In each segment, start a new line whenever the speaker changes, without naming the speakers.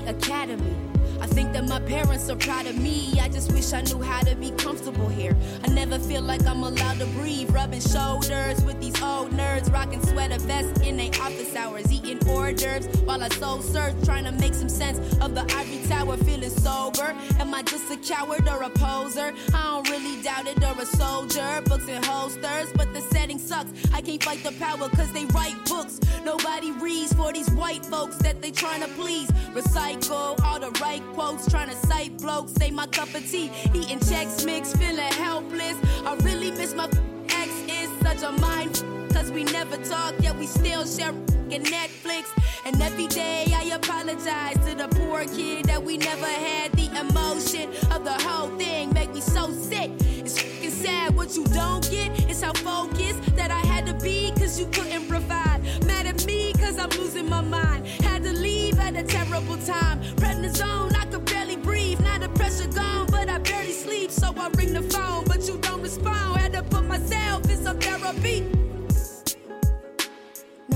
the academy. I think that my parents are proud of me. I just wish I knew how to be comfortable here. I never feel like I'm allowed to breathe. Rubbing shoulders with these old nerds, rocking sweater vests in their office hours, eating hors d'oeuvres while I soul search, trying to make some sense of the ivory tower, feeling sober. Am I just a coward or a poser? I don't really doubt it or a soldier. Books and holsters, but the setting sucks. I can't fight the power cause they write books. Nobody reads for these white folks that they trying to please. Recycle all the right quotes, trying to cite blokes, say my cup of tea, eating checks mix, feeling helpless. I really miss my ex, is such a mind. Cause we never talk, yet we still share Netflix. And every day I apologize to the poor kid that we never had the emotion of the whole thing. Make me so sick. It's fucking sad what you don't get. It's how focused that I had to be, cause you couldn't provide. Mad at me, cause I'm losing my mind. Had to leave at a terrible time. Prednisone, I could barely breathe. Now the pressure gone, but I barely sleep. So I ring the phone, but you don't respond. Had to put myself in some therapy.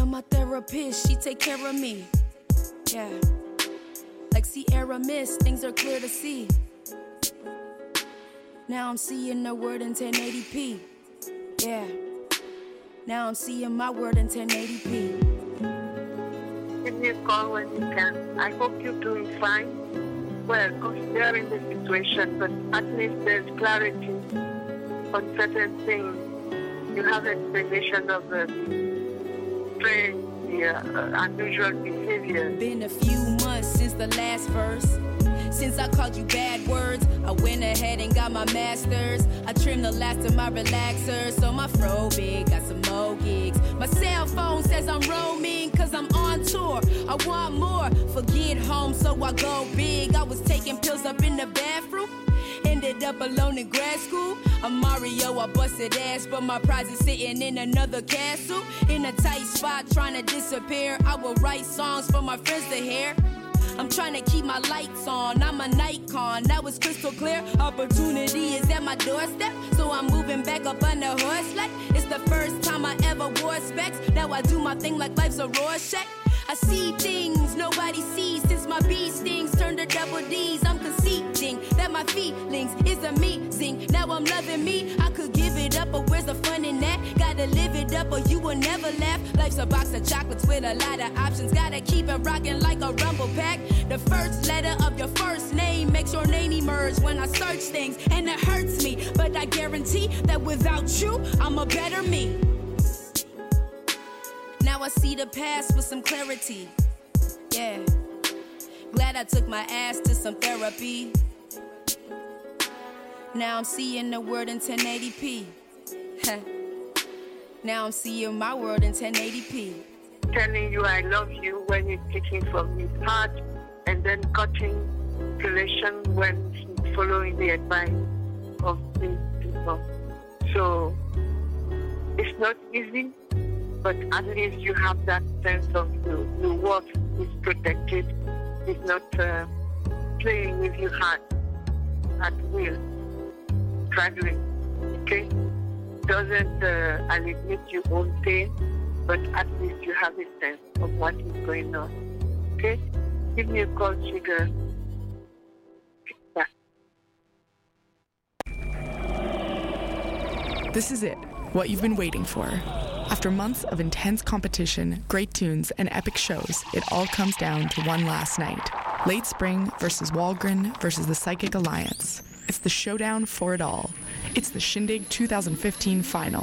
Now my therapist, she take care of me. Yeah. Like Sierra Mist, things are clear to see. Now I'm seeing the word in 1080p. Yeah. Now I'm seeing my word in 1080p.
Give me a call when you can. I hope you're doing fine. Well, considering the situation, but at least there's clarity on certain things. You have explanation of the behavior.
Been a few months since the last verse. Since I called you bad words, I went ahead and got my masters. I trimmed the last of my relaxers, so my fro big, got some more gigs. My cell phone says I'm roaming, cause I'm on tour. I want more, forget home, so I go big. I was taking pills up in the bathroom. Ended up alone in grad school. I'm Mario, I busted ass, but my prize is sitting in another castle. In a tight spot, trying to disappear. I will write songs for my friends to hear. I'm trying to keep my lights on. I'm a Nikon. Now it's crystal clear. Opportunity is at my doorstep. So I'm moving back up on the horse like it's the first time I ever wore specs. Now I do my thing like life's a Rorschach. I see things nobody sees since my bee stings turned to double D's. I'm conceding that my feelings is amazing. Now I'm loving me. I could give it up, but where's the fun in that? Gotta live it up, or you will never laugh. Life's a box of chocolates with a lot of options. Gotta keep it rocking like a rumble pack. The first letter of your first name makes your name emerge when I search things, and it hurts me. But I guarantee that without you, I'm a better me. Now I see the past with some clarity. Yeah. Glad I took my ass to some therapy. Now I'm seeing the world in 1080p. now I'm seeing my world in 1080p.
Telling you I love you when you're taking from his heart and then cutting relation when he's following the advice of these people. So it's not easy, but at least you have that sense of your worth is protected. It's not uh, playing with your heart at will, struggling. Okay? Doesn't uh, alleviate your own pain, but at least you have a sense of what is going on. Okay? Give me a call, sugar.
This is it, what you've been waiting for. After months of intense competition, great tunes, and epic shows, it all comes down to one last night. Late Spring versus Walgren versus the Psychic Alliance. It's the showdown for it all. It's the Shindig 2015 final.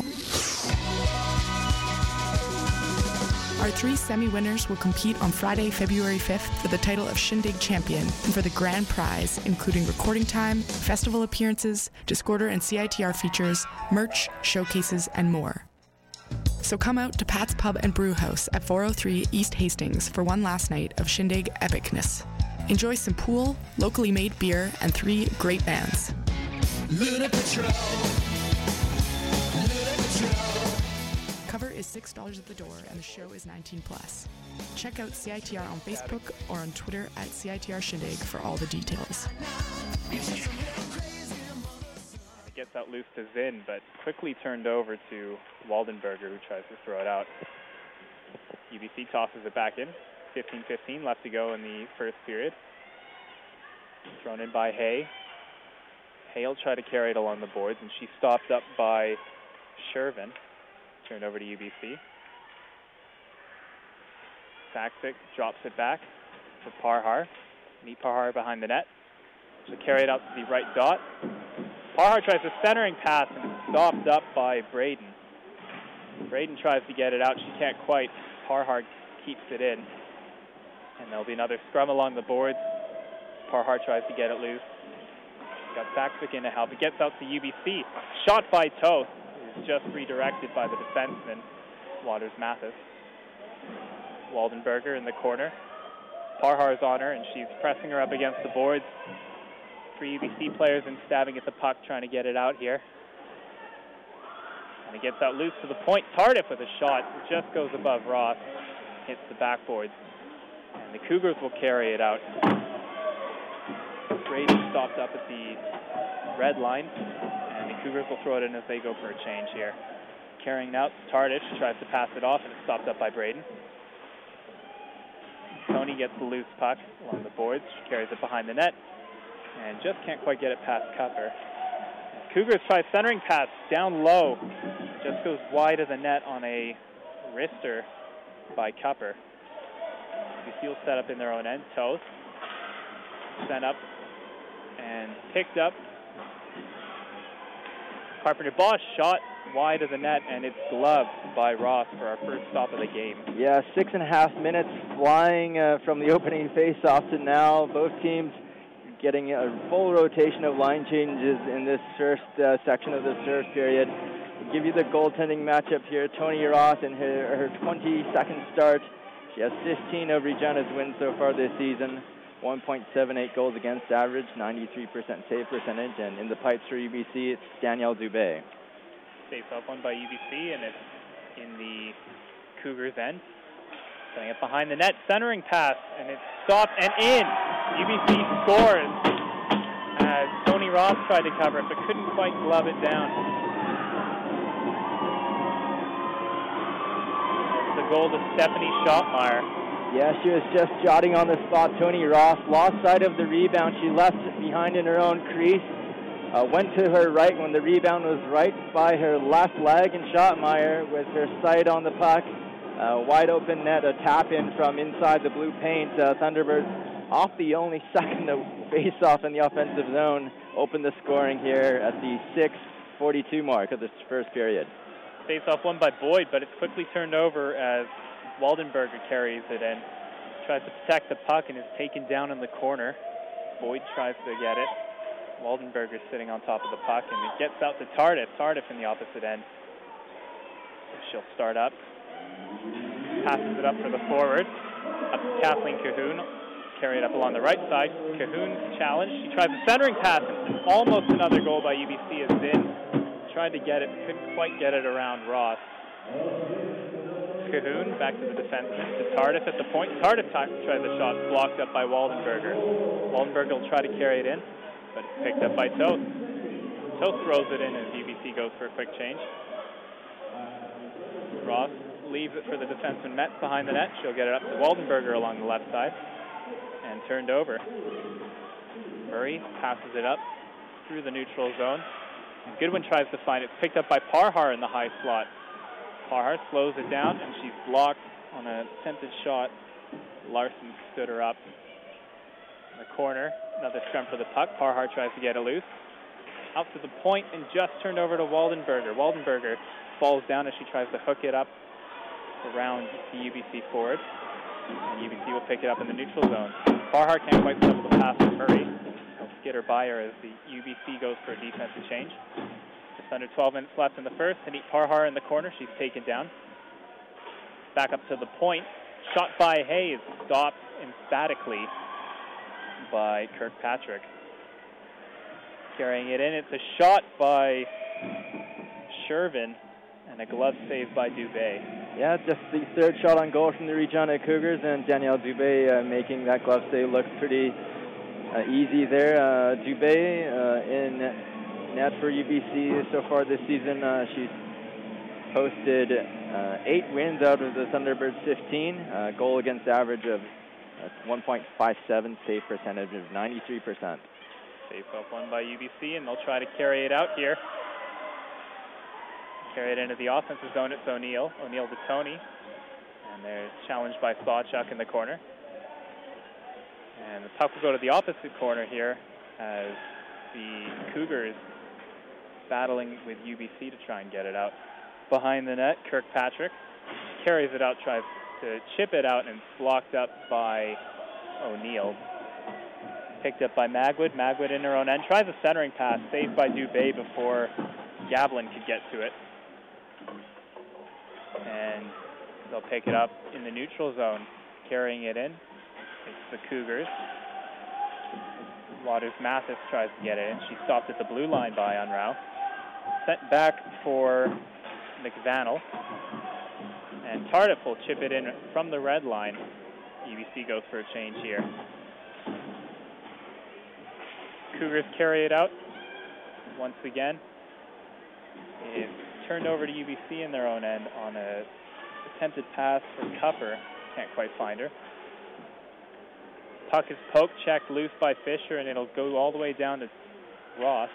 Our three semi winners will compete on Friday, February 5th for the title of Shindig Champion and for the grand prize, including recording time, festival appearances, Discorder and CITR features, merch, showcases, and more. So come out to Pat's Pub and Brew House at 403 East Hastings for one last night of Shindig epicness. Enjoy some pool, locally made beer, and three great bands.
Luna Patrol. Luna Patrol.
Cover is $6 at the door and the show is 19 plus. Check out CITR on Facebook or on Twitter at CITR Shindig for all the details.
Gets out loose to Zinn, but quickly turned over to Waldenberger, who tries to throw it out. UBC tosses it back in. 15-15 left to go in the first period. Thrown in by Hay. Hay will try to carry it along the boards, and she's stopped up by Shervin. Turned over to UBC. Saxic drops it back to Parhar. Meet Parhar behind the net. She'll carry it out to the right dot. Parhar tries a centering pass and it's stopped up by Braden. Braden tries to get it out. She can't quite. Parhar keeps it in. And there'll be another scrum along the boards. Parhar tries to get it loose. Got Saxic in to help. It gets out to UBC. Shot by Toth. Is just redirected by the defenseman, Waters Mathis. Waldenberger in the corner. Parhar's on her, and she's pressing her up against the boards. Three UBC players and stabbing at the puck, trying to get it out here. And it gets out loose to the point. Tardif with a shot. It just goes above Ross. Hits the backboards. And the Cougars will carry it out. Brady stopped up at the red line. And the Cougars will throw it in as they go for a change here. Carrying out, Tardif tries to pass it off, and it's stopped up by Braden. Tony gets the loose puck along the boards. She carries it behind the net and just can't quite get it past Cupper. Cougars try centering pass down low. Just goes wide of the net on a wrister by Cupper. Will set up in their own end. Toth sent up and picked up. Carpenter Bosch shot wide of the net, and it's gloved by Ross for our first stop of the game.
Yeah, six and a half minutes flying uh, from the opening face-off to now. Both teams getting a full rotation of line changes in this first uh, section of the first period. Give you the goaltending matchup here. Tony Ross in her, her 22nd start. She has 15 of Regina's wins so far this season. 1.78 goals against average, 93% save percentage, and in the pipes for UBC, it's Danielle Dubé.
Face off one by UBC, and it's in the Cougars' end. Setting it behind the net, centering pass, and it's stopped and in. UBC scores as Tony Ross tried to cover it, but couldn't quite glove it down. It's The goal to Stephanie Schottmeyer.
Yeah, she was just jotting on the spot. Tony Ross lost sight of the rebound. She left it behind in her own crease. Uh, went to her right when the rebound was right by her left leg, and Schottmeyer with her sight on the puck. Wide open net, a tap in from inside the blue paint. Uh, Thunderbirds off the only second face off in the offensive zone. Open the scoring here at the 6:42 mark of this first period.
Face off one by Boyd, but it's quickly turned over as Waldenberger carries it in. Tries to protect the puck and is taken down in the corner. Boyd tries to get it. Waldenberger sitting on top of the puck and it gets out to Tardif. Tardif in the opposite end. She'll start up. Passes it up for the forward. To Kathleen Cahoon. Carry it up along the right side. Cahoon's challenge. She tries a centering pass. Almost another goal by UBC is in. Tried to get it, couldn't quite get it around Ross. Cahoon back to the defenseman to Tardif at the point. Tardif tries the shot, blocked up by Waldenberger. Waldenberger will try to carry it in, but it's picked up by Toth. Toth throws it in as UBC goes for a quick change. Ross leaves it for the defenseman Metz behind the net. She'll get it up to Waldenberger along the left side and turned over. Murray passes it up through the neutral zone. Goodwin tries to find it. Picked up by Parhar in the high slot. Parhar slows it down, and she's blocked on a attempted shot. Larson stood her up. In the corner, another scrum for the puck. Parhar tries to get it loose. Out to the point and just turned over to Waldenberger. Waldenberger falls down as she tries to hook it up around the UBC forward. And UBC will pick it up in the neutral zone. Parhar can't quite settle the pass to Murray. Get her by her as the UBC goes for a defensive change. Just under 12 minutes left in the first. Anit Parhar in the corner. She's taken down. Back up to the point. Shot by Hayes. Stopped emphatically by Kirkpatrick. Carrying it in. It's a shot by Shervin and a glove save by Dubé.
Yeah, just the third shot on goal from the Regina Cougars, and Danielle Dubé uh, making that glove save look pretty uh, easy there. Uh, Dubé uh, in net for UBC so far this season. Uh, she's posted uh, eight wins out of the Thunderbirds 15, uh, goal against average of uh, 1.57, save percentage of 93%.
Face off one by UBC, and they'll try to carry it out here. Carry it into the offensive zone. It's O'Neill. O'Neill to Tony. And they're challenged by Sawchuk in the corner. And the puck will go to the opposite corner here as the Cougars battling with UBC to try and get it out. Behind the net, Kirkpatrick carries it out, tries to chip it out, and it's blocked up by O'Neill. Picked up by Magwood. Magwood in her own end. Tries a centering pass, saved by Dubé before Gavlin could get to it. And they'll pick it up in the neutral zone, carrying it in. It's the Cougars. Waters Mathis tries to get it in. She stopped at the blue line by Unrau. Sent back for McVannell. And Tardif will chip it in from the red line. UBC goes for a change here. Cougars carry it out once again. It's turned over to UBC in their own end on a attempted pass for Cupper. Can't quite find her. Puck is poked, checked loose by Fisher, and it'll go all the way down to Ross.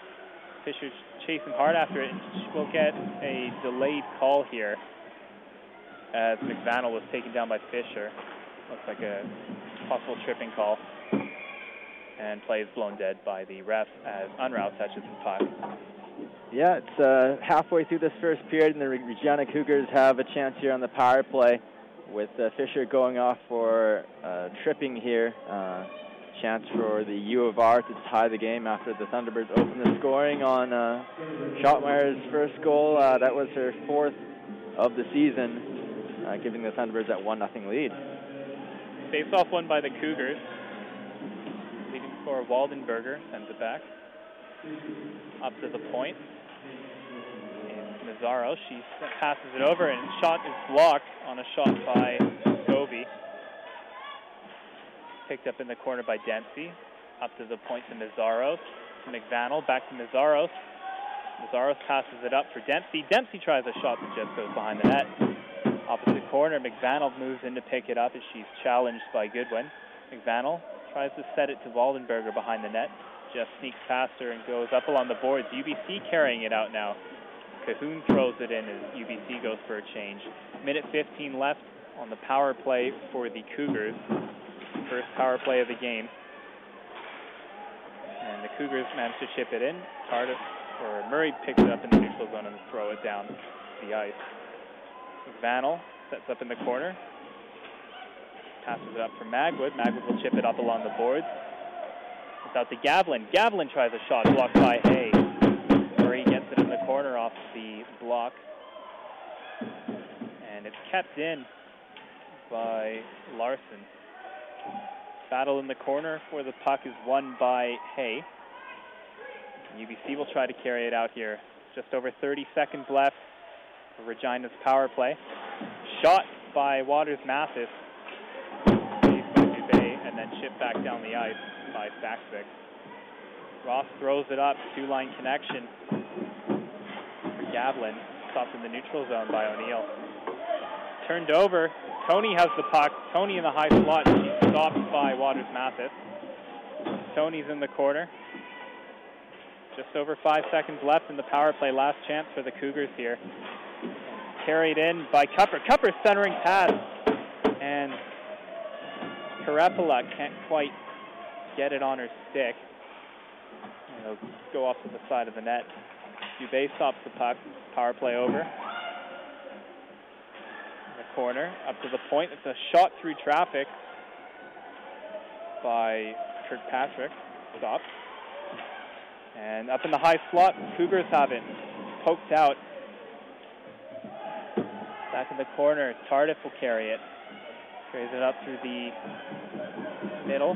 Fisher's chasing hard after it, and we'll get a delayed call here as McVannell was taken down by Fisher. Looks like a possible tripping call. And play is blown dead by the ref as Unrau touches the puck.
Yeah, it's uh, halfway through this first period, and the Regina Cougars have a chance here on the power play with uh, Fisher going off for uh, tripping here. Uh, chance for the U of R to tie the game after the Thunderbirds opened the scoring on uh, Schottmeyer's first goal. Uh, that was her fourth of the season, uh, giving the Thunderbirds that 1 0 lead.
Face off one by the Cougars. Leading scorer Waldenberger sends it back. Up to the point. Mazzaro. She passes it over, and shot is blocked on a shot by Gobi. Picked up in the corner by Dempsey. Up to the point to Mazzaro. To McVannell. Back to Mazzaro. Mazzaro passes it up for Dempsey. Dempsey tries a shot that just goes behind the net. Opposite corner, McVannell moves in to pick it up as she's challenged by Goodwin. McVannell tries to set it to Waldenberger behind the net. Just sneaks past her and goes up along the boards. UBC carrying it out now. Cahoon throws it in as UBC goes for a change. Minute 15 left on the power play for the Cougars. First power play of the game. And the Cougars manage to chip it in. Tardif or Murray picks it up in the neutral zone and throw it down the ice. McVannell sets up in the corner. Passes it up for Magwood. Magwood will chip it up along the boards. It's out to Gavlin. Gavlin tries a shot blocked by Hay. Corner off the block. And it's kept in by Larson. Battle in the corner where the puck is won by Hay. UBC will try to carry it out here. Just over 30 seconds left for Regina's power play. Shot by Waters Mathis. And then chipped back down the ice by Saksvik. Ross throws it up, two-line connection Gavlin. Stopped in the neutral zone by O'Neill. Turned over. Tony has the puck. Tony in the high slot. She's stopped by Waters Mathis. Tony's in the corner. Just over five seconds left in the power play. Last chance for the Cougars here. Carried in by Cupper. Cupper centering pass. And Karepala can't quite get it on her stick. It'll go off to the side of the net. Dubé stops the puck. Power play over. In the corner, up to the point. It's a shot through traffic by Kirkpatrick. Stopped. And up in the high slot, Cougars have it. Poked out. Back in the corner, Tardif will carry it. Carries it up through the middle.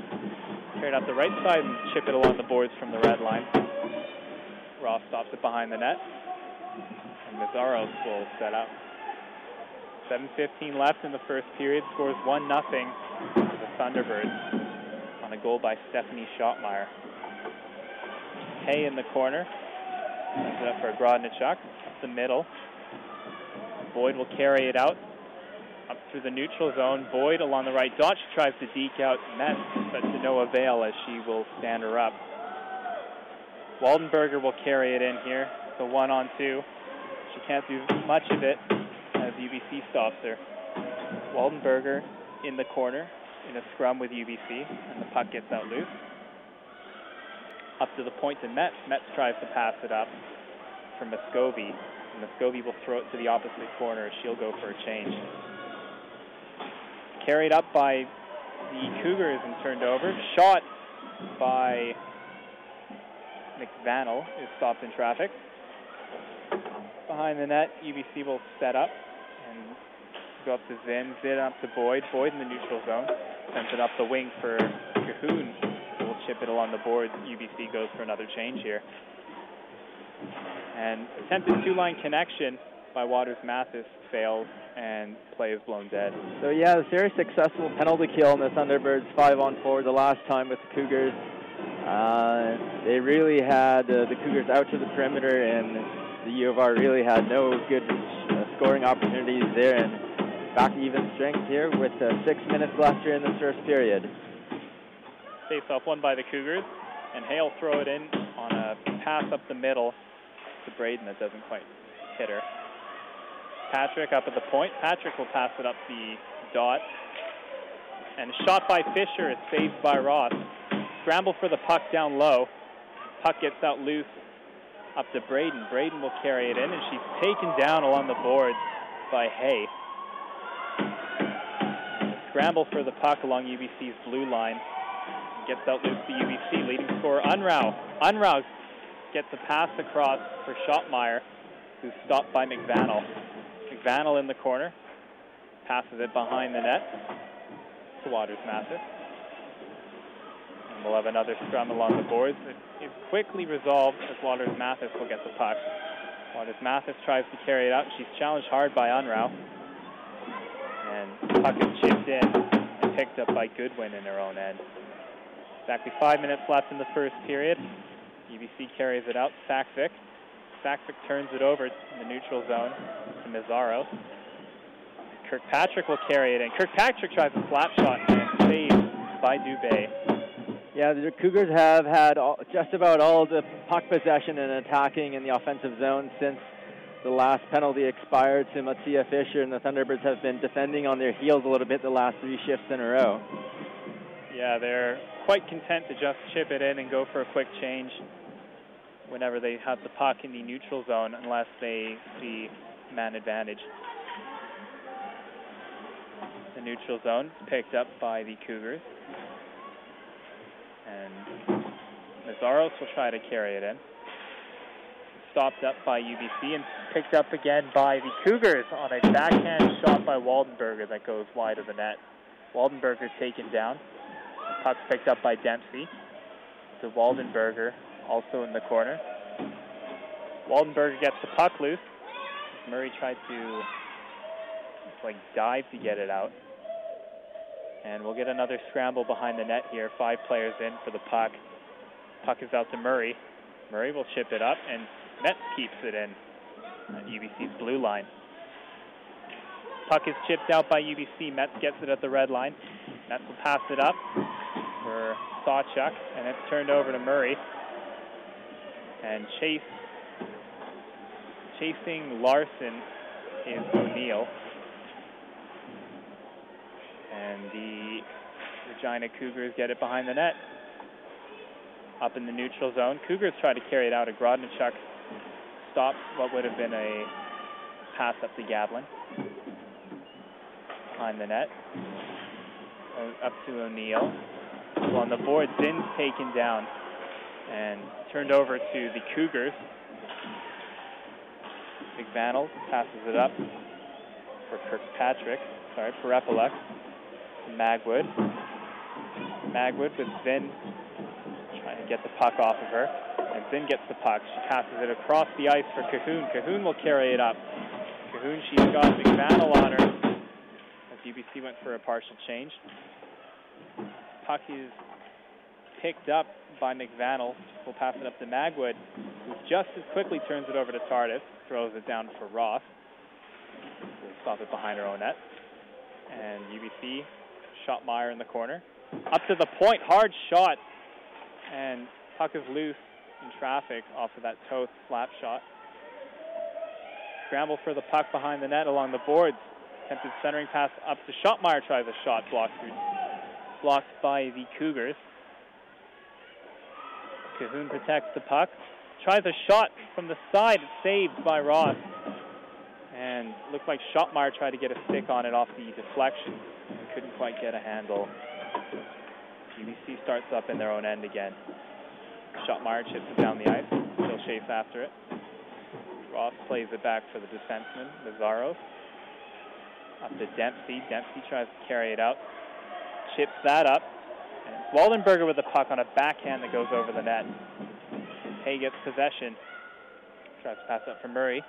Carry it up the right side and chip it along the boards from the red line. Ross stops it behind the net. And Mazzaros will set up. 7.15 left in the first period. Scores 1 0 for the Thunderbirds on a goal by Stephanie Schottmeyer. Hay in the corner. Sends it up for Grodnichuk. The middle. Boyd will carry it out up through the neutral zone. Boyd along the right dot. She tries to deke out Metz, but to no avail as she will stand her up. Waldenberger will carry it in here. So one on two. She can't do much of it as UBC stops her. Waldenberger in the corner in a scrum with UBC, and the puck gets out loose. Up to the point to Metz. Metz tries to pass it up for Muscovy. and Muscovy will throw it to the opposite corner. She'll go for a change. Carried up by the Cougars and turned over. Shot by McVannell is stopped in traffic. Behind the net, UBC will set up and go up to Zinn. Zinn up to Boyd. Boyd in the neutral zone. Sends it up the wing for Cahoon. Will chip it along the board. UBC goes for another change here. And attempted two-line connection by Waters Mathis fails and play is blown dead.
So yeah, a very successful penalty kill in the Thunderbirds five on four the last time with the Cougars. Uh, they really had uh, the Cougars out to the perimeter, and the U of R really had no good uh, scoring opportunities there. And back even strength here with uh, six minutes left here in the first period.
Face off one by the Cougars, and Hale throw it in on a pass up the middle to Braden that doesn't quite hit her. Patrick up at the point. Patrick will pass it up the dot. And shot by Fisher is saved by Ross. Scramble for the puck down low. Puck gets out loose up to Braden. Braden will carry it in, and she's taken down along the boards by Hay. Scramble for the puck along UBC's blue line. Gets out loose to UBC. Leading scorer Unrau. Unrau gets a pass across for Schottmeyer, who's stopped by McVannell. McVannell in the corner. Passes it behind the net to Waters Mathis. And we'll have another scrum along the boards. It is quickly resolved as Waters Mathis will get the puck. Waters Mathis tries to carry it out. She's challenged hard by Unrau. And the puck is chipped in and picked up by Goodwin in her own end. Exactly five minutes left in the first period. UBC carries it out. Saksvik. Saksvik turns it over in the neutral zone to Mazzaro. Kirkpatrick will carry it in. Kirkpatrick tries a slap shot and saved by Dubé.
Yeah, the Cougars have had all, just about all the puck possession and attacking in the offensive zone since the last penalty expired to Mattia Fisher, and the Thunderbirds have been defending on their heels a little bit the last three shifts in a row.
Yeah, they're quite content to just chip it in and go for a quick change whenever they have the puck in the neutral zone unless they see man advantage. The neutral zone picked up by the Cougars. And Mazzaros will try to carry it in. Stopped up by UBC and picked up again by the Cougars on a backhand shot by Waldenberger that goes wide of the net. Waldenberger taken down. The puck's picked up by Dempsey. To Waldenberger, also in the corner. Waldenberger gets the puck loose. Murray tried to like dive to get it out. And we'll get another scramble behind the net here. Five players in for the puck. Puck is out to Murray. Murray will chip it up, and Metz keeps it in at UBC's blue line. Puck is chipped out by UBC. Metz gets it at the red line. Metz will pass it up for Sawchuk, and it's turned over to Murray. And Chase chasing Larson is O'Neill. And the Regina Cougars get it behind the net. Up in the neutral zone. Cougars try to carry it out. A Grodnichuk stops what would have been a pass up to Gavlin. Behind the net. Uh, up to O'Neill. So on the board, Zinn's taken down and turned over to the Cougars. McVannell passes it up for Kirkpatrick. Sorry, for Perepelek. Magwood. Magwood with Zinn trying to get the puck off of her. And Zinn gets the puck. She passes it across the ice for Cahoon. Cahoon will carry it up. Cahoon, she's got McVannell on her as UBC went for a partial change. Puck is picked up by McVannell. We'll pass it up to Magwood, who just as quickly turns it over to Tardif, throws it down for Ross. stop it behind her own net. And UBC, Schottmeyer in the corner. Up to the point, hard shot. And puck is loose in traffic off of that toe slap shot. Scramble for the puck behind the net along the boards. Attempted centering pass up to Schottmeyer, tries a shot blocked through, blocked by the Cougars. Cahoon protects the puck. Tries a shot from the side, saved by Ross. And looked like Schottmeyer tried to get a stick on it off the deflection and couldn't quite get a handle. UBC starts up in their own end again. Schottmeyer chips it down the ice. Still chase after it. Ross plays it back for the defenseman, Nazaros. Up to Dempsey. Dempsey tries to carry it out. Chips that up. And Waldenberger with the puck on a backhand that goes over the net. Hay gets possession. Tries to pass up for Murray.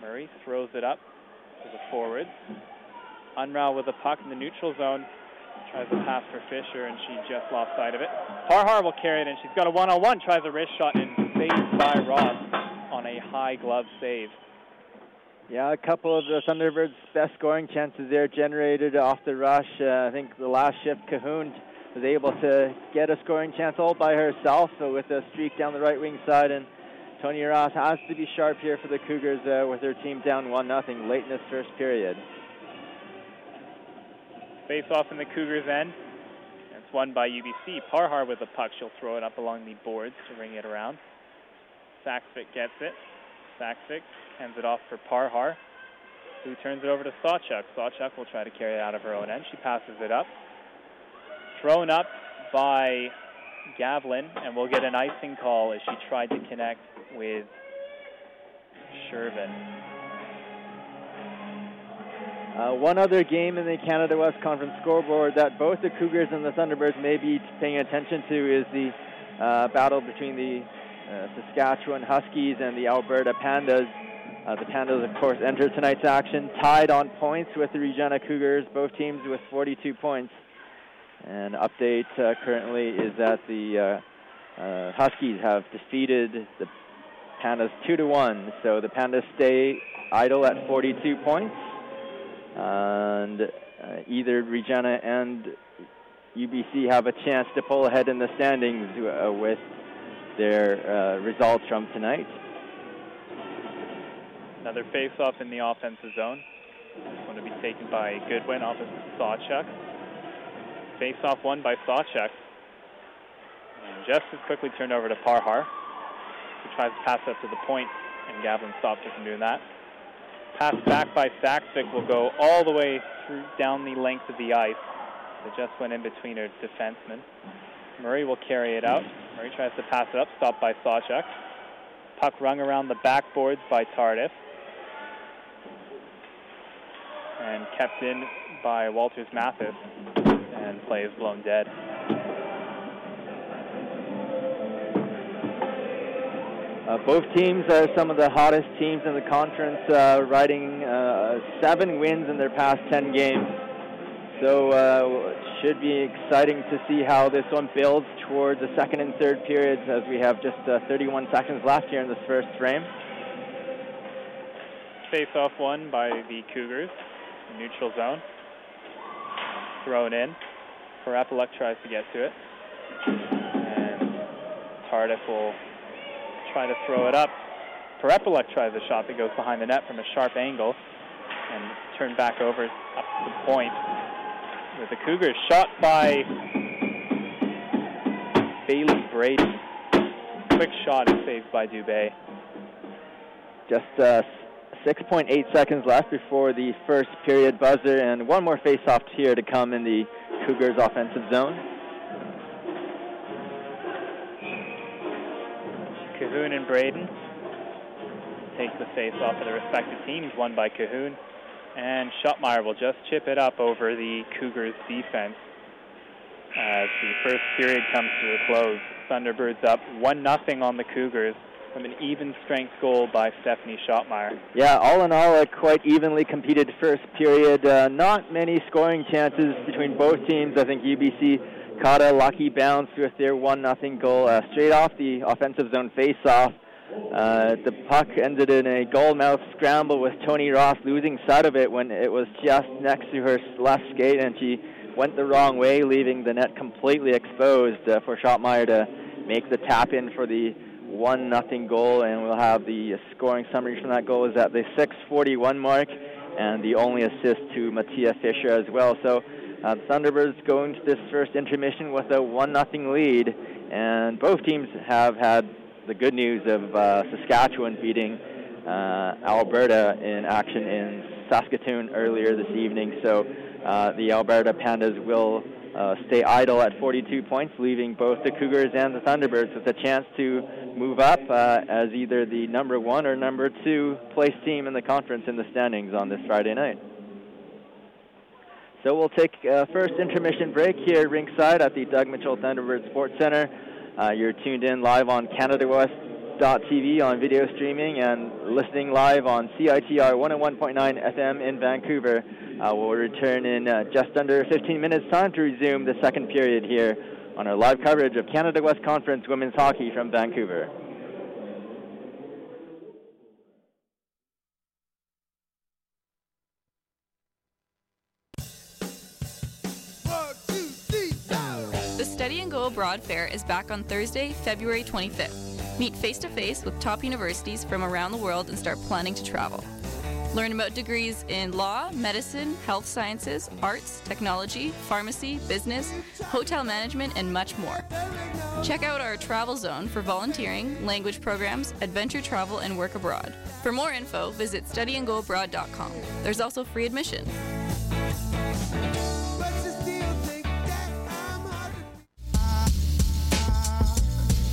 Murray throws it up to the forwards. Unrau with the puck in the neutral zone. Tries to pass for Fisher, and she just lost sight of it. Parhar will carry it, and she's got a one-on-one. Tries a wrist shot, and saved by Ross on a high glove save.
Yeah, a couple of the Thunderbirds' best scoring chances there generated off the rush. Uh, I think the last shift, Cahoon was able to get a scoring chance all by herself uh, with a streak down the right wing side. And Tony Ross has to be sharp here for the Cougars uh, with their team down 1 nothing late in this first period.
Face off in the Cougars' end. It's won by UBC. Parhar with the puck. She'll throw it up along the boards to ring it around. Saksvik gets it. Saksvik hands it off for Parhar, who turns it over to Sawchuk. Sawchuk will try to carry it out of her own end. She passes it up. Thrown up by Gavlin, and we'll get an icing call as she tried to connect with Shervin.
Uh, one other game in the Canada West Conference scoreboard that both the Cougars and the Thunderbirds may be paying attention to is the uh, battle between the uh, Saskatchewan Huskies and the Alberta Pandas. Uh, the Pandas, of course, enter tonight's action tied on points with the Regina Cougars, both teams with 42 points. And update uh, currently is that the uh, Huskies have defeated the Pandas 2 to 1. So the Pandas stay idle at 42 points and uh, either Regina and UBC have a chance to pull ahead in the standings uh, with their uh, results from tonight.
Another face-off in the offensive zone. It's Going to be taken by Goodwin opposite Sawchuk. Face-off won by Sawchuk. And just as quickly turned over to Parhar, who tries to pass it up to the point, and Gavlin stops her from doing that. Pass back by Saksvik will go all the way through down the length of the ice. It just went in between her defensemen. Murray will carry it out. Murray tries to pass it up, stopped by Sawchuk. Puck rung around the backboards by Tardif. And kept in by Waters Mathis. And play is blown dead.
Uh, both teams are some of the hottest teams in the conference, uh, riding uh, seven wins in their past 10 games. So uh, it should be exciting to see how this one builds towards the second and third periods as we have just uh, 31 seconds left here in this first frame.
Face off one by the Cougars, neutral zone. Thrown in. Parapeluk tries to get to it. And Tardif will try to throw it up. Parepelek tries a shot that goes behind the net from a sharp angle and turned back over up to the point with the Cougars. Shot by Bailey Brady. Quick shot is saved by Dubé.
Just uh, 6.8 seconds left before the first period buzzer, and one more face-off here to come in the Cougars offensive zone.
Cahoon and Braden take the face off of the respective teams, won by Cahoon. And Schottmeyer will just chip it up over the Cougars defense as the first period comes to a close. Thunderbirds up 1 0 on the Cougars from an even strength goal by Stephanie Schottmeyer.
Yeah, all in all, a quite evenly competed first period. Uh, not many scoring chances between both teams. I think UBC caught a lucky bounce with their one nothing goal uh, straight off the offensive zone face-off. Uh, the puck ended in a goalmouth scramble with Tony Ross losing sight of it when it was just next to her left skate and she went the wrong way, leaving the net completely exposed uh, for Schottmeyer to make the tap in for the one nothing goal. And we'll have the scoring summary from that goal is at the 6:41 mark, and the only assist to Mattia Fisher as well. So. Uh, the Thunderbirds go into this first intermission with a one nothing lead, and both teams have had the good news of uh, Saskatchewan beating uh, Alberta in action in Saskatoon earlier this evening. So uh, the Alberta Pandas will uh, stay idle at 42 points, leaving both the Cougars and the Thunderbirds with a chance to move up uh, as either the number one or number two place team in the conference in the standings on this Friday night. So we'll take a first intermission break here ringside at the Doug Mitchell Thunderbird Sports Center. Uh, you're tuned in live on CanadaWest.tv on video streaming and listening live on CITR 101.9 FM in Vancouver. Uh, we'll return in uh, just under 15 minutes' time to resume the second period here on our live coverage of Canada West Conference Women's Hockey from Vancouver.
Study and Go Abroad Fair is back on Thursday, February 25th. Meet face to face with top universities from around the world and start planning to travel. Learn about degrees in law, medicine, health sciences, arts, technology, pharmacy, business, hotel management, and much more. Check out our travel zone for volunteering, language programs, adventure travel, and work abroad. For more info, visit studyandgoabroad.com. There's also free admission.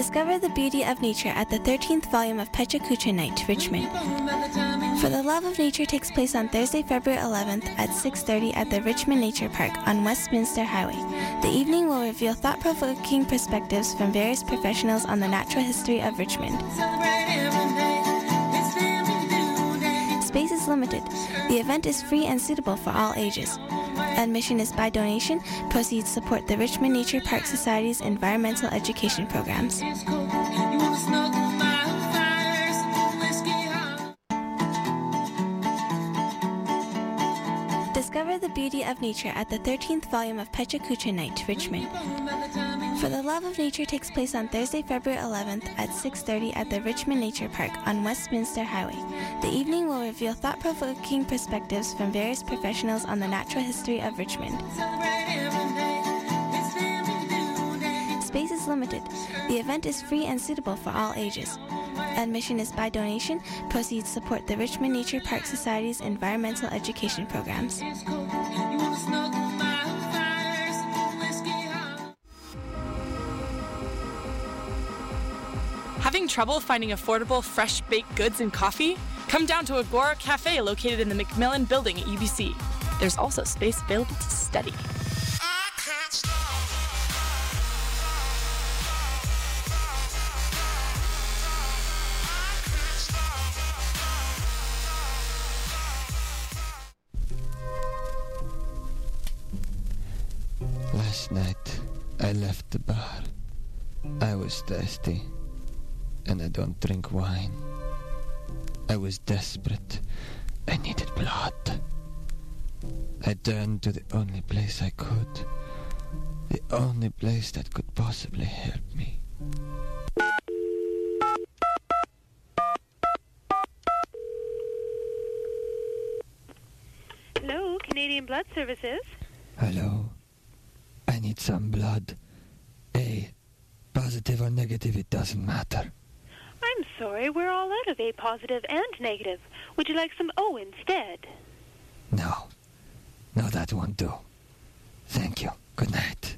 Discover the beauty of nature at the 13th volume of Pechakucha Night, Richmond. For the Love of Nature takes place on Thursday, February 11th at 6:30 at the Richmond Nature Park on Westminster Highway. The evening will reveal thought-provoking perspectives from various professionals on the natural history of Richmond. Space is limited. The event is free and suitable for all ages. Admission is by donation. Proceeds support the Richmond Nature Park Society's environmental education programs. Discover the beauty of nature at the 13th volume of Pechakucha Night, Richmond. For the Love of Nature takes place on Thursday, February 11th at 6:30 at the Richmond Nature Park on Westminster Highway. The evening will reveal thought-provoking perspectives from various professionals on the natural history of Richmond. Space is limited. The event is free and suitable for all ages. Admission is by donation. Proceeds support the Richmond Nature Park Society's environmental education programs.
Having trouble finding affordable, fresh baked goods and coffee? Come down to Agora Cafe located in the MacMillan building at UBC. There's also space available to study.
Last night, I left the bar. I was thirsty, and I don't drink wine. I was desperate. I needed blood. I turned to the only place I could The only place that could possibly help me.
Hello, Canadian Blood Services.
Hello. I need some blood. A. Positive or negative, it doesn't matter.
I'm sorry, we're all out of A positive and negative. Would you like some O instead?
No. No, that won't do. Thank you. Good night.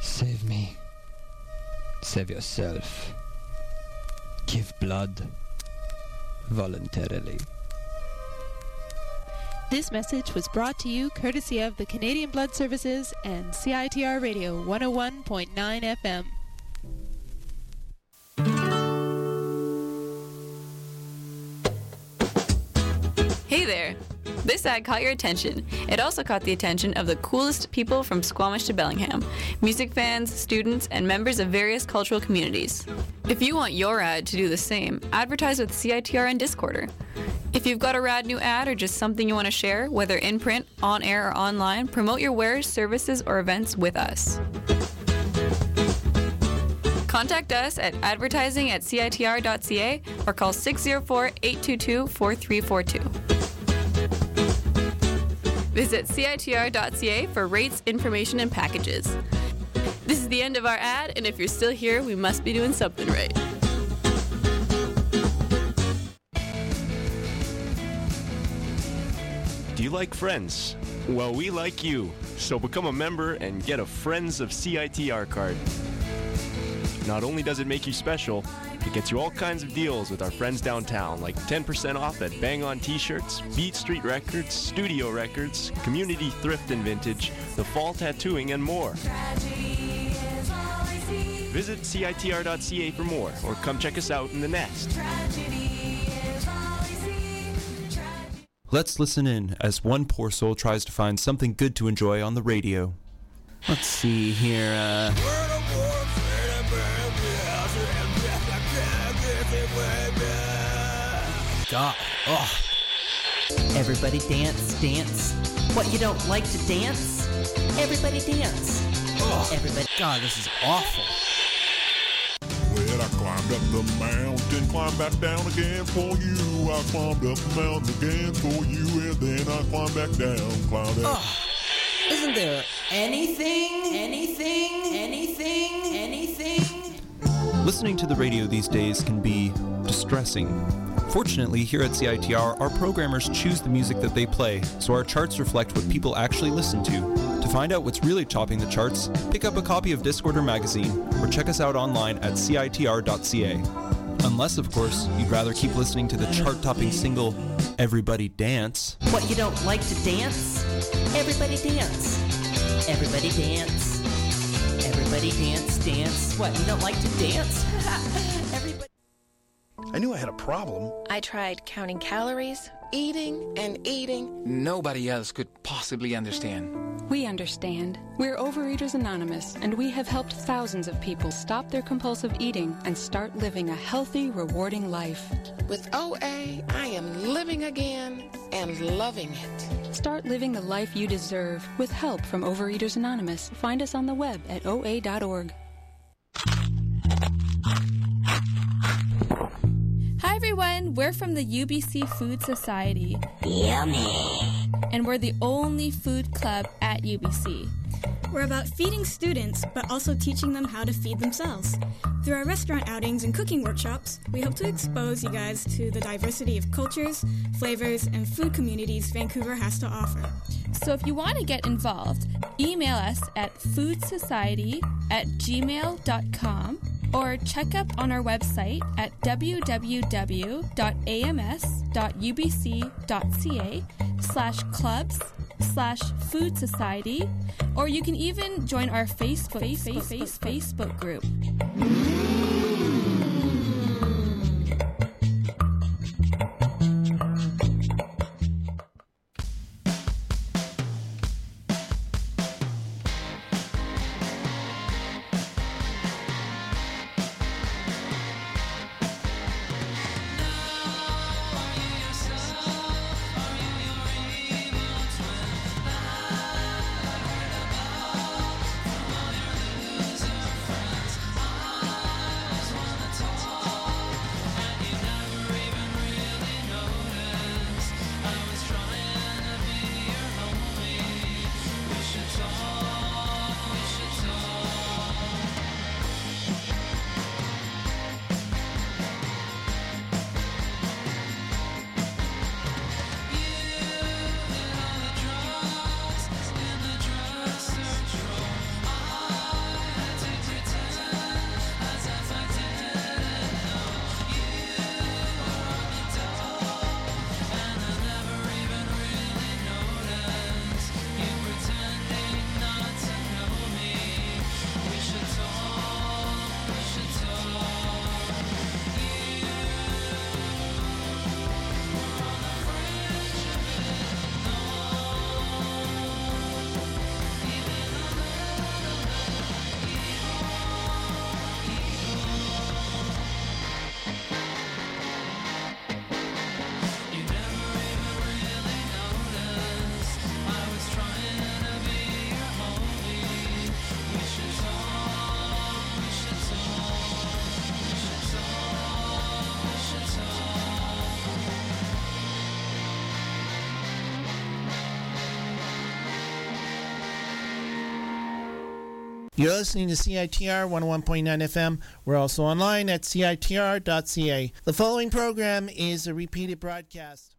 Save me. Save yourself. Give blood. Voluntarily.
This message was brought to you courtesy of the Canadian Blood Services and CITR Radio 101.9 FM.
Hey there! This ad caught your attention. It also caught the attention of the coolest people from Squamish to Bellingham music fans, students, and members of various cultural communities. If you want your ad to do the same, advertise with CITR and Discorder. If you've got a rad new ad or just something you want to share, whether in print, on air, or online, promote your wares, services, or events with us. Contact us at advertising at citr.ca or call 604 822 4342. Visit citr.ca for rates, information, and packages. This is the end of our ad, and if you're still here, we must be doing something right.
Do you like friends? Well, we like you. So become a member and get a Friends of CITR card. Not only does it make you special, it gets you all kinds of deals with our friends downtown, like 10% off at Bang On t shirts, Beat Street Records, Studio Records, Community Thrift and Vintage, The Fall Tattooing, and more. Visit CITR.ca for more, or come check us out in the nest.
Let's listen in as one poor soul tries to find something good to enjoy on the radio. Let's see here. Uh,
God. Oh. Everybody dance, dance. What, you don't like to dance? Everybody dance.
Oh.
Everybody.
God, this is awful.
Well, I climbed up the mountain, climbed back down again for you. I climbed up the mountain again for you, and then I climbed back down, climbed up.
Isn't there anything, anything, anything, anything?
Listening to the radio these days can be distressing. Fortunately, here at CITR, our programmers choose the music that they play, so our charts reflect what people actually listen to. To find out what's really topping the charts, pick up a copy of Discorder magazine or check us out online at citr.ca. Unless, of course, you'd rather keep listening to the chart topping single Everybody Dance.
What, you don't like to dance? Everybody dance. Everybody dance. Everybody dance, dance. What, you don't like to dance? Everybody.
I knew I had a problem.
I tried counting calories, eating, and eating.
Nobody else could possibly understand.
We understand. We're Overeaters Anonymous, and we have helped thousands of people stop their compulsive eating and start living a healthy, rewarding life.
With OA, I am living again and loving it.
Start living the life you deserve with help from Overeaters Anonymous. Find us on the web at oa.org.
Hi everyone, we're from the UBC Food Society.
Yummy.
And we're the only food club at UBC.
We're about feeding students, but also teaching them how to feed themselves. Through our restaurant outings and cooking workshops, we hope to expose you guys to the diversity of cultures, flavors, and food communities Vancouver has to offer.
So if you want to get involved, email us at foodsociety at gmail.com or check up on our website at www.ams.ubc.ca slash clubs slash food society or you can even join our Facebook, Facebook, Facebook, Facebook group.
You're listening to CITR 101.9 FM. We're also online at CITR.ca. The following program is a repeated broadcast.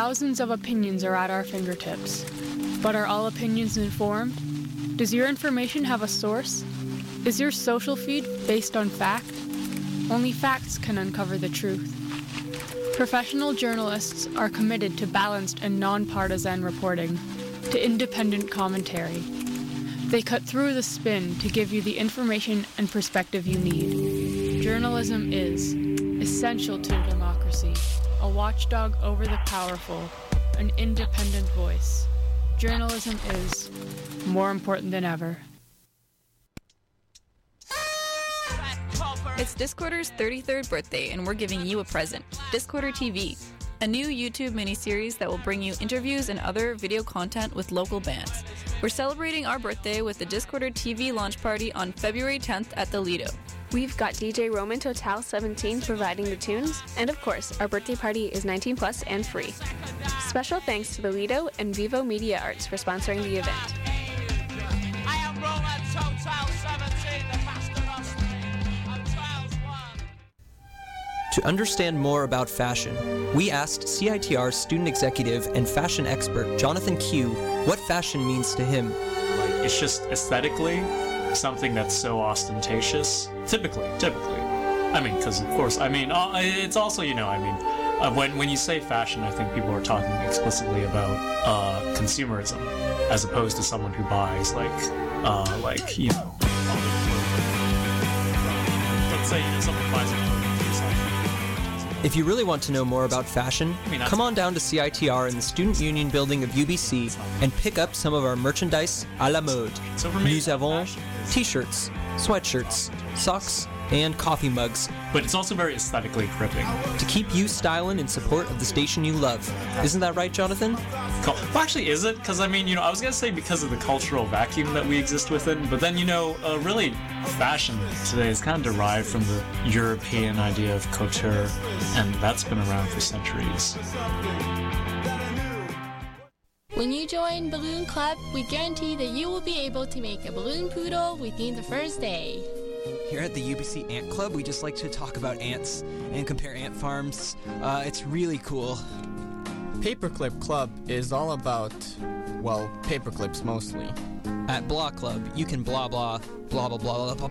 Thousands of opinions are at our fingertips. But are all opinions informed? Does your information have a source? Is your social feed based on fact? Only facts can uncover the truth. Professional journalists are committed to balanced and nonpartisan reporting, to independent commentary. They cut through the spin to give you the information and perspective you need. Journalism is essential to democracy, watchdog over the powerful, an independent voice. Journalism is more important than ever.
It's Discorder's 33rd birthday, and we're giving you a present Discorder TV, a new YouTube miniseries that will bring you interviews and other video content with local bands. We're celebrating our birthday with the Discorder TV launch party on February 10th at the Lido.
We've got DJ Roman Total 17 providing the tunes, and of course, our birthday party is 19 plus and free. Special thanks to the Lido and Vivo Media Arts for sponsoring the event.
I am Roman Total 17, the master of sleep. I'm Trials 1.
To understand more about fashion, we asked CITR student executive and fashion expert Jonathan Q what fashion means to him.
Like, it's just aesthetically something that's so ostentatious. Typically, typically. I mean, because of course, I mean, uh, it's also, you know, I mean, uh, when when you say fashion, I think people are talking explicitly about uh, consumerism, as opposed to someone who buys like, uh, like you know, let's say you know, someone buys
If you really want to know more about fashion, come on down to CITR in the Student Union building of UBC and pick up some of our merchandise à la mode. Nous avons t-shirts, sweatshirts, socks, and coffee mugs
But it's also very aesthetically gripping.
to keep you styling in support of the station you love. Isn't that right, Jonathan?
Cul- Well, actually, is it? Because I mean, you know, I was gonna say because of the cultural vacuum that we exist within, but then you know, uh, really, fashion today is kind of derived from the European idea of couture, and that's been around for centuries.
When you join Balloon Club, we guarantee that you will be able to make a balloon poodle within the first day.
Here at the UBC Ant Club, we just like to talk about ants and compare ant farms. Uh, it's really cool.
Paperclip Club is all about, well, paperclips mostly.
At Blah Club, you can blah blah blah blah blah blah. blah.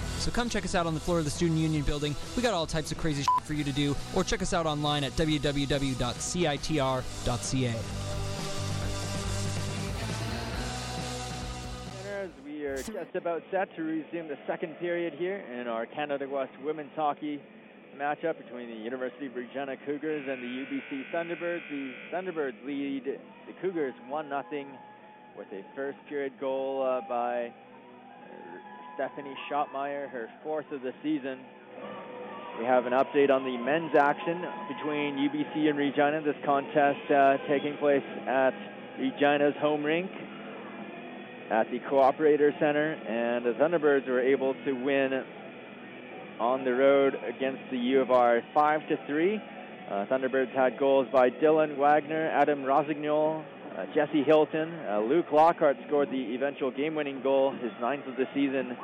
So come check us out on the floor of the Student Union building. We got all types of crazy shit for you to do, or check us out online at www.citr.ca.
We are just about set to resume the second period here in our Canada West women's hockey matchup between the University of Regina Cougars and the UBC Thunderbirds. The Thunderbirds lead the Cougars 1 0 with a first period goal uh, by Stephanie Schottmeyer, her fourth of the season. We have an update on the men's action between UBC and Regina. This contest uh, taking place at Regina's home rink at the Cooperator Center, and the Thunderbirds were able to win on the road against the U of R 5 to 3. Uh, Thunderbirds had goals by Dylan Wagner, Adam Rosignol, uh, Jesse Hilton. Uh, Luke Lockhart scored the eventual game winning goal, his ninth of the season,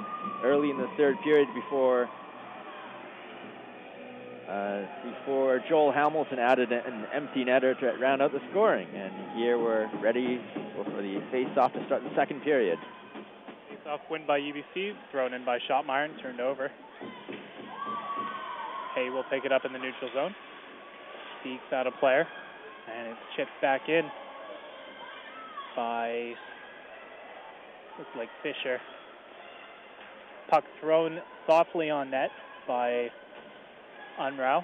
early in the third period before. Uh, before Joel Hamilton added an empty netter to round out the scoring. And here we're ready for the face-off to start the second period.
Face-off win by UBC, thrown in by Schottmeyer and turned over. Hay will pick it up in the neutral zone. Speaks out a player, and it's chipped back in by looks like Fisher. Puck thrown softly on net by Unrau,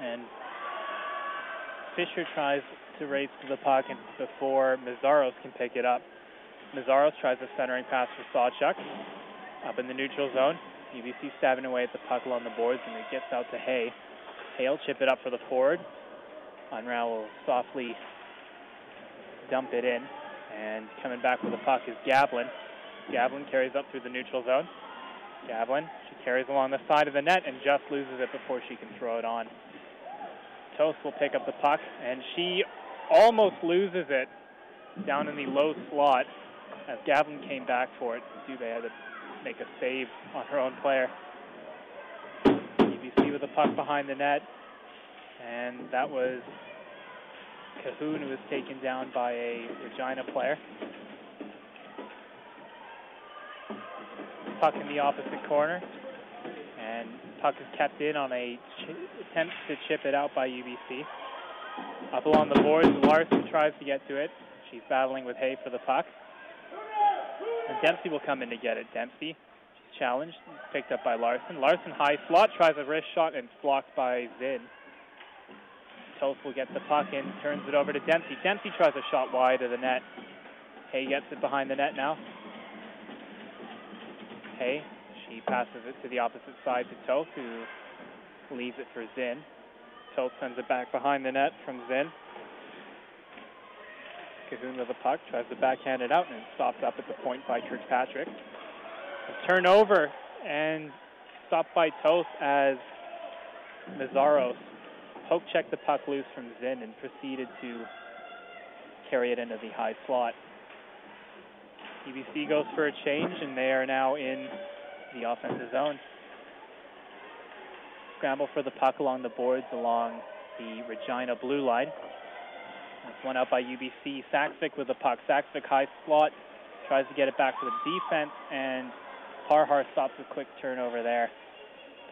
and Fisher tries to race to the puck and before Mazaros can pick it up. Mazaros tries a centering pass for Sawchuk up in the neutral zone. UBC stabbing away at the puck along the boards, and it gets out to Hay. Will chip it up for the forward. Unrau will softly dump it in, and coming back with the puck is Gavlin. Gavlin carries up through the neutral zone. Gavlin, she carries along the side of the net and just loses it before she can throw it on. Toast will pick up the puck, and she almost loses it down in the low slot as Gavlin came back for it. Dubé had to make a save on her own player. UBC with the puck behind the net, and that was Cahoon who was taken down by a Regina player. Puck in the opposite corner, and puck is kept in on a ch- attempt to chip it out by UBC. Up along the boards, Larson tries to get to it. She's battling with Hay for the puck. And Dempsey will come in to get it. Dempsey, challenged, picked up by Larson. Larson high slot, tries a wrist shot, and blocked by Zinn. Toast will get the puck and turns it over to Dempsey. Dempsey tries a shot wide of the net. Hay gets it behind the net now. Hay, she passes it to the opposite side to Toth, who leaves it for Zinn. Toth sends it back behind the net from Zinn. Cahoon with the puck, tries to backhand it out, and stopped up at the point by Kirkpatrick. A turnover and stopped by Toth as Mazaros poke checked the puck loose from Zinn and proceeded to carry it into the high slot. UBC goes for a change, and they are now in the offensive zone. Scramble for the puck along the boards along the Regina blue line. That's one out by UBC. Saksvik with the puck. Saksvik high slot, tries to get it back to the defense, and Parhar stops a quick turnover there.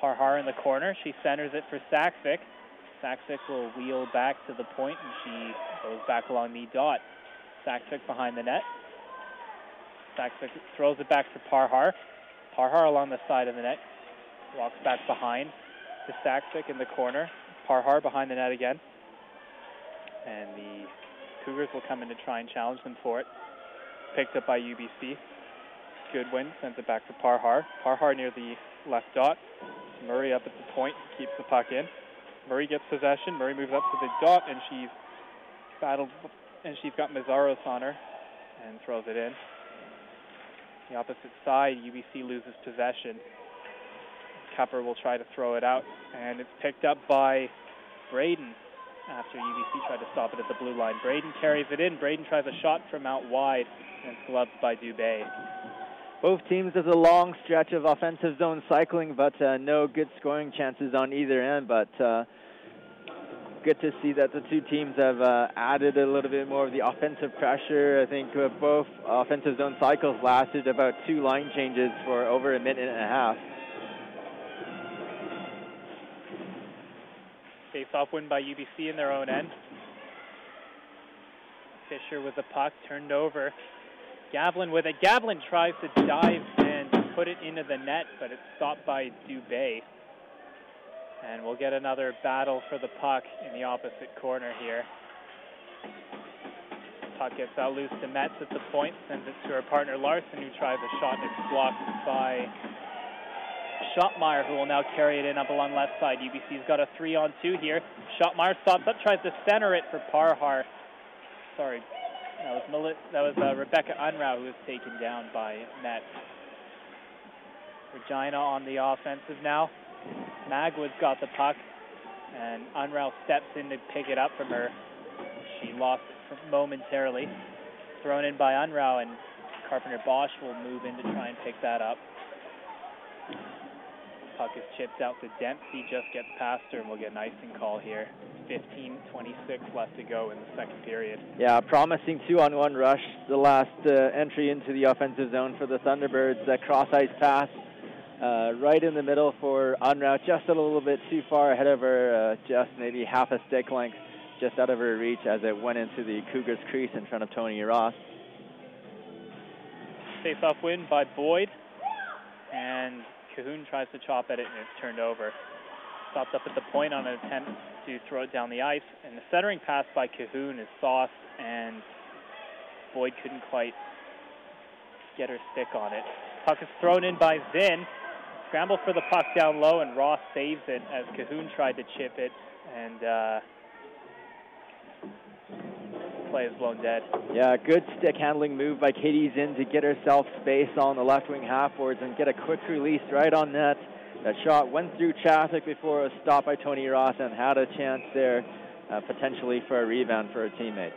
Parhar in the corner. She centers it for Saksvik. Saksvik will wheel back to the point, and she goes back along the dot. Saksvik behind the net. Saksvik throws it back to Parhar. Parhar along the side of the net. Walks back behind to Saksvik in the corner. Parhar behind the net again. And the Cougars will come in to try and challenge them for it. Picked up by UBC. Goodwin sends it back to Parhar. Parhar near the left dot. Murray up at the point, keeps the puck in. Murray gets possession. Murray moves up to the dot, and she's battled, and she's got Mazaros on her, and throws it in. The opposite side, UBC loses possession. Cupper will try to throw it out, and it's picked up by Braden after UBC tried to stop it at the blue line. Braden carries it in. Braden tries a shot from out wide, and it's gloved by Dubé.
Both teams has a long stretch of offensive zone cycling, but uh, no good scoring chances on either end. But uh, good to see that the two teams have uh, added a little bit more of the offensive pressure. I think uh, both offensive zone cycles lasted about two line changes for over a minute and a half.
Face-off win by UBC in their own end. Fisher with the puck turned over. Gavlin with it. Gavlin tries to dive and put it into the net, but it's stopped by Dubé. And we'll get another battle for the puck in the opposite corner here. Puck gets out loose to Metz at the point, sends it to her partner Larson, who tries a shot and it's blocked by Schottmeyer, who will now carry it in up along left side. UBC's got a three on two here. Schottmeyer stops up, tries to center it for Parhar. Sorry, that was Meli- that was uh, Rebecca Unrau who was taken down by Metz. Regina on the offensive now. Magwood's got the puck, and Unrau steps in to pick it up from her. She lost it momentarily. Thrown in by Unrau, and Carpenter Bosch will move in to try and pick that up. Puck is chipped out to Dempsey, just gets past her, and we'll get an icing call here. 15:26 left to go in the second period.
Yeah, promising two-on-one rush. The last uh, entry into the offensive zone for the Thunderbirds. That cross-ice pass uh, right in the middle for Unrau, just a little bit too far ahead of her, uh, just maybe half a stick length, just out of her reach as it went into the Cougars' crease in front of Tony Ross.
Face-off win by Boyd, and Cahoon tries to chop at it, and it's turned over. Stopped up at the point on an attempt to throw it down the ice, and the centering pass by Cahoon is sauced, and Boyd couldn't quite get her stick on it. Puck is thrown in by Zinn. Scramble for the puck down low, and Ross saves it as Cahoon tried to chip it, and uh, play is blown dead.
Yeah, good stick handling move by Katie Zinn to get herself space on the left wing halfboards and get a quick release right on net. That shot went through traffic before a stop by Tony Ross and had a chance there uh, potentially for a rebound for her teammates.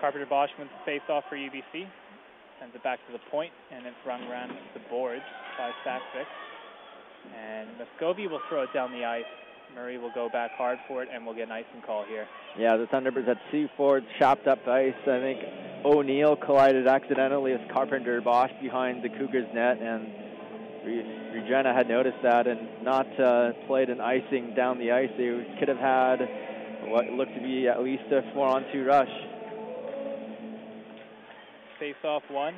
Carpenter Bosch wins the face-off for UBC. Sends it back to the point, and it's run around the boards by Saksvik. And Muscovy will throw it down the ice. Murray will go back hard for it, and we'll get an icing call here.
Yeah, the Thunderbirds had forwards chopped up ice. I think O'Neill collided accidentally with Carpenter Bosch behind the Cougars' net, and Regina had noticed that and not uh, played an icing down the ice. They could have had what looked to be at least a four-on-two rush.
Face-off one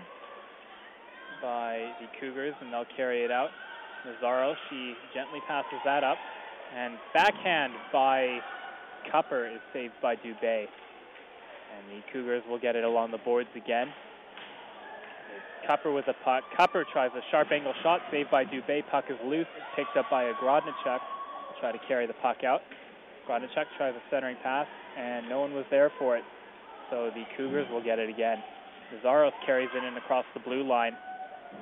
by the Cougars, and they'll carry it out. Nazaro, she gently passes that up, and backhand by Cupper is saved by Dubé. And the Cougars will get it along the boards again. Cupper with the puck. Cupper tries a sharp angle shot, saved by Dubé. Puck is loose, picked up by a Grodnichuk. Try to carry the puck out. Grodnichuk tries a centering pass, and no one was there for it. So the Cougars will get it again. Nazaros carries it in across the blue line,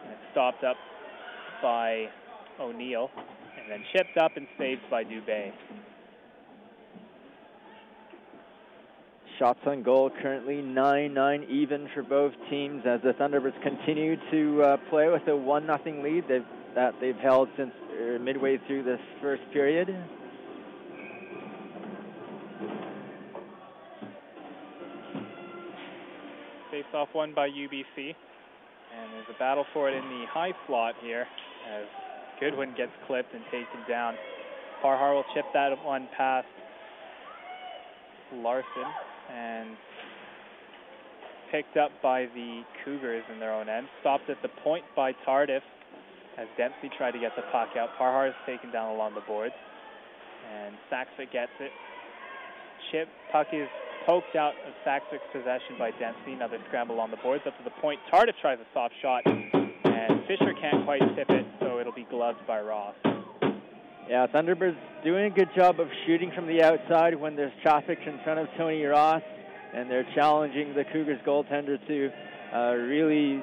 and it's stopped up by O'Neill, and then chipped up and saved by Dubé.
Shots on goal currently 9-9 even for both teams as the Thunderbirds continue to uh, play with a 1-0 lead they've, that they've held since uh, midway through this first period.
Face-off won by UBC, and there's a battle for it in the high slot here as Goodwin gets clipped and taken down. Parhar will chip that one past Larson and picked up by the Cougars in their own end. Stopped at the point by Tardif as Dempsey tried to get the puck out. Parhar is taken down along the boards, and Saksvik gets it. Chip puck is poked out of Saksvik's possession by Dempsey. Another scramble on the boards up to the point. Tardif tries a soft shot, and Fisher can't quite tip it, so it'll be gloved by Ross.
Yeah, Thunderbirds doing a good job of shooting from the outside when there's traffic in front of Tony Ross, and they're challenging the Cougars goaltender to uh, really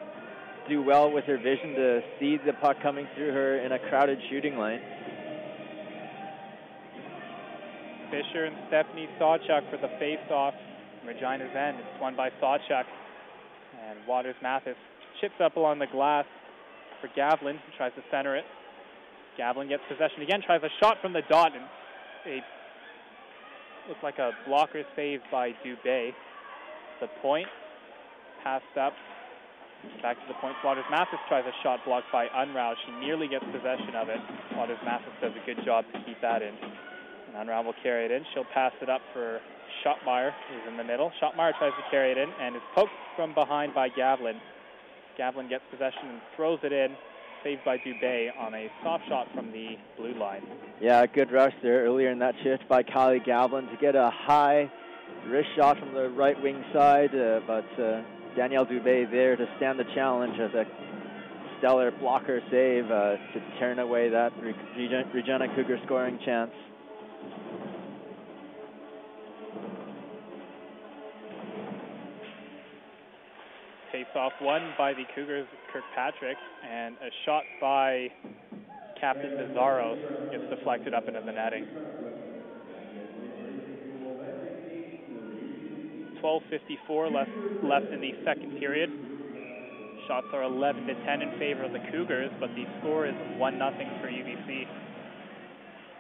do well with her vision to see the puck coming through her in a crowded shooting lane.
Fisher and Stephanie Sawchuk for the face-off. Regina's end. It's won by Sawchuk. And Waters Mathis chips up along the glass for Gavlin, who tries to center it. Gavlin gets possession again, tries a shot from the dot, and a looks like a blocker save by Dubé. The point, passed up, back to the point. Waters Mathis tries a shot blocked by Unrau. She nearly gets possession of it. Waters Mathis does a good job to keep that in. And Unrau will carry it in. She'll pass it up for Schottmeyer, who's in the middle. Schottmeyer tries to carry it in and is poked from behind by Gavlin. Gavlin gets possession and throws it in, saved by Dubé on a soft shot from the blue line.
Yeah, good rush there earlier in that shift by Kylie Gavlin to get a high wrist shot from the right wing side, uh, but uh, Danielle Dubé there to stand the challenge as a stellar blocker save uh, to turn away that Re- Regina Cougar scoring chance.
Face-off won by the Cougars, Kirkpatrick, and a shot by Captain Bizarro gets deflected up into the netting. 12:54 left left in the second period. Shots are 11 to 10 in favor of the Cougars, but the score is one nothing for UBC.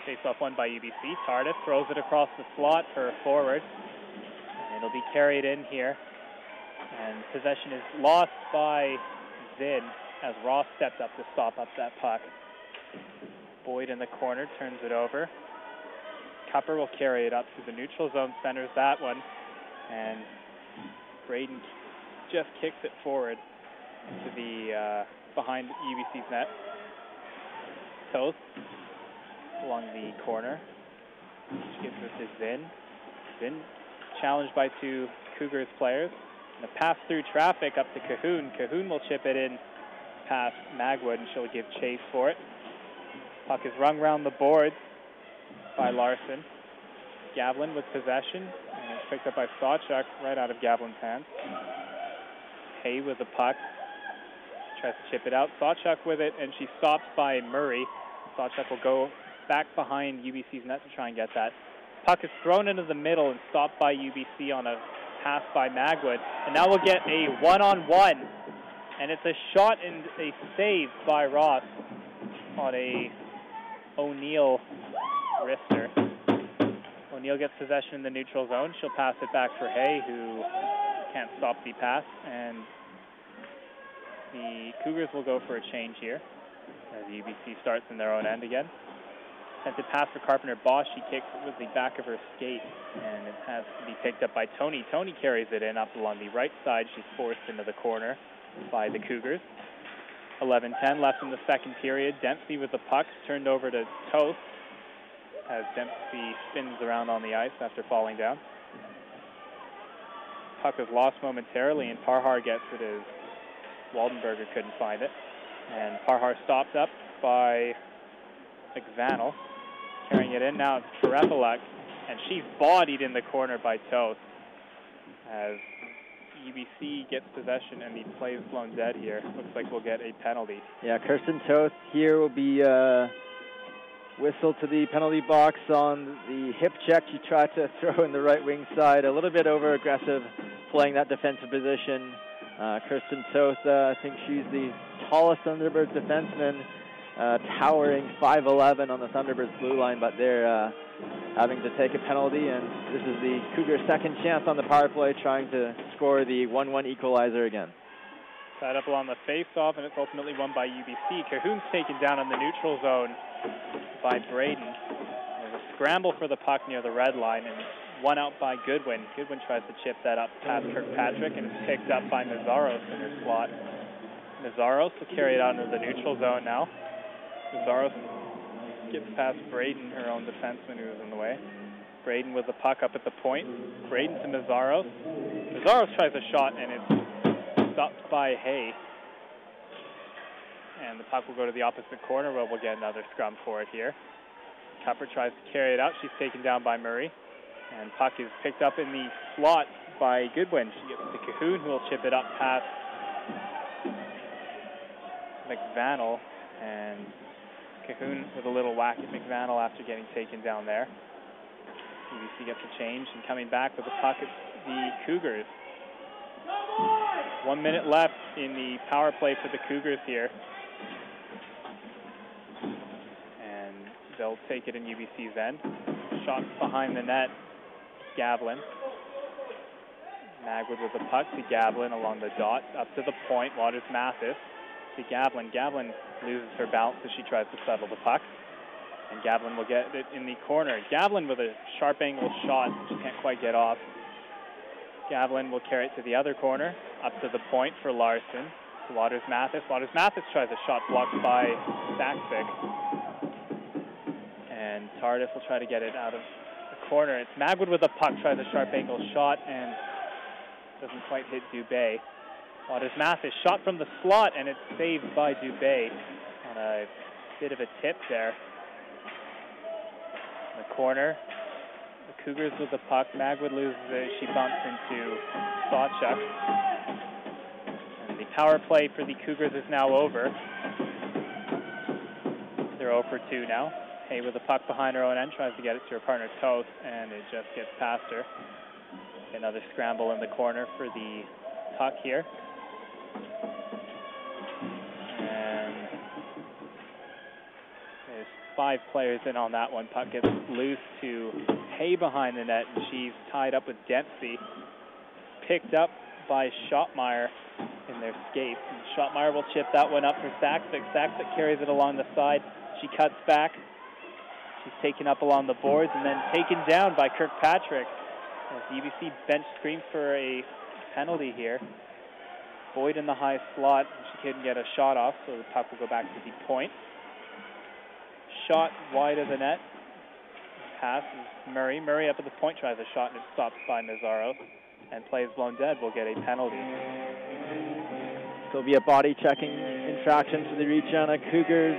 Face-off won by UBC. Tardif throws it across the slot for a forward, and it'll be carried in here. And possession is lost by Zinn as Ross steps up to stop up that puck. Boyd in the corner turns it over. Cupper will carry it up to the neutral zone, centers that one, and Braden just kicks it forward to the uh, behind UBC's net. Toth along the corner. Gives it to Zinn. Zinn challenged by two Cougars players. A pass through traffic up to Cahoon. Cahoon will chip it in past Magwood, and she'll give chase for it. Puck is rung round the boards by Larson. Gavlin with possession, and it's picked up by Sawchuk right out of Gavlin's hands. Hay with the puck. Tries to chip it out. Sawchuk with it, and she stops by Murray. Sawchuk will go back behind UBC's net to try and get that. Puck is thrown into the middle and stopped by UBC on a pass by Magwood. And now we'll get a one-on-one. And it's a shot and a save by Ross on a O'Neill wrister. O'Neill gets possession in the neutral zone. She'll pass it back for Hay, who can't stop the pass. And the Cougars will go for a change here as UBC starts in their own end again. Sent it pass for Carpenter Bosch. She kicks it with the back of her skate, and it has to be picked up by Tony. Tony carries it in up along the right side. She's forced into the corner by the Cougars. 11-10 left in the second period. Dempsey with the puck turned over to Toth as Dempsey spins around on the ice after falling down. Puck is lost momentarily, and Parhar gets it as Waldenberger couldn't find it. And Parhar stopped up by McVannell, carrying it in. Now it's Terepelak, and she's bodied in the corner by Toth as UBC gets possession and the play is blown dead here. Looks like we'll get a penalty.
Yeah, Kirsten Toth here will be uh, whistled to the penalty box on the hip check she tried to throw in the right wing side. A little bit over aggressive playing that defensive position. Uh, Kirsten Toth, uh, I think she's the tallest Thunderbirds defenseman, uh, towering 5'11 on the Thunderbirds blue line, but they're uh, having to take a penalty, and this is the Cougars' second chance on the power play, trying to score the 1-1 equalizer again.
Tied up along the face-off, and it's ultimately won by UBC. Cahoon's taken down in the neutral zone by Braden. There's a scramble for the puck near the red line, and one out by Goodwin. Goodwin tries to chip that up past Kirkpatrick, and it's picked up by Nazaros in her slot. Nazaros will carry it out into the neutral zone now. Nazaros gets past Braden, her own defenseman, who was in the way. Braden with the puck up at the point. Braden to Nazaros. Nazaros tries a shot, and it's stopped by Hay. And the puck will go to the opposite corner where we'll get another scrum for it here. Cupper tries to carry it out. She's taken down by Murray. And puck is picked up in the slot by Goodwin. She gets to Cahoon, who will chip it up past McVannell, and Cahoon with a little whack at McVannell after getting taken down there. UBC gets a change and coming back with the puck at the Cougars. One minute left in the power play for the Cougars here. And they'll take it in UBC's end. Shot behind the net, Gavlin. Magwood with the puck to Gavlin along the dot, up to the point. Waters Mathis to Gavlin. Gavlin loses her balance as she tries to settle the puck. And Gavlin will get it in the corner. Gavlin with a sharp angle shot, she can't quite get off. Gavlin will carry it to the other corner, up to the point for Larson. To Waters Mathis. Waters Mathis tries a shot blocked by Saksvik. And Tardif will try to get it out of the corner. It's Magwood with the puck, tries a sharp angle shot and doesn't quite hit Dubé. Waters Mathis shot from the slot and it's saved by Dubé on a bit of a tip there. In the corner, the Cougars with the puck. Magwood loses it. Uh, she bumps into Sawchuk. And the power play for the Cougars is now over. They're 0 for 2 now. Hay with the puck behind her own end tries to get it to her partner Toth, and it just gets past her. Another scramble in the corner for the puck here. And there's five players in on that one. Puck gets loose to Hay behind the net, and she's tied up with Dempsey. Picked up by Schottmeyer in their skates. And Schottmeyer will chip that one up for Saksvik. Saksvik carries it along the side. She cuts back. She's taken up along the boards and then taken down by Kirkpatrick. As UBC bench screams for a penalty here. Boyd in the high slot. She couldn't get a shot off, so the puck will go back to the point. Shot wide of the net. Pass is Murray. Murray up at the point tries a shot and it stops by Mazzaro. And plays blown dead will get a penalty.
So be a body checking infraction to the Regina Cougars.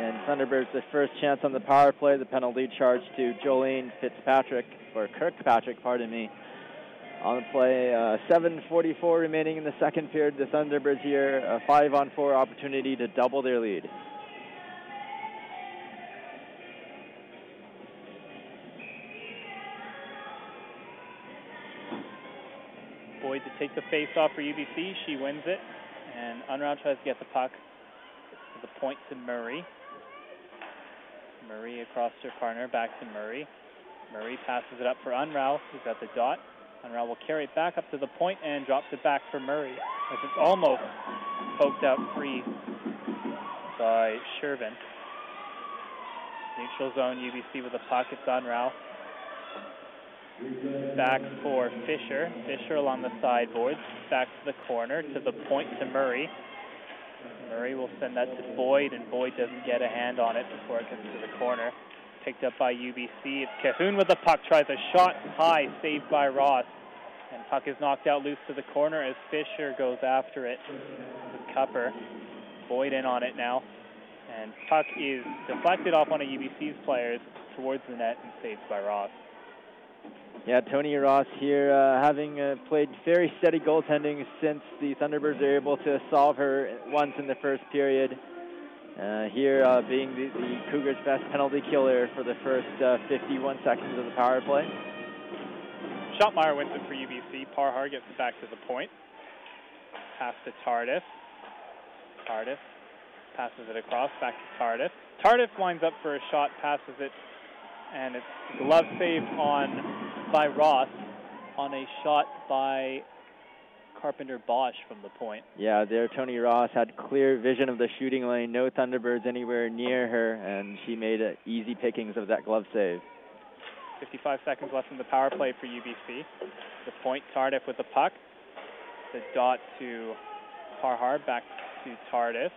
And Thunderbirds the first chance on the power play. The penalty charge to Jolene Fitzpatrick, or Kirkpatrick, pardon me. On the play, uh, 7.44 remaining in the second period. The Thunderbirds here, a 5 on 4 opportunity to double their lead.
Boyd to take the face off for UBC. She wins it. And Unrau tries to get the puck to the point to Murray. Murray across her partner, back to Murray. Murray passes it up for Unrau, who's at the dot. Unrau will carry it back up to the point and drops it back for Murray. As it's almost poked out free by Shervin. Neutral zone, UBC with the puck. It's Unrau. Back for Fisher. Fisher along the sideboards. Back to the corner, to the point to Murray. Murray will send that to Boyd, and Boyd doesn't get a hand on it before it gets to the corner. Picked up by UBC. It's Cahoon with the puck, tries a shot high, saved by Ross. And puck is knocked out loose to the corner as Fisher goes after it with Cupper. Boyd in on it now. And puck is deflected off one of UBC's players towards the net and saved by Ross.
Yeah, Tony Ross here, uh, having uh, played very steady goaltending since the Thunderbirds are able to solve her once in the first period. Uh, here uh, being the, the, Cougars' best penalty killer for the first uh, 51 seconds of the power play.
Schottmeyer wins it for UBC. Parhar gets it back to the point. Pass to Tardif. Tardif passes it across, back to Tardif. Tardif winds up for a shot, passes it, and it's glove save on by Ross on a shot by Carpenter Bosch from the point.
Yeah, there Tony Ross had clear vision of the shooting lane, no Thunderbirds anywhere near her, and she made easy pickings of that glove save.
55 seconds left in the power play for UBC. The point, Tardif with the puck. The dot to Parhar, back to Tardif.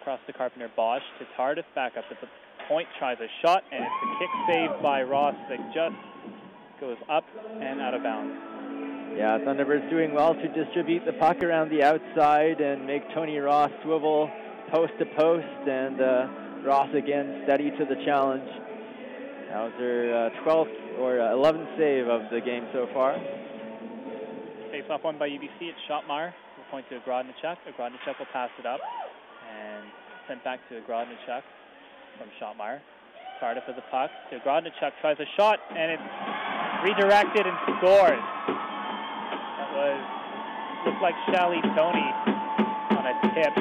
Across to Carpenter Bosch to Tardif, back up at the point, tries a shot, and it's a kick save by Ross that just goes up and out of bounds.
Yeah, Thunderbirds doing well to distribute the puck around the outside and make Tony Ross swivel post to post, and uh, Ross again steady to the challenge. That was her uh, 12th or uh, 11th save of the game so far.
Face off won by UBC. It's Schottmeyer. We'll point to Agrodnichuk. Agrodnichuk will pass it up. And sent back to Grodnichuk from Schottmeyer. Tardif with the puck to Grodnichuk, tries a shot, and it's redirected and scores. Was, looked like Shelly Tony on a tip.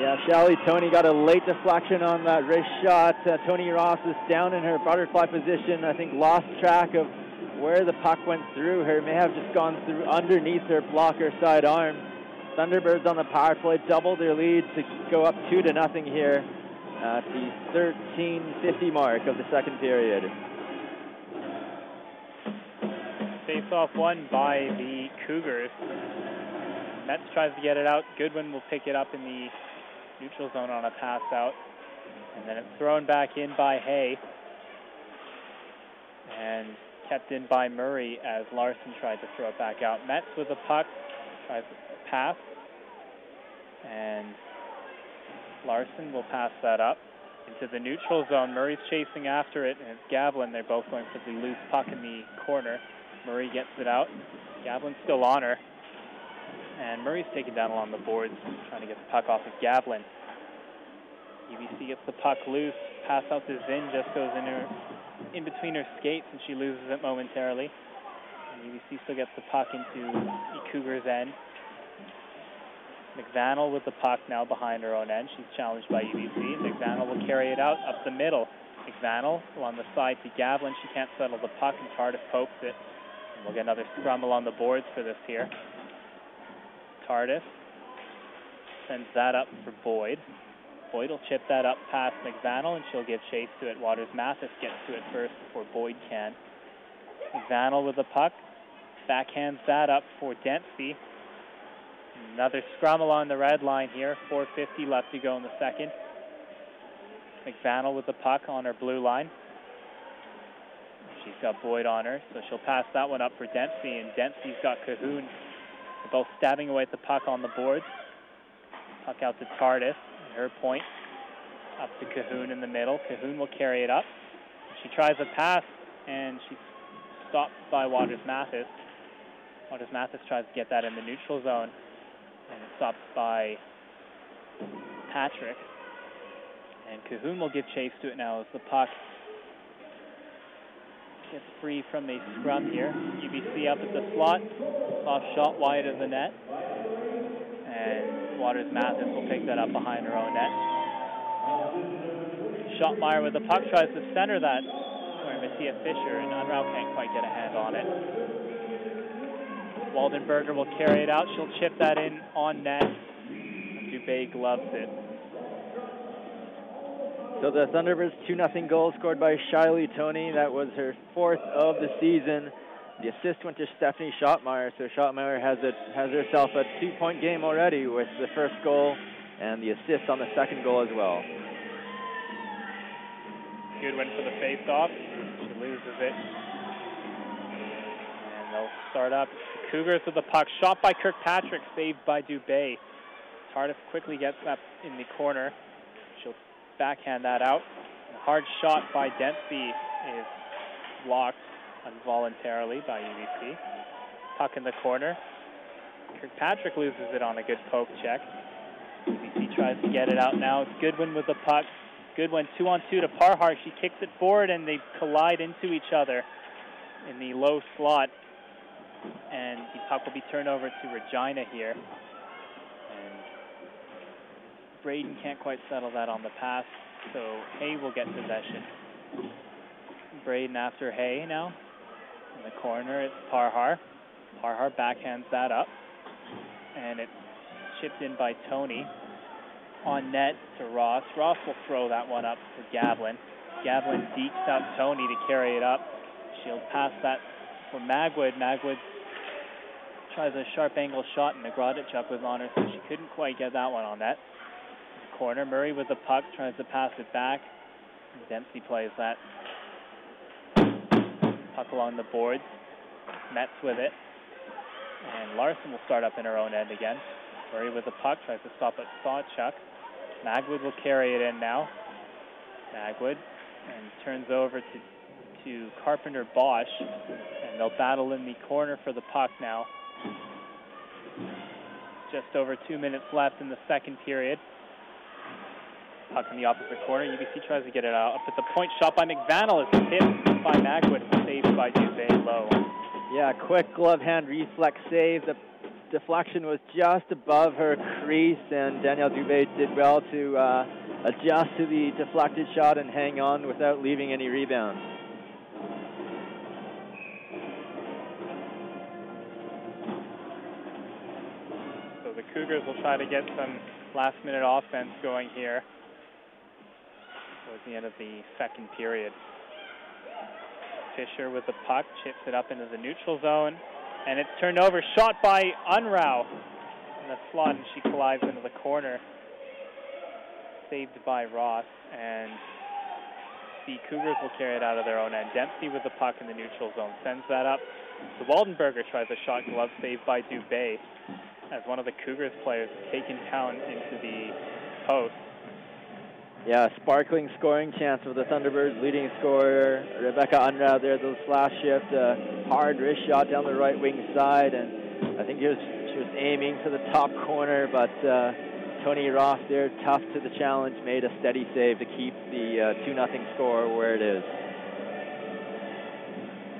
Yeah, Shelly Tony got a late deflection on that wrist shot. Uh, Tony Ross is down in her butterfly position. I think lost track of where the puck went through her. May have just gone through underneath her blocker side arm. Thunderbirds on the power play double their lead to go up two to nothing here at the 13:50 mark of the second period.
Face-off won by the Cougars. Metz tries to get it out. Goodwin will pick it up in the neutral zone on a pass out. And then it's thrown back in by Hay. And kept in by Murray as Larson tried to throw it back out. Metz with the puck, tries to pass. And Larson will pass that up into the neutral zone. Murray's chasing after it, and it's Gavlin. They're both going for the loose puck in the corner. Murray gets it out. Gavlin's still on her. And Murray's taken down along the boards, trying to get the puck off of Gavlin. UBC gets the puck loose. Pass out to Zinn, just goes in her, in between her skates, and she loses it momentarily. And UBC still gets the puck into Cougars' end. McVannell with the puck now behind her own end. She's challenged by UBC. McVannell will carry it out up the middle. McVannell along the side to Gavlin. She can't settle the puck, and Tardif pokes it. We'll get another scrum along the boards for this here. Tardif sends that up for Boyd. Boyd will chip that up past McVannell, and she'll give chase to it. Waters Mathis gets to it first before Boyd can. McVannell with the puck. Backhands that up for Dempsey. Another scrum along the red line here. 4.50 left to go in the second. McVannell with the puck on her blue line. She's got Boyd on her, so she'll pass that one up for Dempsey, and Dempsey's got Cahoon. They're both stabbing away at the puck on the boards. Puck out to Tardif, her point. Up to Cahoon in the middle. Cahoon will carry it up. She tries a pass, and she's stopped by Waters Mathis. Waters Mathis tries to get that in the neutral zone, and it's stopped by Patrick. And Cahoon will give chase to it now as the puck gets free from a scrum here. UBC up at the slot, soft shot wide of the net, and Waters Mathis will pick that up behind her own net. Schottmeyer with the puck tries to center that where Mattia Fisher and Unrau can't quite get a hand on it. Waldenberger will carry it out. She'll chip that in on net. Dubé gloves it.
So the Thunderbirds 2 0 goal scored by Shiley Tony. That was her fourth of the season. The assist went to Stephanie Schottmeyer, so Schottmeyer has it has herself a two-point game already with the first goal and the assist on the second goal as well.
Goodwin for the face-off. She loses it. And they'll start up. Cougars with the puck. Shot by Kirkpatrick, saved by Dubé. Tardif quickly gets that in the corner. Backhand that out. Hard shot by Dempsey is blocked involuntarily by UBC. Puck in the corner. Kirkpatrick loses it on a good poke check. UBC tries to get it out now. It's Goodwin with the puck. Goodwin two on two to Parhar. She kicks it forward and they collide into each other in the low slot. And the puck will be turned over to Regina here. Braden can't quite settle that on the pass, so Hay will get possession. Braden after Hay now. In the corner, it's Parhar. Parhar backhands that up. And it's chipped in by Tony. On net to Ross. Ross will throw that one up for Gavlin. Gavlin deeks out Tony to carry it up. She'll pass that for Magwood. Magwood tries a sharp angle shot, and Nagradichuk was on her, so she couldn't quite get that one on net. Corner, Murray with the puck, tries to pass it back. Dempsey plays that. Puck along the boards. Metz with it. And Larson will start up in her own end again. Murray with the puck, tries to stop at Sawchuk. Magwood will carry it in now. Magwood. And turns over to, to Carpenter Bosch. And they'll battle in the corner for the puck now. Just over two minutes left in the second period. Puck in the opposite corner. UBC tries to get it out. Up at the point, shot by McVannell is hit by Magwood saved by Dubé low.
Yeah, quick glove hand reflex save. The deflection was just above her crease, and Danielle Dubé did well to uh, adjust to the deflected shot and hang on without leaving any rebounds.
So the Cougars will try to get some last minute offense going here towards the end of the second period. Fisher with the puck, chips it up into the neutral zone, and it's turned over. Shot by Unrau in the slot, and she collides into the corner. Saved by Ross, and the Cougars will carry it out of their own end. Dempsey with the puck in the neutral zone sends that up. The Waldenberger tries a shot glove save by Dubé as one of the Cougars players is taken down into the post.
Yeah, sparkling scoring chance for the Thunderbirds. Leading scorer Rebecca Unrau there. Those last shift, uh, hard wrist shot down the right wing side, and I think he was, she was aiming for the top corner, but uh, Tony Ross there, tough to the challenge, made a steady save to keep the uh, two nothing score where it is.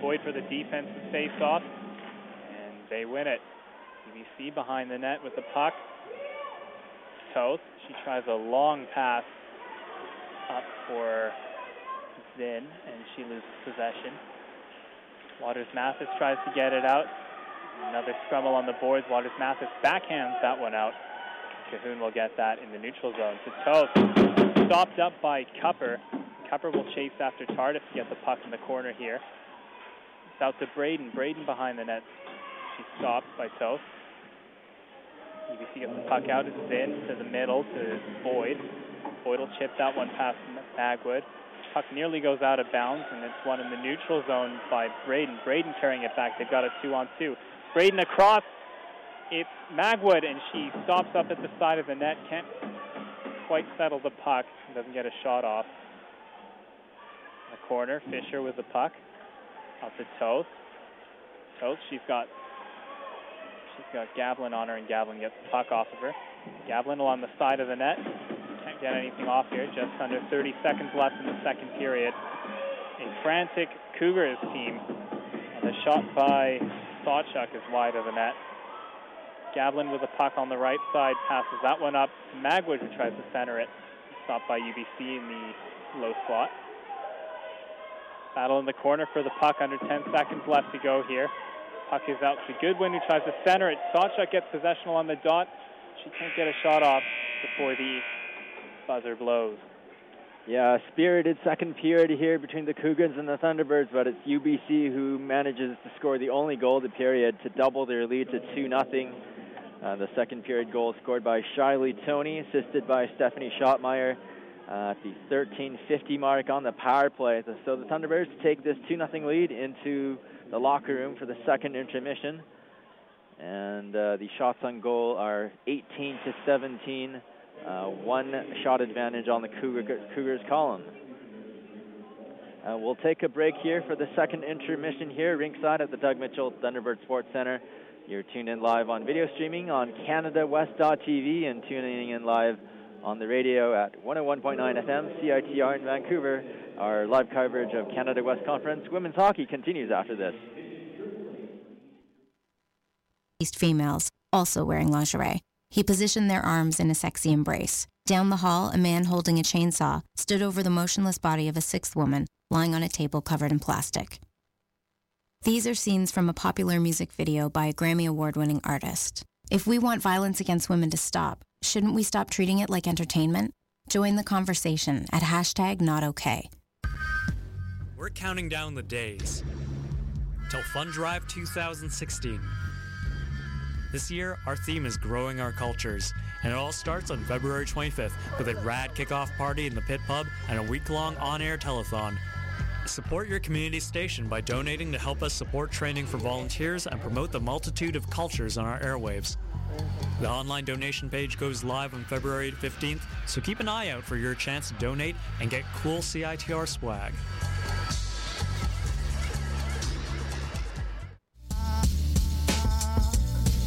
Boyd for the defensive face-off, and they win it. UBC behind the net with the puck. Toth, she tries a long pass up for Zinn, and she loses possession. Waters Mathis tries to get it out. Another scrummel on the boards. Waters Mathis backhands that one out. Cahoon will get that in the neutral zone to Toth. Stopped up by Cupper. Cupper will chase after Tardif to get the puck in the corner here. It's out to Braden. Braden behind the net. She's stopped by Toth. UBC gets the puck out. It's in to the middle to Boyd. Boyd will chip that one past Magwood. Puck nearly goes out of bounds, and it's one in the neutral zone by Braden. Braden carrying it back. They've got a two-on-two. Braden across. It's Magwood, and she stops up at the side of the net. Can't quite settle the puck. Doesn't get a shot off. In the corner, Fisher with the puck. Out to Toth. Toth, she's got she's got Gavlin on her, and Gavlin gets the puck off of her. Gavlin along the side of the net. Can't get anything off here. Just under 30 seconds left in the second period. A frantic Cougars team. And the shot by Sawchuk is wide of the net. Gavlin with the puck on the right side passes that one up Magwood who tries to center it. Stopped by UBC in the low slot. Battle in the corner for the puck under 10 seconds left to go here. Puck is out to Goodwin who tries to center it. Sawchuk gets possession on the dot. She can't get a shot off before the buzzer blows.
Yeah, spirited second period here between the Cougars and the Thunderbirds, but it's UBC who manages to score the only goal of the period to double their lead to 2 0. Uh, the second period goal scored by Shiley Tony, assisted by Stephanie Schottmeyer uh, at the 13:50 mark on the power play. So the Thunderbirds take this 2 0 lead into the locker room for the second intermission, and uh, the shots on goal are 18 to 17. Uh, one shot advantage on the Cougar, Cougars column. Uh, we'll take a break here for the second intermission here, ringside at the Doug Mitchell Thunderbird Sports Center. You're tuned in live on video streaming on CanadaWest.tv and tuning in live on the radio at 101.9 FM, CITR in Vancouver. Our live coverage of Canada West Conference women's hockey continues after this.
East females, also wearing lingerie. He positioned their arms in a sexy embrace. Down the hall, a man holding a chainsaw stood over the motionless body of a sixth woman lying on a table covered in plastic. These are scenes from a popular music video by a Grammy Award winning artist. If we want violence against women to stop, shouldn't we stop treating it like entertainment? Join the conversation at hashtag not.
We're counting down the days till Fun Drive 2016. This year, our theme is growing our cultures, and it all starts on February 25th with a rad kickoff party in the Pit Pub and a week-long on-air telethon. Support your community station by donating to help us support training for volunteers and promote the multitude of cultures on our airwaves. The online donation page goes live on February 15th, so keep an eye out for your chance to donate and get cool CITR swag.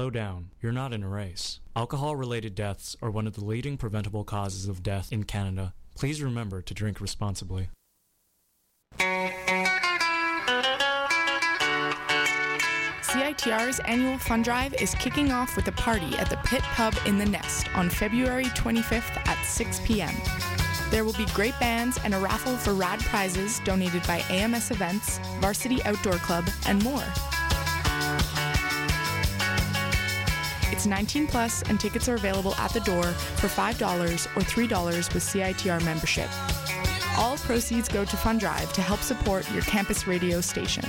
Slow down. You're not in a race. Alcohol related deaths are one of the leading preventable causes of death in Canada. Please remember to drink responsibly.
CITR's annual fund drive is kicking off with a party at the Pit Pub in the Nest on February 25th at 6 p.m. There will be great bands and a raffle for rad prizes donated by AMS Events, Varsity Outdoor Club, and more. It's 19 plus and tickets are available at the door for $5 or $3 with CITR membership. All proceeds go to Fund Drive to help support your campus radio station.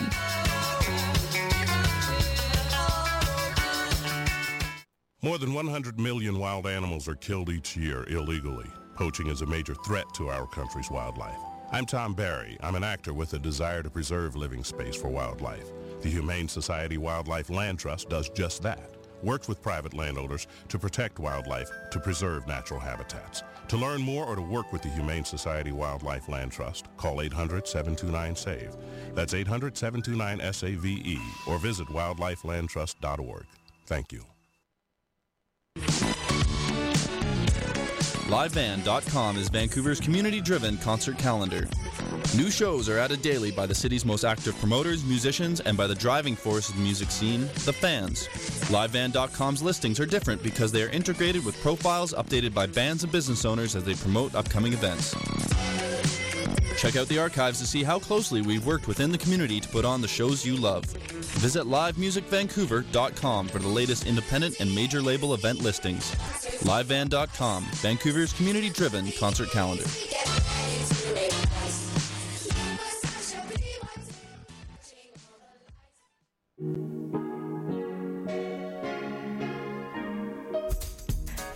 More than 100 million wild animals are killed each year illegally. Poaching is a major threat to our country's wildlife. I'm Tom Barry. I'm an actor with a desire to preserve living space for wildlife. The Humane Society Wildlife Land Trust does just that. Works with private landowners to protect wildlife, to preserve natural habitats. To learn more or to work with the Humane Society Wildlife Land Trust, call 800-729-SAVE. That's 800-729-SAVE E or visit wildlifelandtrust.org. Thank you.
LiveVan.com is Vancouver's community-driven concert calendar. New shows are added daily by the city's most active promoters, musicians, and by the driving force of the music scene, the fans. LiveVan.com's listings are different because they are integrated with profiles updated by bands and business owners as they promote upcoming events. Check out the archives to see how closely we've worked within the community to put on the shows you love. Visit livemusicvancouver.com for the latest independent and major label event listings. LiveVan.com, Vancouver's community-driven concert calendar.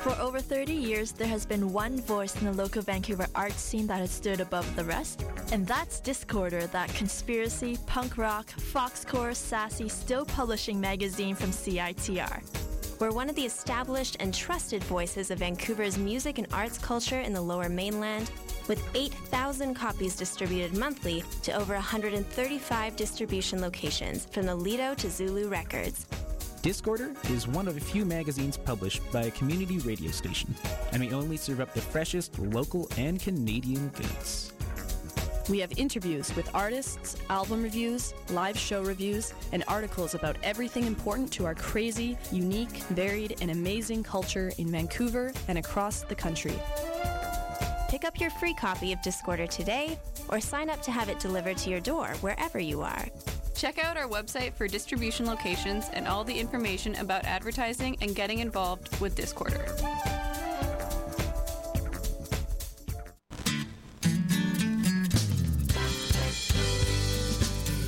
For over 30 years, there has been one voice in the local Vancouver art scene that has stood above the rest, and that's Discorder, that conspiracy, punk rock, foxcore, sassy, still publishing magazine from CITR.
We're one of the established and trusted voices of Vancouver's music and arts culture in the lower mainland, with 8,000 copies distributed monthly to over 135 distribution locations, from the Lido to Zulu Records.
Discorder is one of a few magazines published by a community radio station, and we only serve up the freshest local and Canadian goods.
We have interviews with artists, album reviews, live show reviews, and articles about everything important to our crazy, unique, varied, and amazing culture in Vancouver and across the country.
Pick up your free copy of Discorder today, or sign up to have it delivered to your door wherever you are.
Check out our website for distribution locations and all the information about advertising and getting involved with Discorder.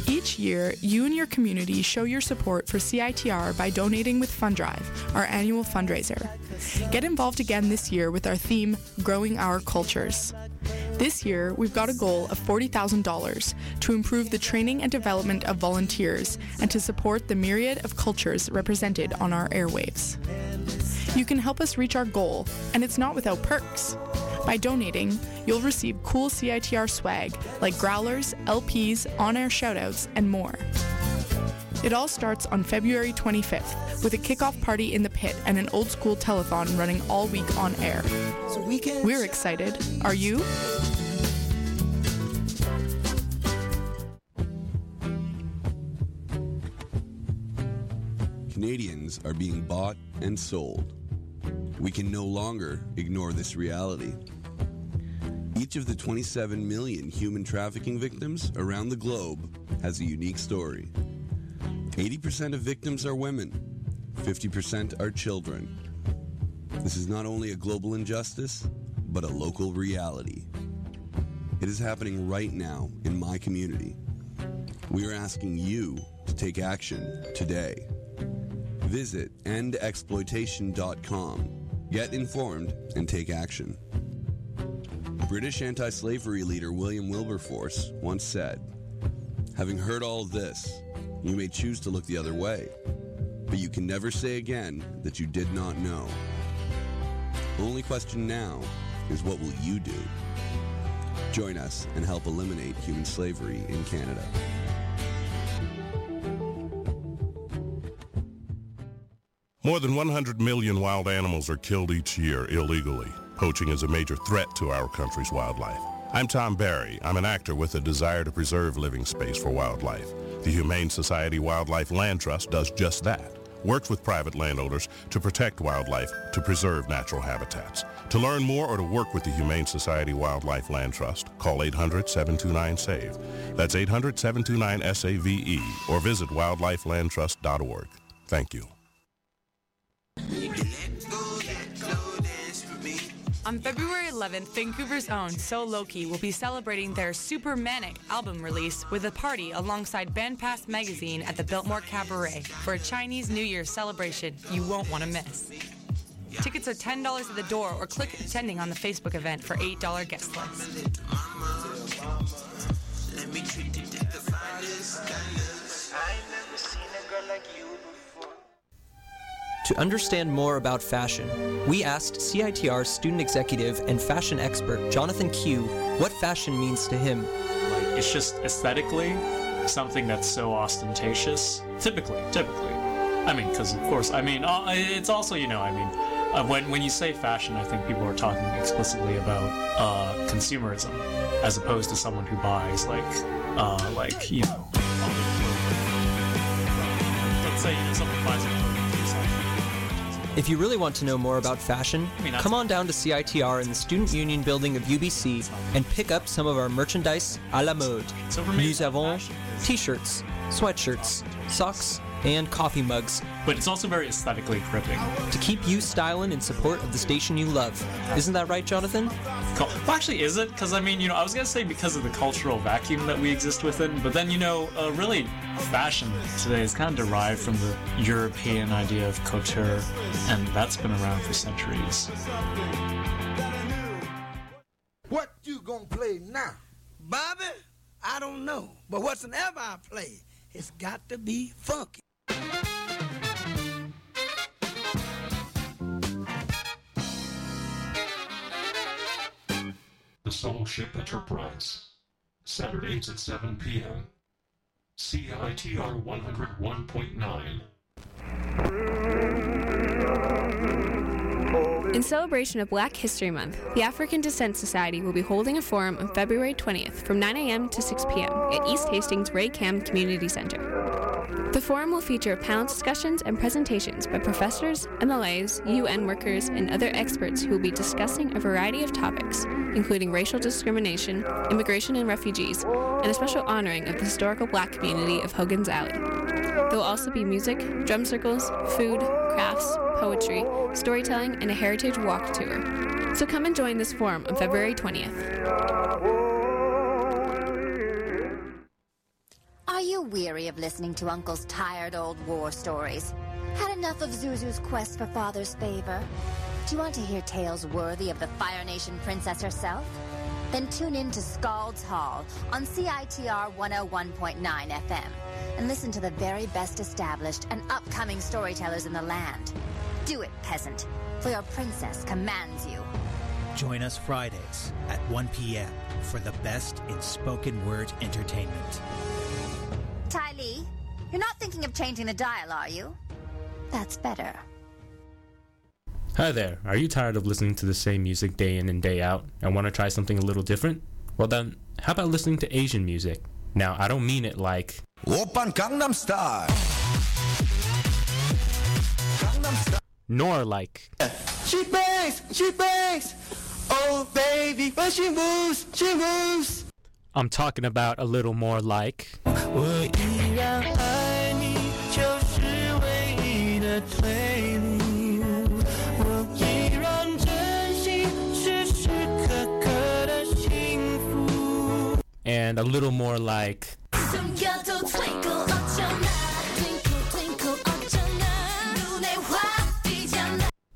Each year, you and your community show your support for CITR by donating with Fund Drive, our annual fundraiser. Get involved again this year with our theme, Growing Our Cultures. This year, we've got a goal of $40,000 to improve the training and development of volunteers and to support the myriad of cultures represented on our airwaves. You can help us reach our goal, and it's not without perks. By donating, you'll receive cool CITR swag like growlers, LPs, on air shoutouts, and more. It all starts on February 25th with a kickoff party in the pit and an old school telethon running all week on air. We're excited. Are you?
Canadians are being bought and sold. We can no longer ignore this reality. Each of the 27 million human trafficking victims around the globe has a unique story. 80% of victims are women, 50% are children. This is not only a global injustice, but a local reality. It is happening right now in my community. We are asking you to take action today. Visit endexploitation.com. Get informed and take action. British anti slavery leader William Wilberforce once said, Having heard all this, you may choose to look the other way, but you can never say again that you did not know. Only question now is what will you do? Join us and help eliminate human slavery in Canada.
More than 100 million wild animals are killed each year illegally. Poaching is a major threat to our country's wildlife. I'm Tom Barry. I'm an actor with a desire to preserve living space for wildlife. The Humane Society Wildlife Land Trust does just that. Works with private landowners to protect wildlife, to preserve natural habitats. To learn more or to work with the Humane Society Wildlife Land Trust, call 800-729-SAVE. That's 800-729-SAVE E or visit wildlifelandtrust.org. Thank you.
On February 11th, Vancouver's own So Loki will be celebrating their Super Manic album release with a party alongside Bandpass magazine at the Biltmore Cabaret for a Chinese New Year celebration you won't want to miss. Tickets are $10 at the door or click attending on the Facebook event for $8 guest list.
To understand more about fashion, we asked CITR student executive and fashion expert Jonathan Q what fashion means to him.
Like it's just aesthetically something that's so ostentatious. Typically, typically. I mean, because of course, I mean, uh, it's also you know, I mean, uh, when when you say fashion, I think people are talking explicitly about uh, consumerism, as opposed to someone who buys like uh, like you know. Let's say you know, someone buys a
If you really want to know more about fashion, come on down to CITR in the Student Union building of UBC and pick up some of our merchandise à la mode. Nous avons t-shirts, sweatshirts, socks, and coffee mugs.
But it's also very aesthetically gripping.
To keep you styling in support of the station you love. Isn't that right, Jonathan?
Cul- Well, actually, is it? Because I mean, you know, I was gonna say because of the cultural vacuum that we exist within, but then you know, uh, really, fashion today is kind of derived from the European idea of couture, and that's been around for centuries.
What you gonna play now? Bobby? I don't know. But whatsoever I play, it's got to be funky.
The Soul Ship Enterprise. Saturdays at 7 p.m. CITR 101.9.
In celebration of Black History Month, the African Descent Society will be holding a forum on February 20th from 9 a.m. to 6 p.m. at East Hastings Ray Cam Community Center. The forum will feature panel discussions and presentations by professors, MLAs, UN workers, and other experts who will be discussing a variety of topics, including racial discrimination, immigration and refugees, and a special honoring of the historical black community of Hogan's Alley. There will also be music, drum circles, food, crafts, poetry, storytelling, and a heritage walk tour. So come and join this forum on February 20th.
Weary of listening to Uncle's tired old war stories? Had enough of Zuzu's quest for father's favor? Do you want to hear tales worthy of the Fire Nation princess herself? Then tune in to Skald's Hall on CITR 101.9 FM and listen to the very best established and upcoming storytellers in the land. Do it, peasant, for your princess commands you.
Join us Fridays at 1 p.m. for the best in spoken word entertainment.
Ty Lee, You're not thinking of changing the dial, are you? That's better.
Hi there. Are you tired of listening to the same music day in and day out and want to try something a little different? Well then, how about listening to Asian music? Now, I don't mean it like
Oppan Gangnam Style.
nor like
She bangs, she bangs. Oh baby, when she moves, she moves.
I'm talking about a little more like. and a little more like.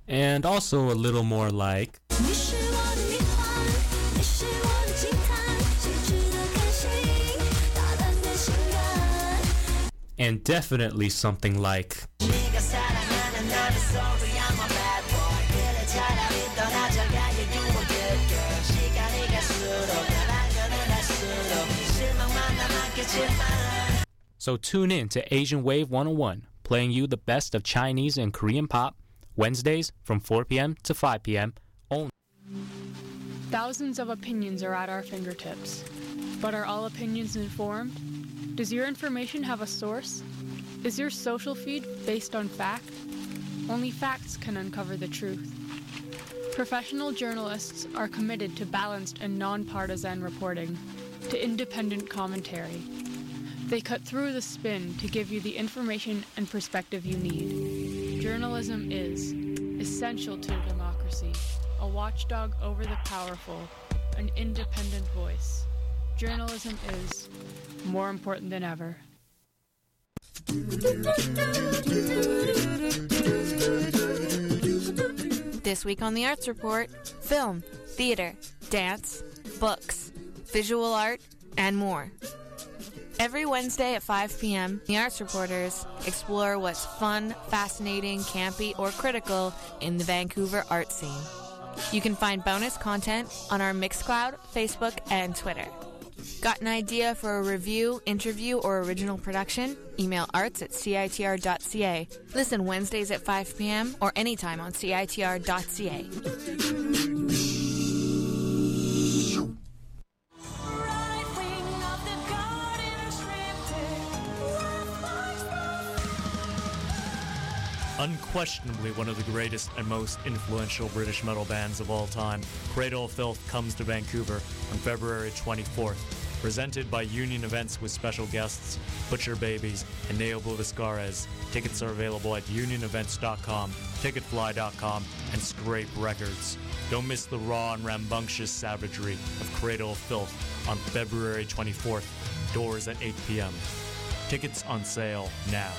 And also a little more like. and definitely something like. So tune in to Asian Wave 101, playing you the best of Chinese and Korean pop, Wednesdays from 4 p.m. to 5 p.m. only.
Thousands of opinions are at our fingertips, but are all opinions informed? Does your information have a source? Is your social feed based on fact? Only facts can uncover the truth. Professional journalists are committed to balanced and nonpartisan reporting, to independent commentary. They cut through the spin to give you the information and perspective you need. Journalism is essential to democracy, a watchdog over the powerful, an independent voice. Journalism is more important than ever.
This week on the Arts Report film, theater, dance, books, visual art, and more. Every Wednesday at 5 p.m., the Arts Reporters explore what's fun, fascinating, campy, or critical in the Vancouver art scene. You can find bonus content on our Mixcloud, Facebook, and Twitter. Got an idea for a review, interview, or original production? Email arts at citr.ca. Listen Wednesdays at 5 p.m. or anytime on citr.ca.
Unquestionably one of the greatest and most influential British metal bands of all time, Cradle of Filth comes to Vancouver on February 24th. Presented by Union Events with special guests Butcher Babies and Ne Obliviscaris. Tickets are available at unionevents.com, ticketfly.com, and Scrape Records. Don't miss the raw and rambunctious savagery of Cradle of Filth on February 24th. Doors at 8 p.m. Tickets on sale now.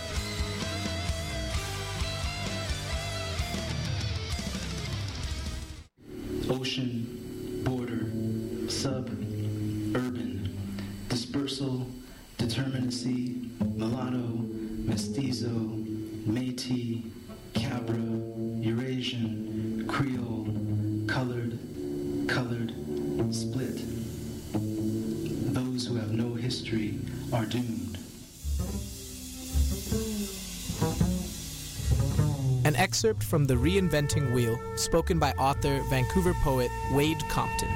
Ocean, border, sub, urban, dispersal, determinacy, mulatto, mestizo, Métis, Cabra, Eurasian, Creole, colored, colored, split. Those who have no history are doomed.
Excerpt from The Reinventing Wheel, spoken by author, Vancouver poet Wayde Compton.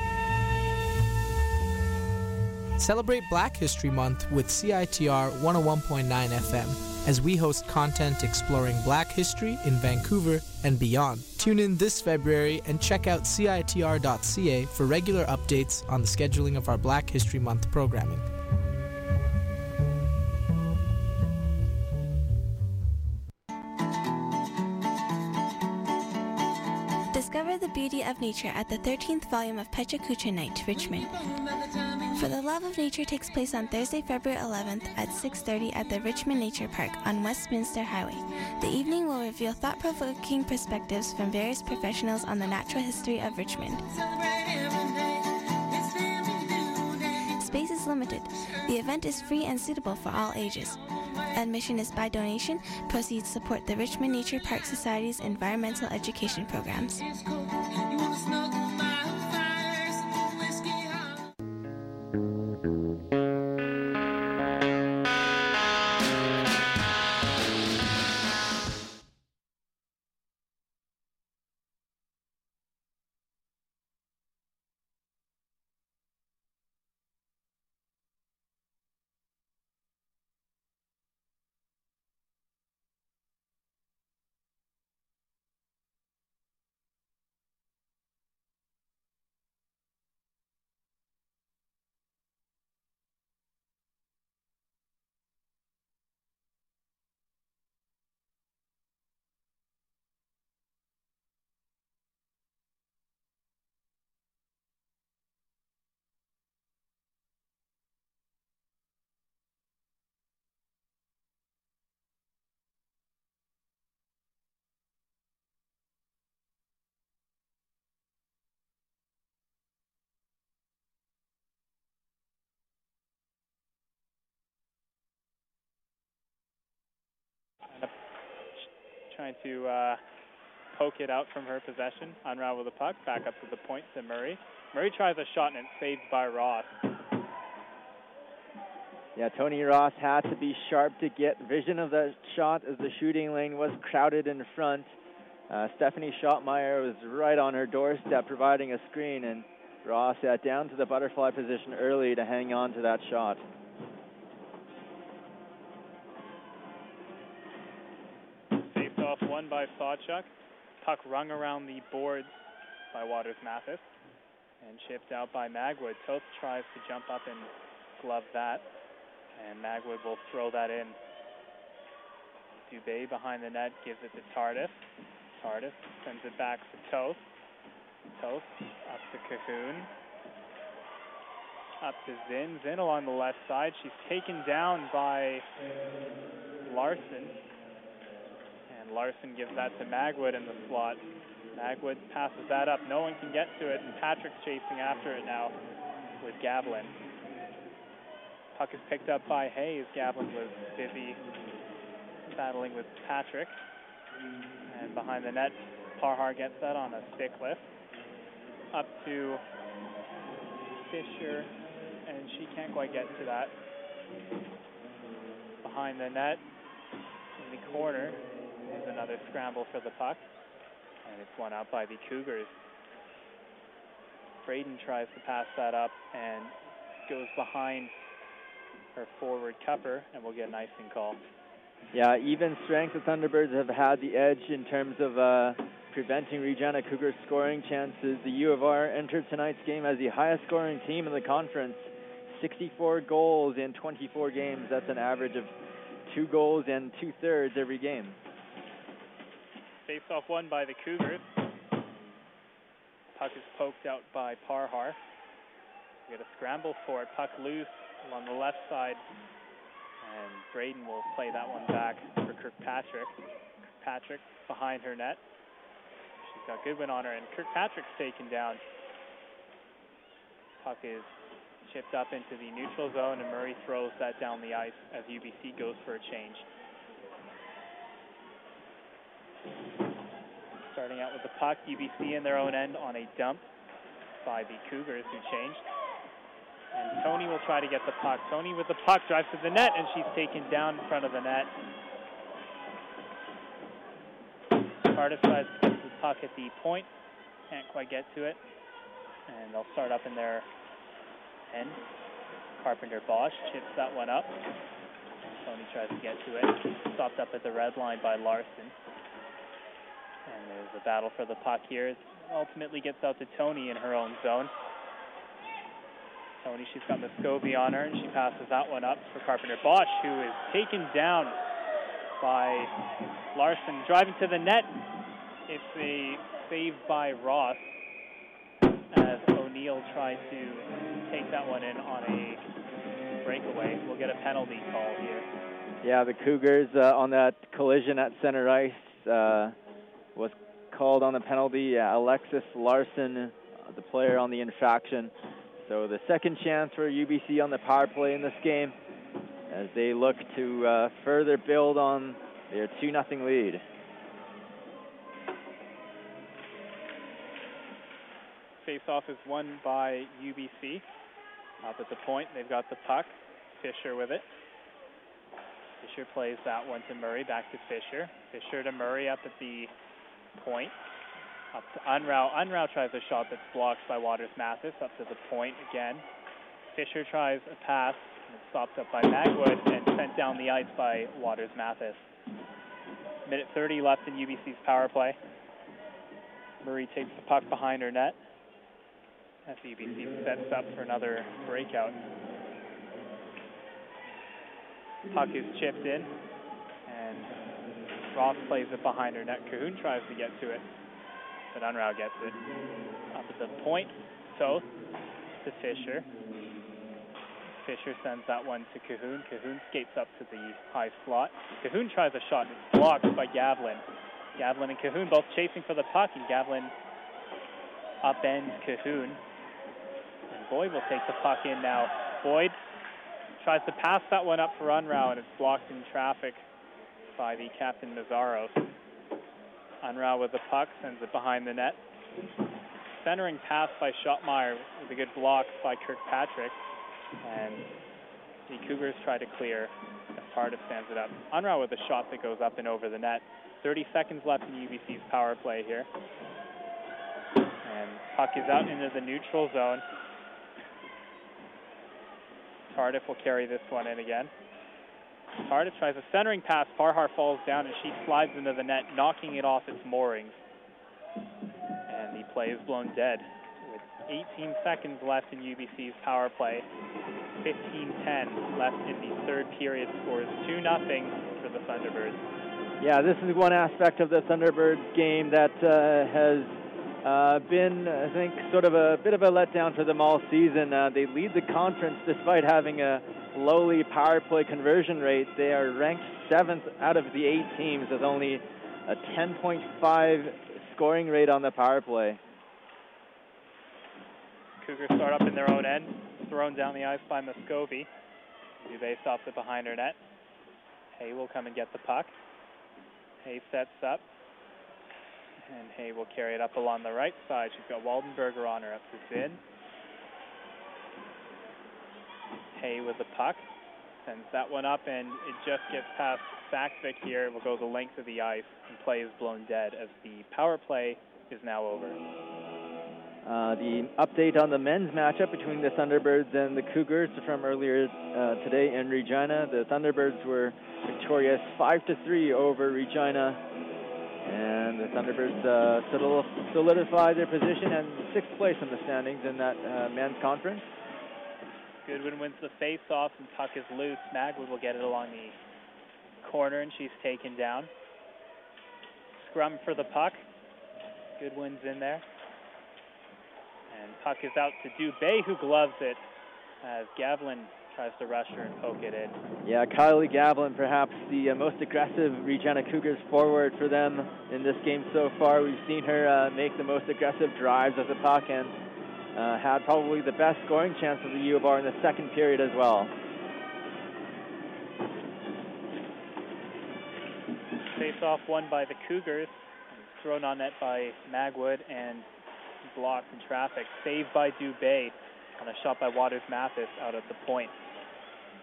Celebrate Black History Month with CITR 101.9 FM as we host content exploring black history in Vancouver and beyond. Tune in this February and check out CITR.ca for regular updates on the scheduling of our Black History Month programming.
Of nature at the 13th volume of Pecha Kucha Night, Richmond. For the Love of Nature takes place on Thursday, February 11th at 6.30 at the Richmond Nature Park on Westminster Highway. The evening will reveal thought-provoking perspectives from various professionals on the natural history of Richmond. Space is limited. The event is free and suitable for all ages. Admission is by donation. Proceeds support the Richmond Nature Park Society's environmental education programs. It's not.
Trying to uh, poke it out from her possession. Unravel the puck, back up to the point to Murray. Murray tries a shot and it's saved by Ross.
Yeah, Tony Ross had to be sharp to get vision of that shot as the shooting lane was crowded in front. Uh, Stephanie Schottmeyer was right on her doorstep providing a screen, and Ross got down to the butterfly position early to hang on to that shot.
By Sawchuk. Puck rung around the boards by Waters Mathis and chipped out by Magwood. Toth tries to jump up and glove that, and Magwood will throw that in. Dubé behind the net gives it to Tardif. Tardif sends it back to Toth. Toth up to Cahoon. Up to Zinn. Zinn along the left side. She's taken down by Larson. And Larson gives that to Magwood in the slot. Magwood passes that up. No one can get to it, and Patrick's chasing after it now with Gavlin. Puck is picked up by Hayes. Gavlin was busy battling with Patrick. And behind the net, Parhar gets that on a stick lift. Up to Fisher, and she can't quite get to that. Behind the net, in the corner, is another scramble for the puck. And it's won out by the Cougars. Braden tries to pass that up and goes behind her forward cupper, and we'll get an icing call.
Yeah, even strength, the Thunderbirds have had the edge in terms of uh, preventing Regina Cougars scoring chances. The U of R entered tonight's game as the highest scoring team in the conference. 64 goals in 24 games. That's an average of two goals and two thirds every game.
Face off won by the Cougars. Puck is poked out by Parhar. We get a scramble for it. Puck loose along the left side. And Braden will play that one back for Kirkpatrick. Kirkpatrick behind her net. She's got Goodwin on her, and Kirkpatrick's taken down. Puck is chipped up into the neutral zone, and Murray throws that down the ice as UBC goes for a change. Starting out with the puck, UBC in their own end on a dump by the Cougars who changed. And Tony will try to get the puck. Tony with the puck drives to the net, and she's taken down in front of the net. Tries to the puck at the point, can't quite get to it. And they'll start up in their end. Carpenter Bosch chips that one up. Tony tries to get to it. Stopped up at the red line by Larson. And there's a battle for the puck here. It ultimately gets out to Tony in her own zone. Tony, she's got Muscovy on her, and she passes that one up for Carpenter Bosch, who is taken down by Larson. Driving to the net, it's a save by Ross as O'Neill tried to take that one in on a breakaway. We'll get a penalty call here.
Yeah, the Cougars uh, on that collision at center ice uh, was called on the penalty. Yeah, Alexis Larson, uh, the player on the infraction. So the second chance for UBC on the power play in this game as they look to uh, further build on their 2 0 lead.
Face-off is won by UBC. Up at the point, they've got the puck. Fisher with it. Fisher plays that one to Murray, back to Fisher. Fisher to Murray up at the point. Up to Unrau. Unrau tries a shot that's blocked by Waters Mathis. Up to the point again. Fisher tries a pass. And it's stopped up by Magwood and sent down the ice by Waters Mathis. Minute 30 left in UBC's power play. Murray takes the puck behind her net as UBC sets up for another breakout. Puck is chipped in, and Ross plays it behind her net. Cahoon tries to get to it, but Unrau gets it. Up at the point, Toth to Fisher. Fisher sends that one to Cahoon. Cahoon skates up to the high slot. Cahoon tries a shot, it's blocked by Gavlin. Gavlin and Cahoon both chasing for the puck, and Gavlin upends Cahoon. And Boyd will take the puck in now. Boyd tries to pass that one up for Unrau, and it's blocked in traffic by the captain Nazaros. Unrau with the puck sends it behind the net. Centering pass by Schottmeyer with a good block by Kirkpatrick. And the Cougars try to clear as Tardif stands it up. Unrau with a shot that goes up and over the net. 30 seconds left in UBC's power play here. And puck is out into the neutral zone. Tardif will carry this one in again. Tardif tries a centering pass. Parhar falls down and she slides into the net, knocking it off its moorings. And the play is blown dead with 18 seconds left in UBC's power play. 15-10 left in the third period. Scores 2 nothing for the Thunderbirds.
Yeah, this is one aspect of the Thunderbirds game that uh, has uh, been, I think, sort of a bit of a letdown for them all season. Uh, they lead the conference despite having a lowly power play conversion rate. They are ranked seventh out of the eight teams with only a 10.5 scoring rate on the power play.
Cougars start up in their own end, thrown down the ice by Muscovy. Dubé stops it behind her net. Hay will come and get the puck. Hay sets up. And Hay will carry it up along the right side. She's got Waldenberger on her up to Zinn. Hay with the puck. Sends that one up, and it just gets past Saksvik here. It will go the length of the ice, and play is blown dead as the power play is now over.
Uh, the update on the men's matchup between the Thunderbirds and the Cougars from earlier uh, today in Regina. The Thunderbirds were victorious 5 to 3 over Regina, and the Thunderbirds uh, solidify their position and sixth place in the standings in that uh, men's conference.
Goodwin wins the face-off, and puck is loose. Magwood will get it along the corner, and she's taken down. Scrum for the puck. Goodwin's in there. And puck is out to Dubé, who gloves it as Gavlin tries to rush her and poke it in.
Yeah, Kylie Gavlin, perhaps the uh, most aggressive Regina Cougars forward for them in this game so far. We've seen her uh, make the most aggressive drives of the puck and uh, had probably the best scoring chance of the U of R in the second period as well.
Face off won by the Cougars, thrown on net by Magwood and blocked in traffic. Saved by Dubé on a shot by Waters Mathis out at the point.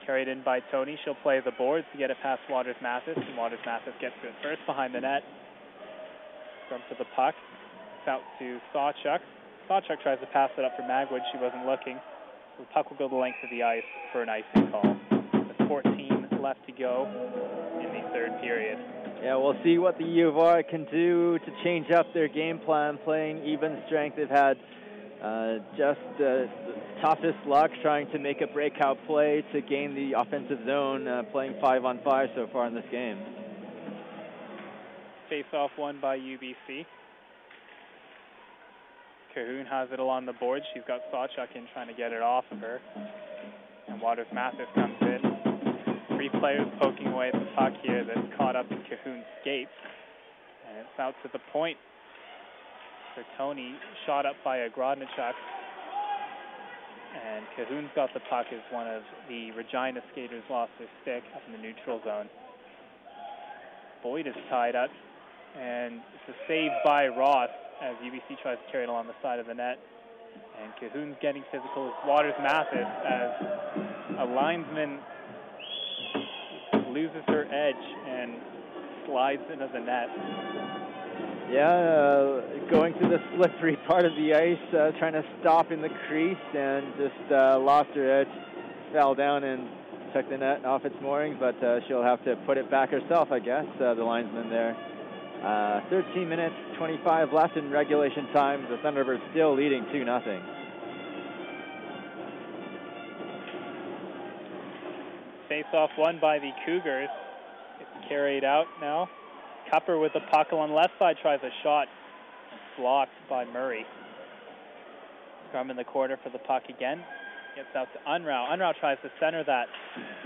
Carried in by Tony. She'll play the boards to get it past Waters Mathis, and Waters Mathis gets to it first behind the net. Scrum to the puck. It's out to Sawchuk. Sawchuk tries to pass it up for Magwood. She wasn't looking. The puck will go the length of the ice for an icing call. With 14 left to go in the third period.
Yeah, we'll see what the U of R can do to change up their game plan, playing even strength. They've had uh, just uh, the toughest luck trying to make a breakout play to gain the offensive zone, uh, playing five on five so far in this game.
Face off won by UBC. Cahoon has it along the board. She's got Sawchuk in trying to get it off of her. And Waters Mathis comes in. Three players poking away at the puck here that's caught up in Cahoon's skates. And it's out to the point for Tony. Shot up by a Grodnichuk. And Cahoon's got the puck as one of the Regina skaters lost their stick up in the neutral zone. Boyd is tied up. And it's a save by Ross as UBC tries to carry it along the side of the net. And Cahoon's getting physical Waters Mathis as a linesman loses her edge and slides into the net.
Yeah, uh, going through the slippery part of the ice, uh, trying to stop in the crease, and just uh, lost her edge, fell down and took the net off its moorings, but uh, she'll have to put it back herself, I guess, uh, the linesman there. Uh, 13 minutes, 25 left in regulation time. The Thunderbirds still leading 2 nothing.
Face-off won by the Cougars. It's carried out now. Cupper with the puck on left side tries a shot. Blocked by Murray. Scrum in the corner for the puck again. Gets out to Unrau. Unrau tries to center that,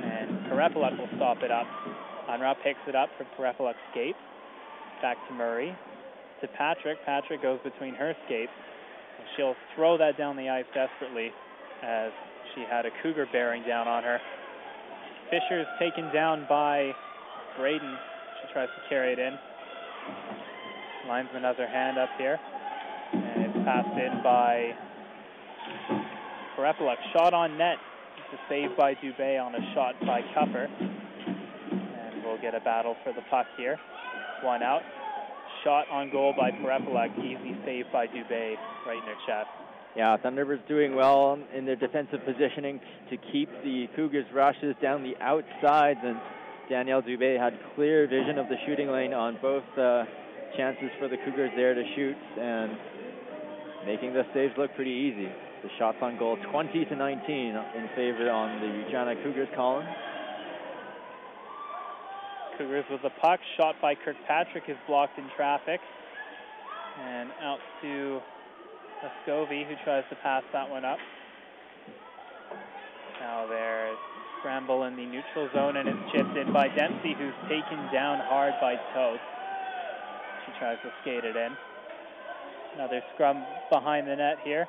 and Karepaluk will stop it up. Unrau picks it up from Karepaluk's skates. Back to Murray. To Patrick. Patrick goes between her skates. She'll throw that down the ice desperately as she had a Cougar bearing down on her. Fisher's taken down by Braden. She tries to carry it in. Linesman has her hand up here. And it's passed in by Karepaluk. Shot on net. It's a save by Dubé on a shot by Cupper. And we'll get a battle for the puck here. One out. Shot on goal by Karepaluk. Easy save by Dubé right in her chest.
Yeah, Thunderbirds doing well in their defensive positioning to keep the Cougars' rushes down the outsides, and Danielle Dubé had clear vision of the shooting lane on both uh, chances for the Cougars there to shoot, and making the saves look pretty easy. The shots on goal, 20 to 19 in favor on the Regina Cougars column.
Cougars with the puck. Shot by Kirkpatrick is blocked in traffic. And out to Muscovy, who tries to pass that one up. Now there's scramble in the neutral zone, and it's chipped in by Dempsey, who's taken down hard by Toth. She tries to skate it in. Another scrum behind the net here.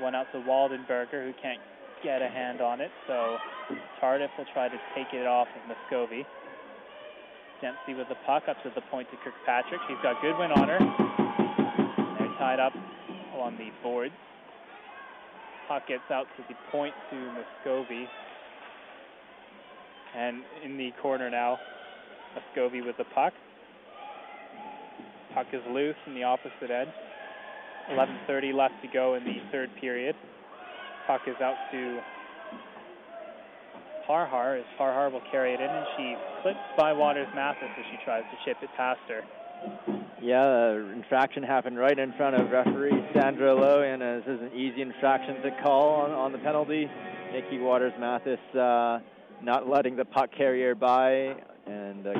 One out to Waldenberger, who can't get a hand on it, so Tardif will try to take it off of Muscovy. Dempsey with the puck up to the point to Kirkpatrick. She's got Goodwin on her. They're tied up on the boards. Puck gets out to the point to Muscovy. And in the corner now, Muscovy with the puck. Puck is loose in the opposite end. 11.30 left to go in the third period. Puck is out to Parhar as Parhar will carry it in and she clips by Waters Mathis as she tries to chip it past her.
Yeah, uh, infraction happened right in front of referee Sandra Lowe, and this is an easy infraction to call on, on the penalty. Nikki Waters Mathis uh, not letting the puck carrier by, and a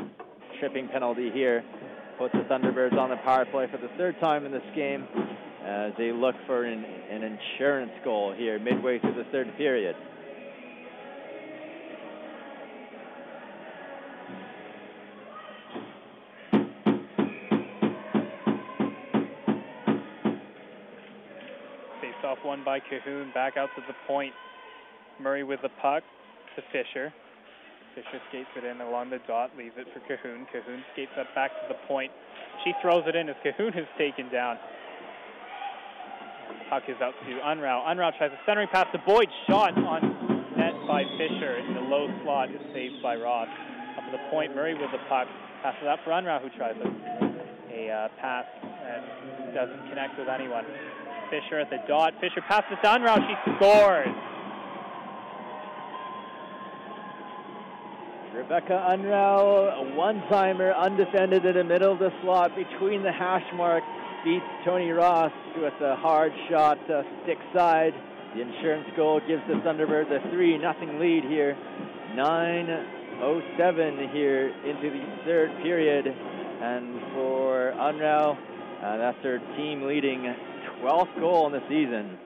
tripping penalty here puts the Thunderbirds on the power play for the third time in this game as they look for an, an insurance goal here midway through the third period.
One by Cahoon, back out to the point. Murray with the puck to Fisher. Fisher skates it in along the dot, leaves it for Cahoon. Cahoon skates up back to the point. She throws it in as Cahoon is taken down. Puck is out to Unrau. Unrau tries a centering pass to Boyd. Shot on net by Fisher in the low slot is saved by Ross. Up to the point, Murray with the puck. Passes out for Unrau who tries a, a uh, pass that doesn't connect with anyone. Fisher at the dot. Fisher passes to Unrau. She scores.
Rebecca Unrau, a one-timer, undefended in the middle of the slot between the hash mark, beats Tony Ross with a hard shot uh, stick side. The insurance goal gives the Thunderbirds a 3 nothing lead here. 9.07 here into the third period. And for Unrau, uh, that's their team leading 12th goal in the season.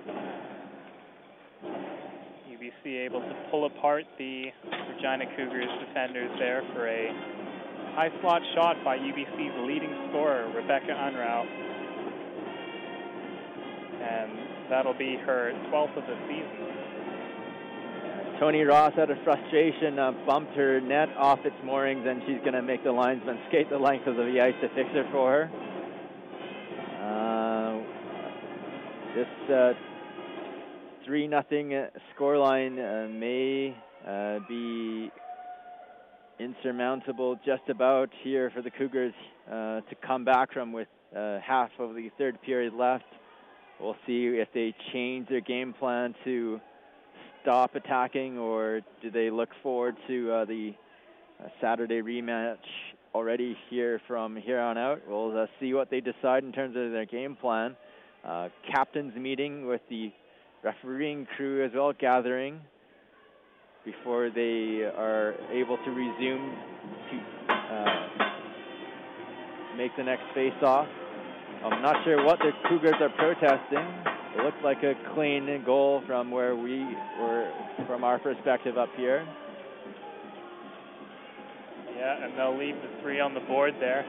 UBC able to pull apart the Regina Cougars defenders there for a high slot shot by UBC's leading scorer, Rebecca Unrau. And that'll be her 12th of the season.
Tony Ross, out of frustration, uh, bumped her net off its moorings, and she's going to make the linesman skate the length of the ice to fix it for her. Uh, this uh, 3 nothing scoreline uh, may uh, be insurmountable just about here for the Cougars uh, to come back from with uh, half of the third period left. We'll see if they change their game plan to stop attacking or do they look forward to uh, the uh, Saturday rematch already here from here on out. We'll uh, see what they decide in terms of their game plan. Uh, captain's meeting with the refereeing crew as well gathering before they are able to resume to uh, make the next face-off. I'm not sure what the Cougars are protesting. It looks like a clean goal from where we were, from our perspective up here.
Yeah, and they'll leave the three on the board there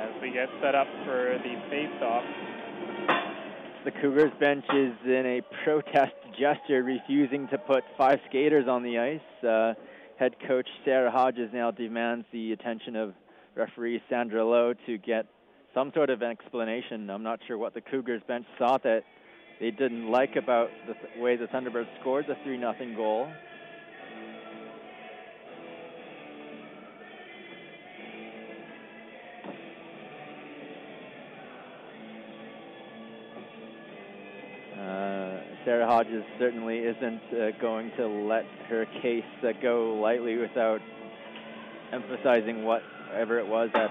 as we get set up for the face-off.
The Cougars bench is in a protest gesture, refusing to put five skaters on the ice. Uh, head coach Sarah Hodges now demands the attention of referee Sandra Lowe to get some sort of explanation. I'm not sure what the Cougars bench thought that they didn't like about the th- way the Thunderbirds scored the 3 nothing goal. Sarah Hodges certainly isn't uh, going to let her case uh, go lightly without emphasizing whatever it was that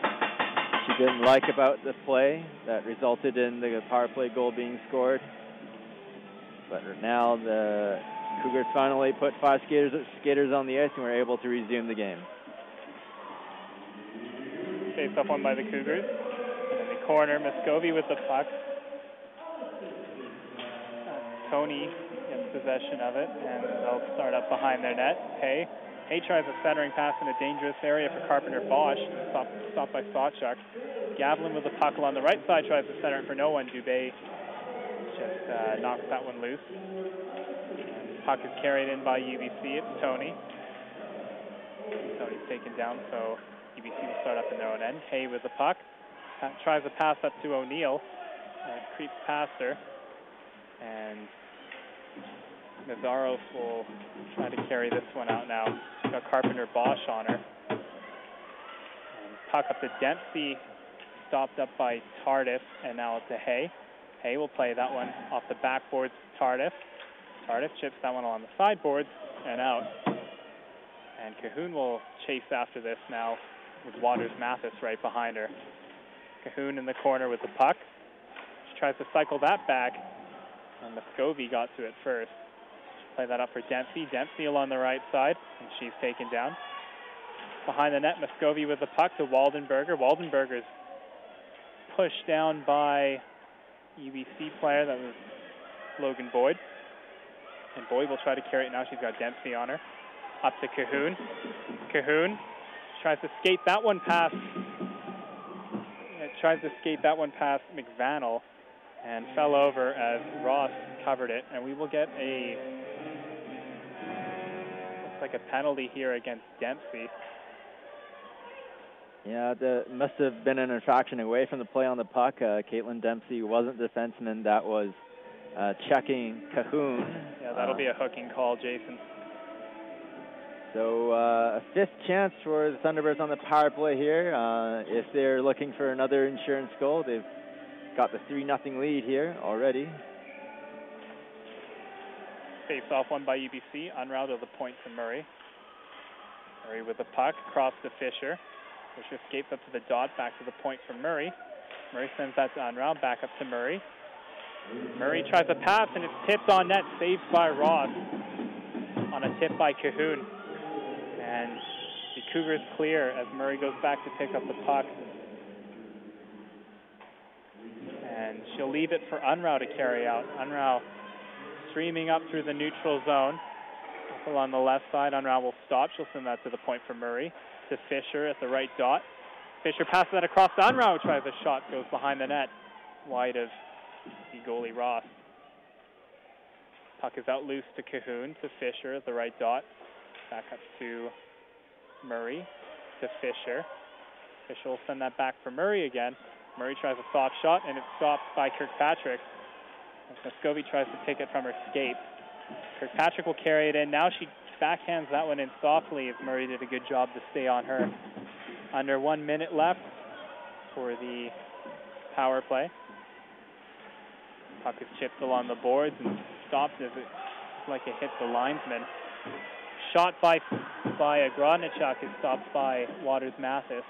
she didn't like about the play that resulted in the power play goal being scored. But now the Cougars finally put five skaters, skaters on the ice and were able to resume the game.
Face off one by the Cougars. In the corner, Muscovy with the puck. Tony gets possession of it, and they'll start up behind their net. Hay. Hay tries a centering pass in a dangerous area for Carpenter Bosch. Stopped, stopped by Sawchuk. Gavlin with the puck on the right side tries to center for no one. Dubé just uh, knocks that one loose. Puck is carried in by UBC. It's Tony. Tony's taken down, so UBC will start up in their own end. Hay with the puck. Uh, tries a pass up to O'Neill. Uh, creeps past her. And Nazaros will try to carry this one out now. Got Carpenter Bosch on her. And puck up to Dempsey. Stopped up by Tardif, and now to Hay. Hay will play that one off the backboards to Tardif. Tardif chips that one along the sideboards and out. And Cahoon will chase after this now with Waters Mathis right behind her. Cahoon in the corner with the puck. She tries to cycle that back, and Muscovy got to it first. Play that up for Dempsey. Dempsey along the right side, and she's taken down. Behind the net, Muscovy with the puck to Waldenberger. Waldenberger's pushed down by UBC player, that was Logan Boyd. And Boyd will try to carry it now. She's got Dempsey on her. Up to Cahoon. Cahoon tries to skate that one past. uh, Tries to skate that one past McVannell and fell over as Ross covered it. And we will get a looks like a penalty here against Dempsey.
Yeah, that must have been an infraction away from the play on the puck. Uh, Caitlin Dempsey wasn't the defenseman that was uh, checking Cahoon.
Yeah, that'll
Uh,
be a hooking call, Jason.
So uh, a fifth chance for the Thunderbirds on the power play here. Uh, if they're looking for another insurance goal, they've got the three nothing lead here already.
Face off one by UBC. Unroute of the point to Murray. Murray with the puck across to Fisher. Fisher escapes up to the dot, back to the point for Murray. Murray sends that to Unrau, back up to Murray. Murray tries a pass and it's tipped on net, saved by Ross on a tip by Cahoon. And the Cougars clear as Murray goes back to pick up the puck. And she'll leave it for Unrau to carry out. Unrau streaming up through the neutral zone. Up along the left side, Unrau will stop. She'll send that to the point for Murray. To Fisher at the right dot. Fisher passes that across to Unrau, tries a shot, goes behind the net. Wide of the goalie Ross. Puck is out loose to Cahoon, to Fisher at the right dot. Back up to Murray, to Fisher. Fisher will send that back for Murray again. Murray tries a soft shot, and it's stopped by Kirkpatrick. Muscovy tries to take it from her skate. Kirkpatrick will carry it in. Now she backhands that one in softly as Murray did a good job to stay on her. Under one minute left for the power play. Puck is chipped along the boards and stopped as it like it hit the linesman. Shot by by Grodnichuk is stopped by Waters Mathis.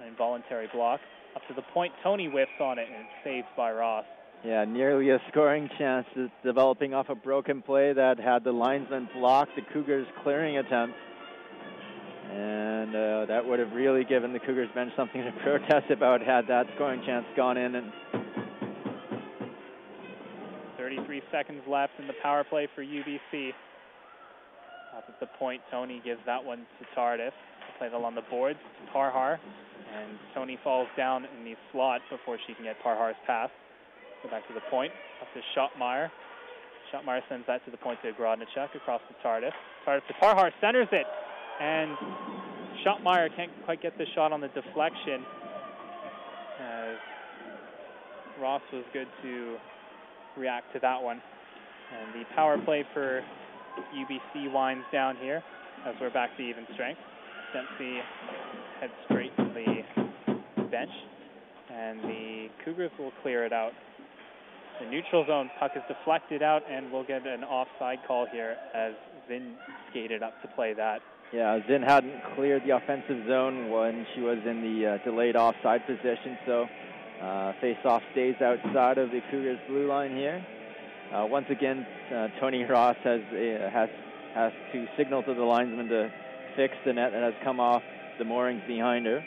An involuntary block. Up to the point, Tony whiffs on it and it's saved by Ross.
Yeah, nearly a scoring chance. Developing off a broken play that had the linesman block the Cougars' clearing attempt. And uh, that would have really given the Cougars bench something to protest about had that scoring chance gone in. And
33 seconds left in the power play for UBC. Up at the point, Tony gives that one to Tardif. They play it along the boards to Parhar. And Tony falls down in the slot before she can get Parhar's pass. Go back to the point, up to Schottmeyer. Schottmeyer sends that to the point to Grodnichuk across to Tardif. Tardif to Parhar, centers it. And Schottmeyer can't quite get the shot on the deflection. Ross was good to react to that one. And the power play for UBC winds down here as we're back to even strength. Dempsey heads straight the bench, and the Cougars will clear it out. The neutral zone puck is deflected out, and we'll get an offside call here as Zinn skated up to play that.
Yeah, Zinn hadn't cleared the offensive zone when she was in the uh, delayed offside position, so uh, face-off stays outside of the Cougars' blue line here. Uh, once again, uh, Tony Ross has uh, has has to signal to the linesman to fix the net that has come off the moorings behind her.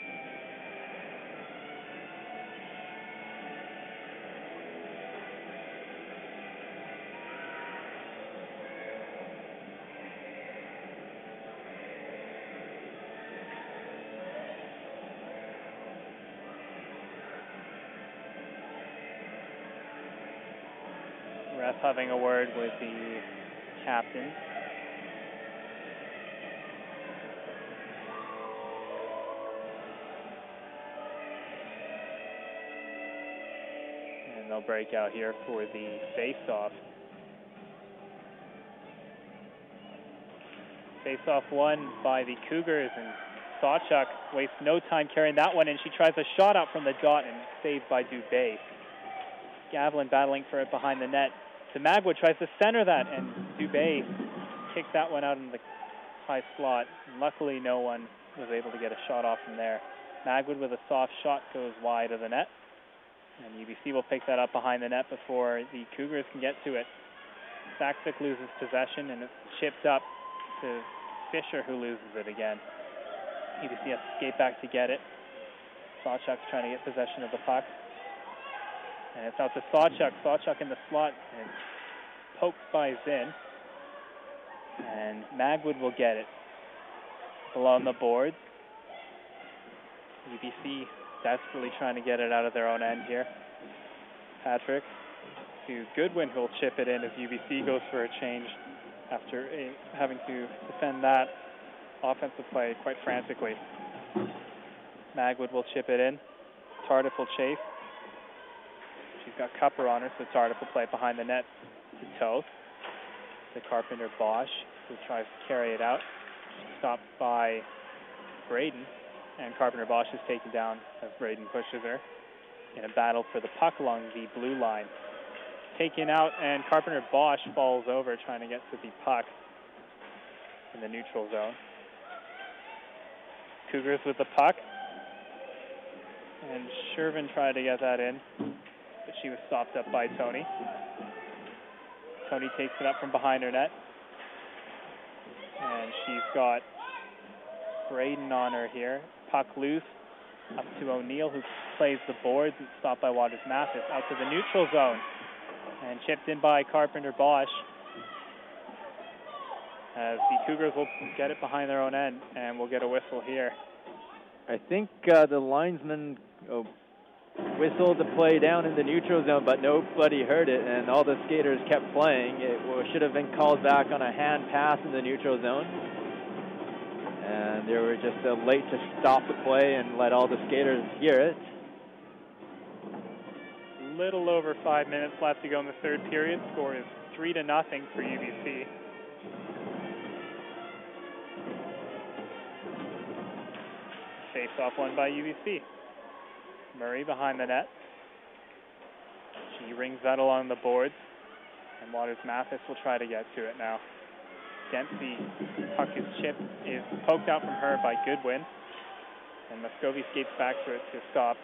Ref having a word with the captain. And they'll break out here for the face-off. Face-off won by the Cougars, and Sawchuk wastes no time carrying that one, and she tries a shot out from the dot and saved by Dubé. Gavlin battling for it behind the net. To Magwood tries to center that, and Dubé kicks that one out in the high slot. Luckily, no one was able to get a shot off from there. Magwood with a soft shot goes wide of the net, and UBC will pick that up behind the net before the Cougars can get to it. Saksvik loses possession, and it's chipped up to Fisher, who loses it again. UBC has to skate back to get it. Sawchuk's trying to get possession of the puck. And it's out to Sawchuk. Sawchuk in the slot and poked by Zinn. And Magwood will get it. Along the boards. UBC desperately trying to get it out of their own end here. Patrick to Goodwin who'll chip it in as UBC goes for a change after a, having to defend that offensive play quite frantically. Magwood will chip it in. Tardif will chase. She's got Cupper on her, so Tardif will play behind the net to Toth. To Carpenter Bosch, who tries to carry it out. Stopped by Braden, and Carpenter Bosch is taken down as Braden pushes her in a battle for the puck along the blue line. Taken out, and Carpenter Bosch falls over trying to get to the puck in the neutral zone. Cougars with the puck. And Shervin tried to get that in, but she was stopped up by Tony. Tony takes it up from behind her net. And she's got Braden on her here. Puck loose up to O'Neill, who plays the boards It's stopped by Waters Mathis out to the neutral zone. And chipped in by Carpenter Bosch. As the Cougars will get it behind their own end, and we'll get a whistle here.
I think uh, the linesman oh, whistled the play down in the neutral zone, but nobody heard it, and all the skaters kept playing. It should have been called back on a hand pass in the neutral zone. And they were just uh, late to stop the play and let all the skaters hear it.
Little over five minutes left to go in the third period. Score is three to nothing for UBC. Face off won by UBC. Murray behind the net. She rings that along the boards, and Waters Mathis will try to get to it now. Dempsey puck is chipped is poked out from her by Goodwin, and Muscovy skates back to it to stop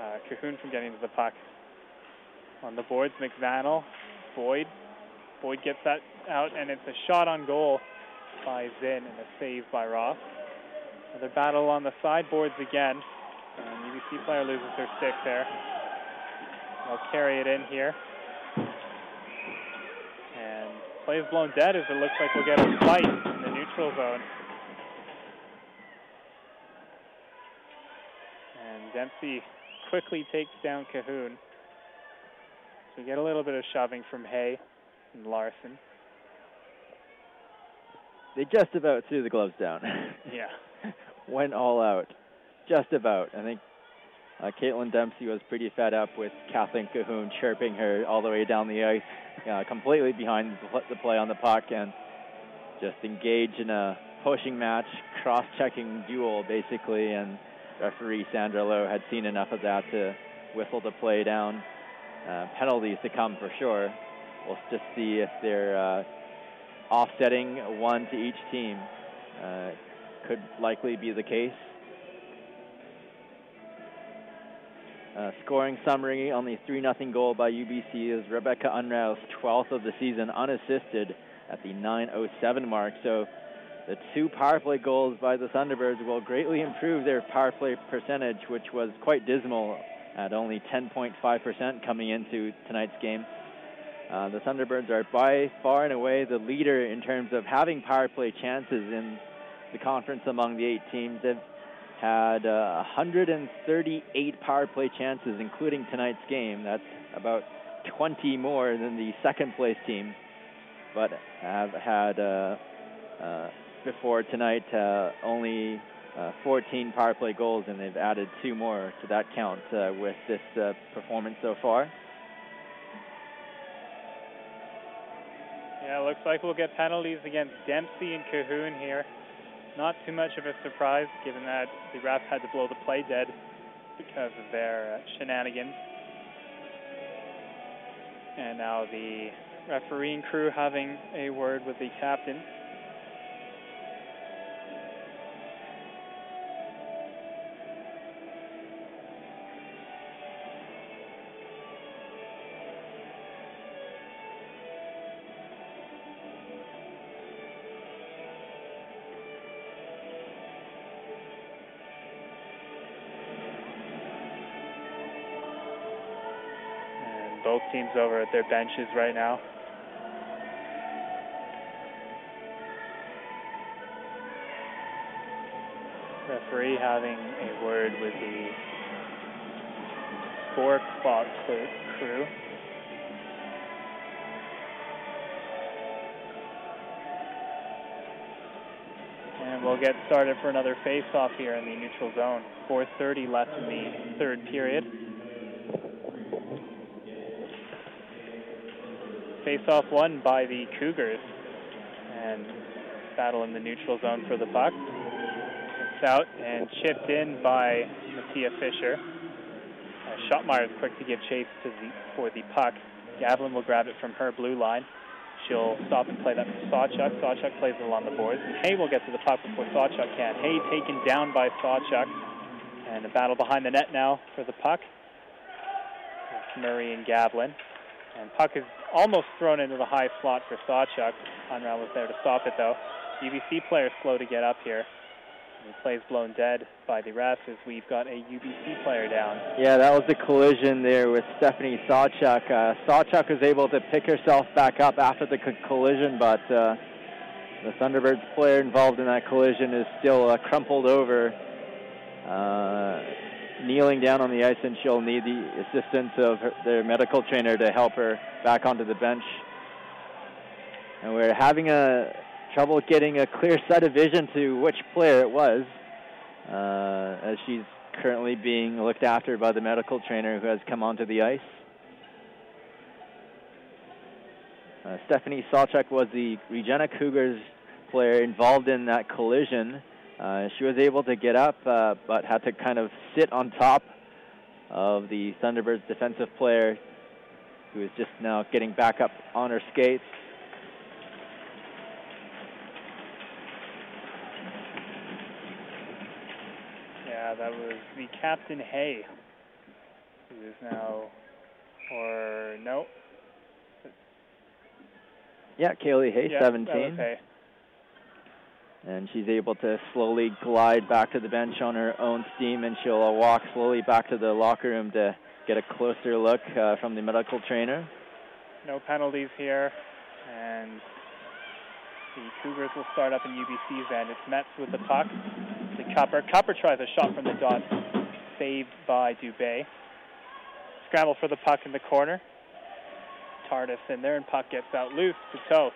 uh, Cahoon from getting to the puck. On the boards, McVannell, Boyd. Boyd gets that out, and it's a shot on goal by Zinn and a save by Ross. Another battle on the sideboards again. And UBC player loses their stick there. They'll carry it in here. And play is blown dead as it looks like we'll get a fight in the neutral zone. And Dempsey quickly takes down Cahoon. So we get a little bit of shoving from Hay and Larson.
They just about threw the gloves down.
Yeah.
Went all out. Just about. I think uh, Caitlin Dempsey was pretty fed up with Kathleen Cahoon chirping her all the way down the ice, uh, completely behind the play on the puck, and just engaged in a pushing match, cross-checking duel, basically. And referee Sandra Lowe had seen enough of that to whistle the play down. Uh, penalties to come for sure. We'll just see if they're uh, offsetting one to each team. Uh, could likely be the case. Uh, scoring summary on the 3 0 goal by UBC is Rebecca Unrau's 12th of the season, unassisted at the 9.07 mark. So the two power play goals by the Thunderbirds will greatly improve their power play percentage, which was quite dismal at only 10.5% coming into tonight's game. Uh, the Thunderbirds are by far and away the leader in terms of having power play chances in the conference among the eight teams. They've had uh, 138 power play chances, including tonight's game. That's about 20 more than the second place team, but have had uh, uh, before tonight uh, only uh, 14 power play goals, and they've added two more to that count uh, with this performance so far.
Yeah, looks like we'll get penalties against Dempsey and Cahoon here. Not too much of a surprise, given that the refs had to blow the play dead because of their uh, shenanigans. And now the refereeing crew having a word with the captain. Teams over at their benches right now. Referee having a word with the score box crew. And we'll get started for another face-off here in the neutral zone. 4.30 left in the third period. Face-off won by the Cougars. And battle in the neutral zone for the puck. It's out and chipped in by Mattia Fisher. Uh, Schottmeyer is quick to give chase to the, for the puck. Gavlin will grab it from her blue line. She'll stop and play that for Sawchuk. Sawchuk plays it along the boards. And Hay will get to the puck before Sawchuk can. Hay taken down by Sawchuk. And a battle behind the net now for the puck. It's Murray and Gavlin. And puck is almost thrown into the high slot for Sawchuk. Unrau was there to stop it though. UBC player slow to get up here. The play's blown dead by the refs as we've got a UBC player down.
Yeah, that was a collision there with Stephanie Sawchuk. Uh, Sawchuk was able to pick herself back up after the co- collision, but uh, the Thunderbirds player involved in that collision is still uh, crumpled over, uh, kneeling down on the ice, and she'll need the assistance of her, their medical trainer to help her back onto the bench. And we're having a trouble getting a clear sight of vision to which player it was, uh, as she's currently being looked after by the medical trainer who has come onto the ice. Uh, Stephanie Sawchuk was the Regina Cougars player involved in that collision. Uh, she was able to get up, uh, but had to kind of sit on top of the Thunderbirds defensive player who is just now getting back up on her skates.
Yeah, that was the Captain Hay, who is now, or no,
Yeah, Kaylee Hay,
yeah, that
17. And she's able to slowly glide back to the bench on her own steam, and she'll uh, walk slowly back to the locker room to get a closer look uh, from the medical trainer.
No penalties here, and the Cougars will start up in UBC's end. It's Metz with the puck. The Cupper. Cupper tries a shot from the dot, saved by Dubé. Scramble for the puck in the corner. Tardif in there, and puck gets out loose to Toth.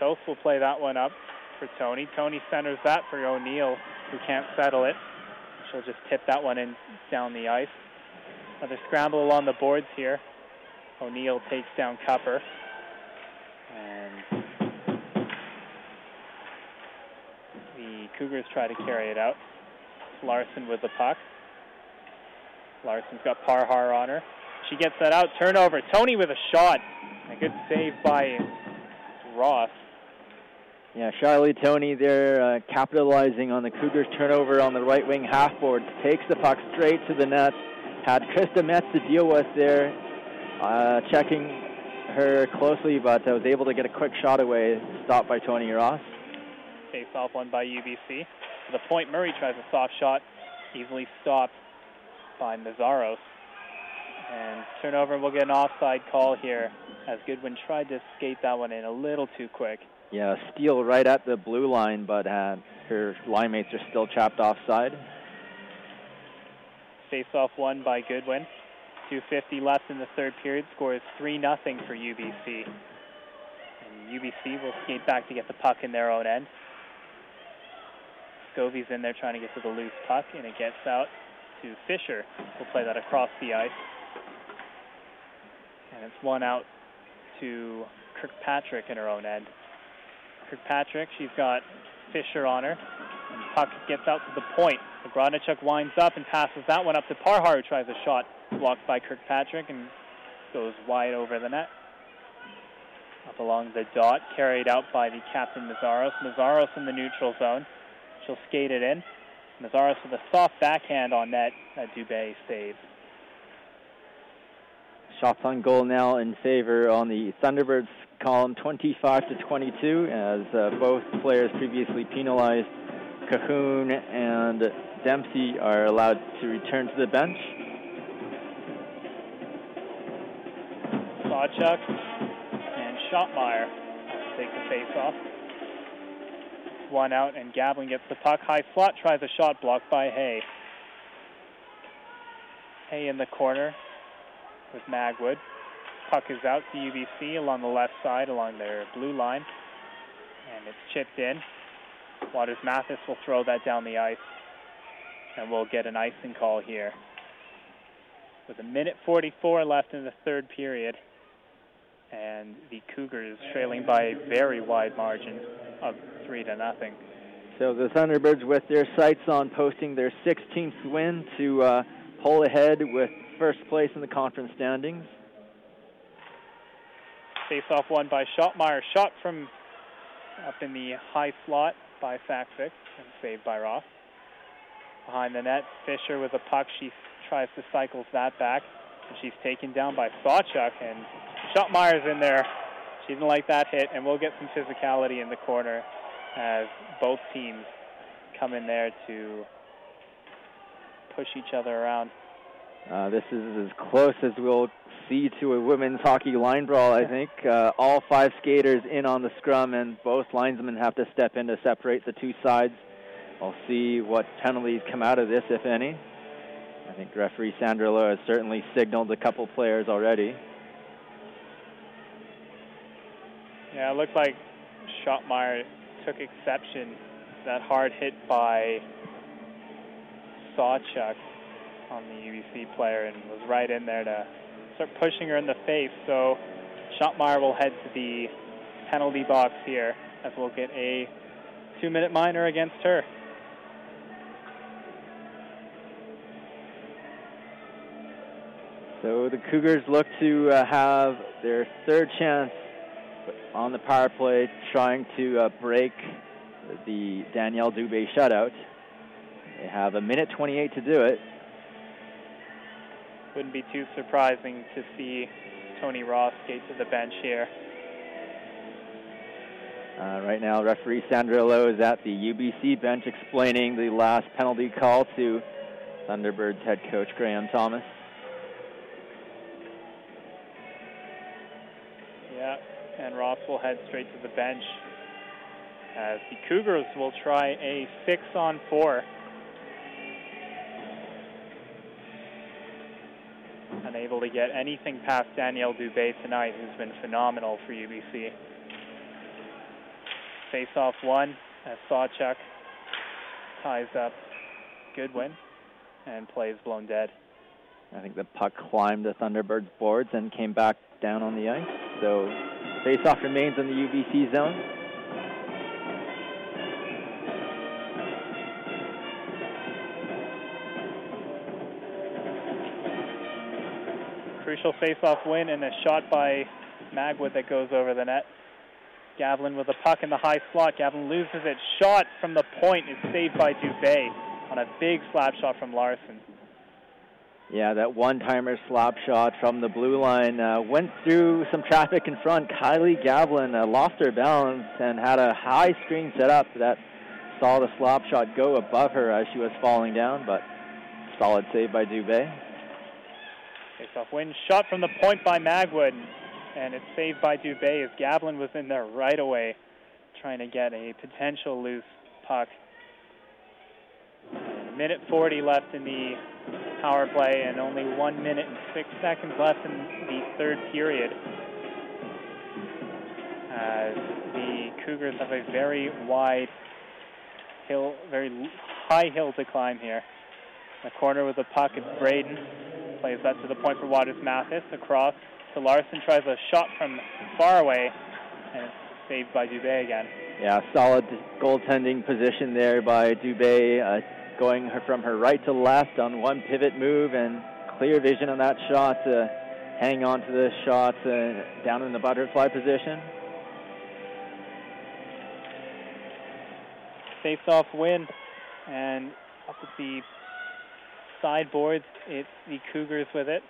Toth will play that one up for Tony. Tony centers that for O'Neill, who can't settle it. She'll just tip that one in down the ice. Another scramble along the boards here. O'Neill takes down Cupper. And the Cougars try to carry it out. Larson with the puck. Larson's got Parhar on her. She gets that out. Turnover. Tony with a shot. A good save by Ross.
Yeah, Charlie Tony there uh, capitalizing on the Cougars' turnover on the right wing half board. Takes the puck straight to the net. Had Krista Metz to deal with there, uh, checking her closely, but uh, was able to get a quick shot away, stopped by Tony Ross.
Face off one by UBC. To the point, Murray tries a soft shot, easily stopped by Nazaros. And turnover, and we'll get an offside call here as Goodwin tried to skate that one in a little too quick.
Yeah, steal right at the blue line, but uh, her line mates are still trapped offside.
Face off one by Goodwin. 250 left in the third period. Score is 3 0 for UBC. And UBC will skate back to get the puck in their own end. Scovey's in there trying to get to the loose puck, and it gets out to Fisher. We'll play that across the ice. And it's one out to Kirkpatrick in her own end. Kirkpatrick, she's got Fisher on her. And puck gets out to the point. Grodnichuk winds up and passes that one up to Parhar, who tries a shot blocked by Kirkpatrick and goes wide over the net. Up along the dot, carried out by the captain Mazaros. Mazaros in the neutral zone. She'll skate it in. Mazaros with a soft backhand on net. That Dubé saves.
Shots on goal now in favor on the Thunderbirds column 25 to 22 as uh, both players previously penalized Cahoon and Dempsey are allowed to return to the bench.
Sawchuk and Schottmeyer take the face off. One out, and Gavlin gets the puck. High slot tries a shot blocked by Hay. Hay in the corner with Magwood. Puck is out to UBC along the left side, along their blue line, and it's chipped in. Waters Mathis will throw that down the ice, and we'll get an icing call here. With a minute 44 left in the third period, and the Cougars trailing by a very wide margin of three to nothing.
So the Thunderbirds, with their sights on posting their 16th win to uh, pull ahead with first place in the conference standings.
Face off one by Schottmeyer. Shot from up in the high slot by Saksvik and saved by Ross. Behind the net, Fisher with a puck. She tries to cycle that back. And she's taken down by Sawchuk, and Schottmeyer's in there. She didn't like that hit, and we'll get some physicality in the corner as both teams come in there to push each other around.
Uh, this is as close as we'll see to a women's hockey line brawl, I think. Uh, all five skaters in on the scrum, and both linesmen have to step in to separate the two sides. We'll see what penalties come out of this, if any. I think referee Sandra Lowe has certainly signaled a couple players already.
Yeah, it looked like Schottmeyer took exception that hard hit by Sawchuk on the UBC player and was right in there to start pushing her in the face. So Schottmeyer will head to the penalty box here as we'll get a two-minute minor against her.
So the Cougars look to uh, have their third chance on the power play, trying to uh, break the Danielle Dubé shutout. They have a minute 28 to do it.
Wouldn't be too surprising to see Tony Ross skate to the bench here.
Uh, right now, referee Sandra Lowe is at the UBC bench explaining the last penalty call to Thunderbirds head coach Graham Thomas.
Yeah, and Ross will head straight to the bench as the Cougars will try a six on four. Unable to get anything past Danielle Dubé tonight, who's been phenomenal for UBC. Face off one as Sawchuk ties up Goodwin and plays blown dead.
I think the puck climbed the Thunderbirds boards and came back down on the ice. So face-off remains in the UBC zone.
Crucial face-off win and a shot by Magwood that goes over the net. Gavlin with a puck in the high slot. Gavlin loses it. Shot from the point is saved by Dubé on a big slap shot from Larson.
Yeah, that one-timer slap shot from the blue line uh, went through some traffic in front. Kylie Gavlin uh, lost her balance and had a high screen set up that saw the slap shot go above her as she was falling down, but solid save by Dubé.
Face-off win. Shot from the point by Magwood, and it's saved by Dubé as Gavlin was in there right away trying to get a potential loose puck. Minute 40 left in the power play and only one minute and six seconds left in the third period. As the Cougars have a very wide hill, very high hill to climb here. The corner with the puck, it's Braden. Plays that to the point for Waters Mathis. Across to Larson, tries a shot from far away, and it's saved by Dubé again.
Yeah, solid goaltending position there by Dubé, uh, going her from her right to left on one pivot move and clear vision on that shot to hang on to the shot uh, down in the butterfly position.
Face-off win, and up at the sideboards, it's the Cougars with it.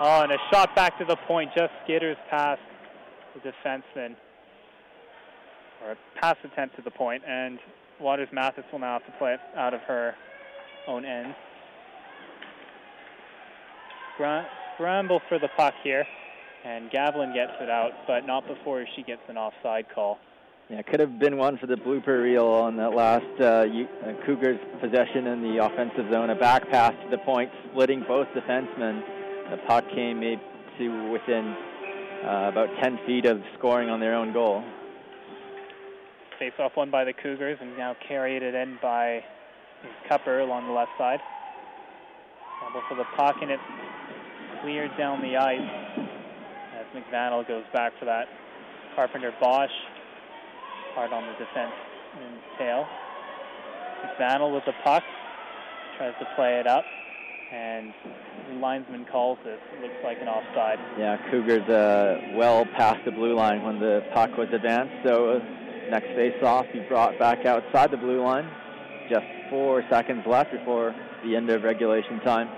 Oh, and a shot back to the point just skitters past the defenseman, or a pass attempt to the point, and Waters Mathis will now have to play it out of her own end. Scra- scramble for the puck here, and Gavlin gets it out, but not before she gets an offside call.
Yeah, could have been one for the blooper reel on that last uh, uh, Cougars possession in the offensive zone. A back pass to the point, splitting both defensemen. The puck came maybe to within uh, about 10 feet of scoring on their own goal.
Face-off won by the Cougars, and now carried it in by Cupper along the left side. Scramble for the puck, and it's cleared down the ice as McVannell goes back for that. Carpenter Bosch hard on the defenseman's tail. McVannell with the puck, tries to play it up, and the linesman calls this. It looks like an offside.
Yeah, Cougars uh, well past the blue line when the puck was advanced. So next face-off, he brought back outside the blue line. Just four seconds left before the end of regulation time.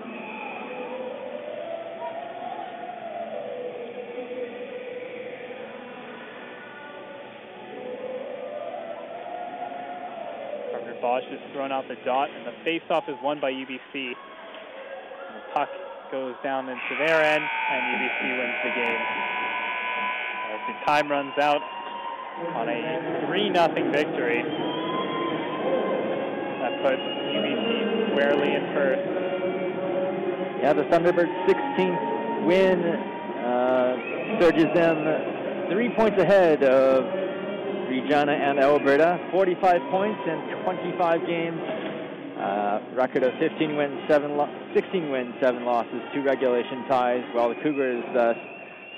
Bosch is thrown out the dot, and the face-off is won by UBC. And the puck goes down into their end, and UBC wins the game. As the time runs out on a 3 0 victory, that puts UBC squarely in first.
Yeah, the Thunderbirds' 16th win uh, surges them three points ahead of Regina and Alberta. 45 points in 25 games. Uh, record of 15 wins, seven lo- 16 wins, seven losses, two regulation ties. While the Cougars uh,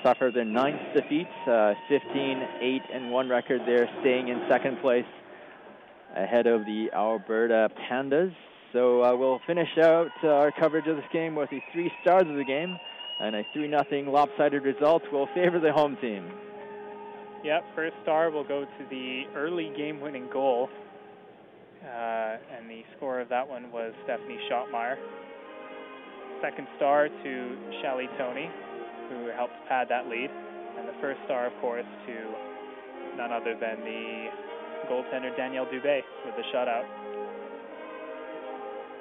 suffer their ninth defeat, uh, 15, 8, and 1 record. They're staying in second place ahead of the Alberta Pandas. So uh, we'll finish out uh, our coverage of this game with the three stars of the game, and a 3 0 lopsided result will favor the home team.
Yep, first star will go to the early game winning goal. Uh, and the score of that one was Stephanie Schottmeyer. Second star to Shelly Tony, who helped pad that lead. And the first star, of course, to none other than the goaltender Danielle Dubé with the shutout.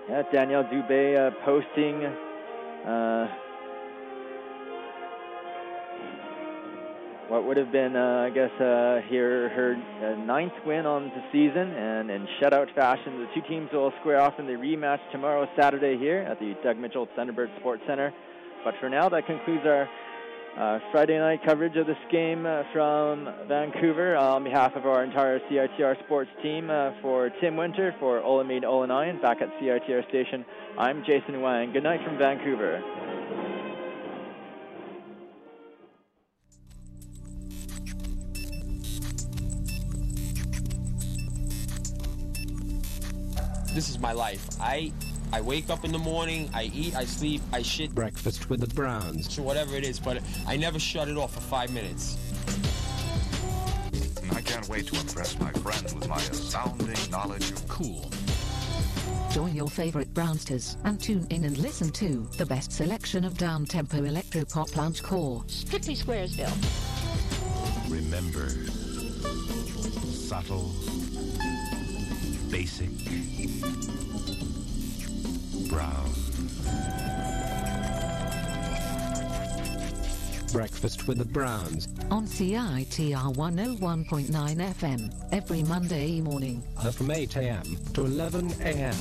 Yeah, Danielle Dubé uh, posting uh, what would have been, uh, I guess, uh, here her uh, ninth win on the season, and in shutout fashion, the two teams will square off in the rematch tomorrow, Saturday, here at the Doug Mitchell Thunderbird Sports Center. But for now, that concludes our Uh, Friday night coverage of this game uh, from Vancouver uh, on behalf of our entire CITR sports team uh, for Tim Winter, for Olamide Olaniyan back at CITR station. I'm Jason Wang. Good night from Vancouver.
This is my life. I I wake up in the morning, I eat, I sleep, I shit.
Breakfast with the Browns.
So whatever it is, but I never shut it off for five minutes.
I can't wait to impress my friends with my astounding knowledge of cool.
Join your favorite Brownsters and tune in and listen to the best selection of down-tempo electro-pop lounge core.
Strictly Squaresville.
Remember, subtle, basic, brown.
Breakfast with the Browns.
On CITR 101.9 FM every Monday morning.
Uh, From 8 a.m. to 11 a.m.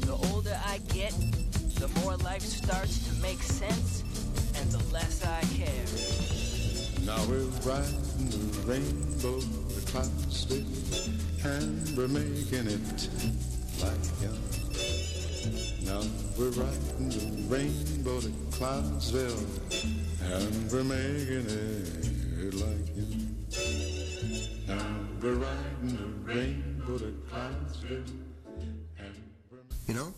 The older I get, the more life starts to make sense, and the less I care.
Now we're riding the rainbow, the clouds fill, and we're making it like young. Now we're riding the rainbow to Cloudsville, and we're making it like young. Now we're riding the rainbow to Cloudsville.
You know,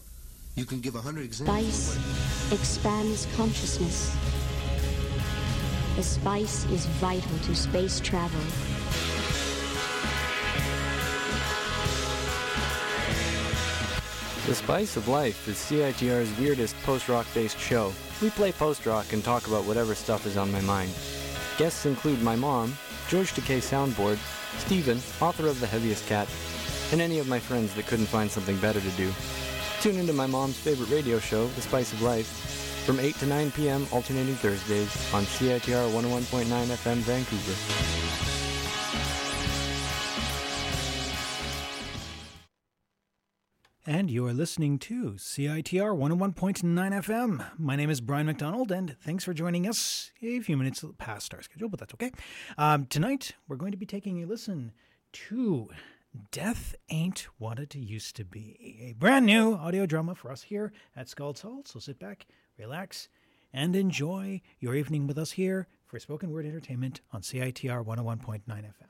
you can give a hundred examples.
Spice expands consciousness. The spice is vital to space travel.
The Spice of Life is CITR's weirdest post-rock based show. We play post-rock and talk about whatever stuff is on my mind. Guests include my mom, George Takei Soundboard, Steven, author of The Heaviest Cat, and any of my friends that couldn't find something better to do. Tune into my mom's favorite radio show, The Spice of Life, from 8 to 9 p.m. alternating Thursdays on CITR 101.9 FM Vancouver.
And you're listening to CITR 101.9 FM. My name is Brian McDonald, and thanks for joining us a few minutes past our schedule, but that's okay. Um, tonight, we're going to be taking a listen to Death Ain't What It Used to Be, a brand new audio drama for us here at Skald's Hall. So sit back, relax, and enjoy your evening with us here for spoken word entertainment on CITR 101.9 FM.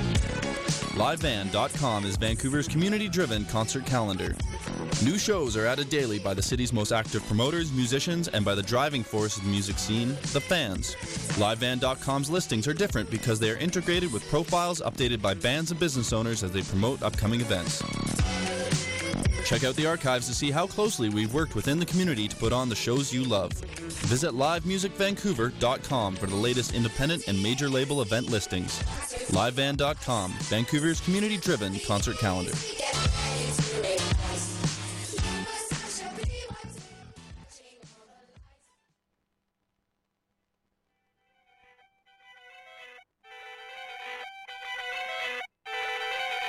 LiveVan.com is Vancouver's community driven concert calendar. New shows are added daily by the city's most active promoters, musicians, and by the driving force of the music scene, the fans. LiveVan.com's listings are different because they are integrated with profiles updated by bands and business owners as they promote upcoming events. Check out the archives to see how closely we've worked within the community to put on the shows you love. Visit livemusicvancouver.com for the latest independent and major label event listings. LiveVan.com, Vancouver's community driven concert calendar.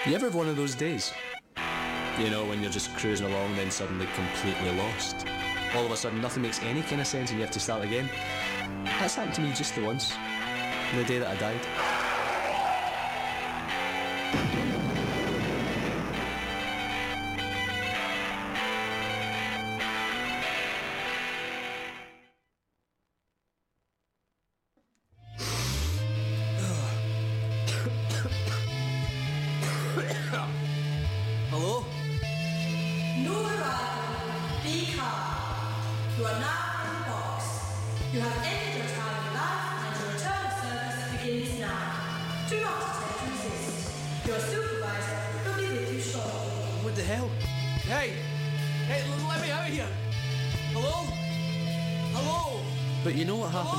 You ever have one of those days? You know, when you're just cruising along, then suddenly completely lost. All of a sudden, nothing makes any kind of sense and you have to start again. That's happened to me just the once. The day that I died.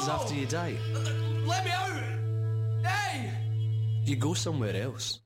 Happens after you die?
Let me out! Hey!
You go somewhere else.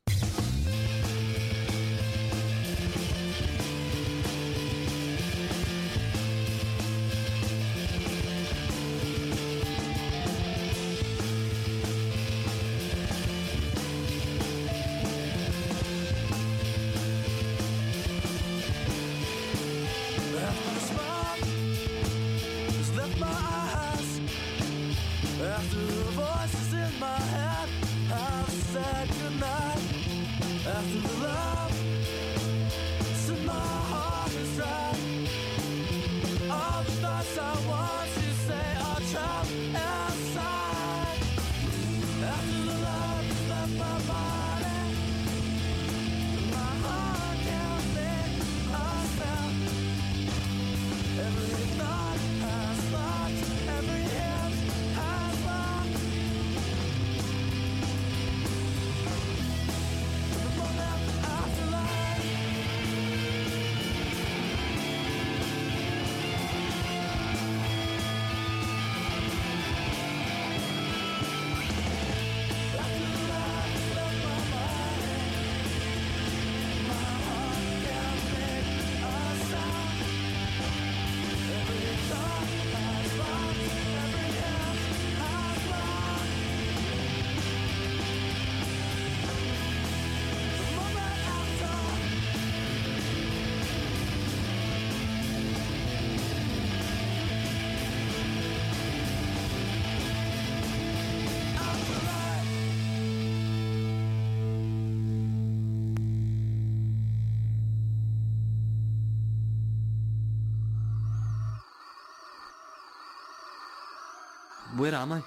Where am I?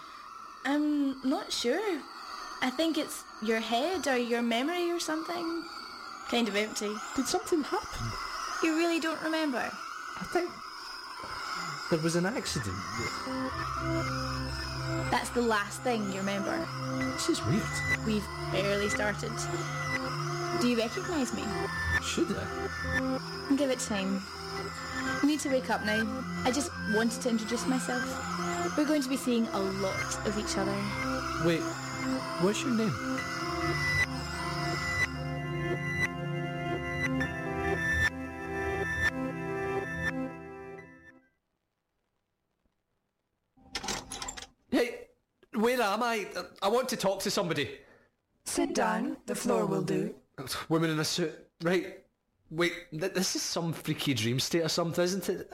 I'm not sure. I think it's your head or your memory or something. Kind of empty.
Did something happen?
You really don't remember?
I think there was an accident.
That's the last thing you remember.
This is weird.
We've barely started. Do you recognise me?
Should I?
Give it time. You need to wake up now. I just wanted to introduce myself. We're going to be seeing a lot of each other.
Wait, what's your name? Hey, where am I? I want to talk to somebody.
Sit down. The floor will do.
Woman in a suit. Right. Wait, th- this is some freaky dream state or something, isn't it?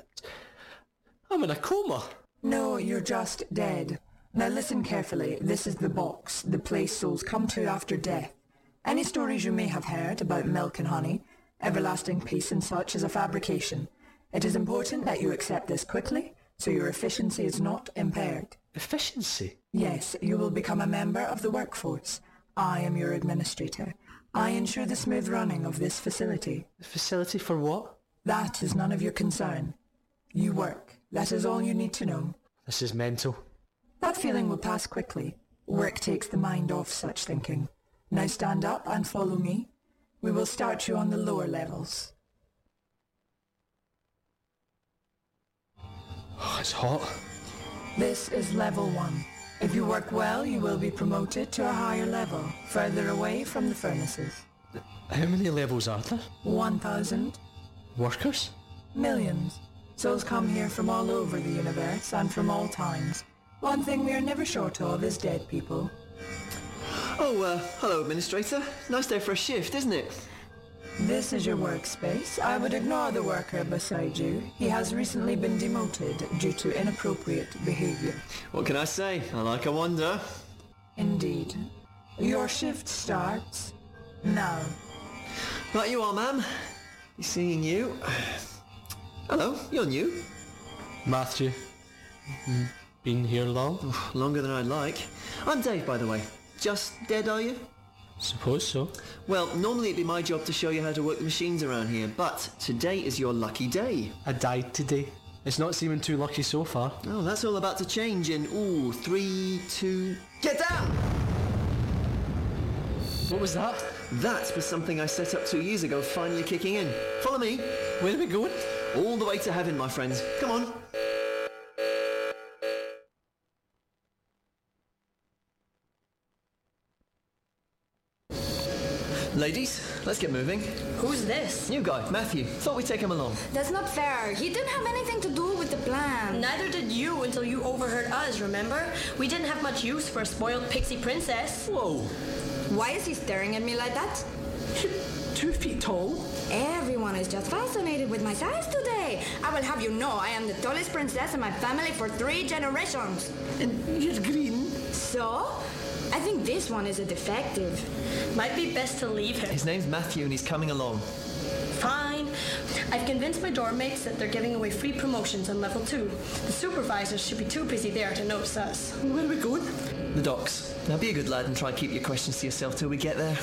I'm in a coma.
No, you're just dead. Now listen carefully. This is the box, the place souls come to after death. Any stories you may have heard about milk and honey, everlasting peace and such is a fabrication. It is important that you accept this quickly, so your efficiency is not impaired.
Efficiency?
Yes, you will become a member of the workforce. I am your administrator. I ensure the smooth running of this facility.
The Facility for what?
That is none of your concern. You work. That is all you need to know.
This is mental.
That feeling will pass quickly. Work takes the mind off such thinking. Now stand up and follow me. We will start you on the lower levels.
Oh, it's hot.
This is level one. If you work well, you will be promoted to a higher level, further away from the furnaces.
How many levels are there?
1,000
Workers?
millions. Souls come here from all over the universe and from all times. One thing we are never short of is dead people.
Oh, uh, hello, Administrator. Nice day for a shift, isn't it?
This is your workspace. I would ignore the worker beside you. He has recently been demoted due to inappropriate behavior.
What can I say? I like a wonder.
Indeed. Your shift starts now.
Right you are, ma'am. Seeing you. Hello, you're new.
Matthew. Mm, Been here long?
Longer than I'd like. I'm Dave, by the way. Just dead, are you?
Suppose so.
Well, normally it'd be my job to show you how to work the machines around here, but today is your lucky day.
I died today. It's not seeming too lucky so far.
Oh, that's all about to change in, ooh, three, two... Get down!
What was that?
That was something I set up two years ago, finally kicking in. Follow me.
Where are we going?
All the way to heaven, my friends. Come on. Ladies, let's get moving.
Who's this?
New guy, Matthew. Thought we'd take him along.
That's not fair. He didn't have anything to do with the plan.
Neither did you until you overheard us, remember? We didn't have much use for a spoiled pixie princess.
Whoa.
Why is he staring at me like that?
Two feet tall.
Everyone is just fascinated with my size today. I will have you know I am the tallest princess in my family for three generations.
And you're green.
So? I think this one is a defective.
Might be best to leave him.
His name's Matthew and he's coming along.
Fine. I've convinced my dorm mates that they're giving away free promotions on level two. The supervisors should be too busy there to notice us.
Where are we going? The docks. Now be a good lad and try and keep your questions to yourself till we get there.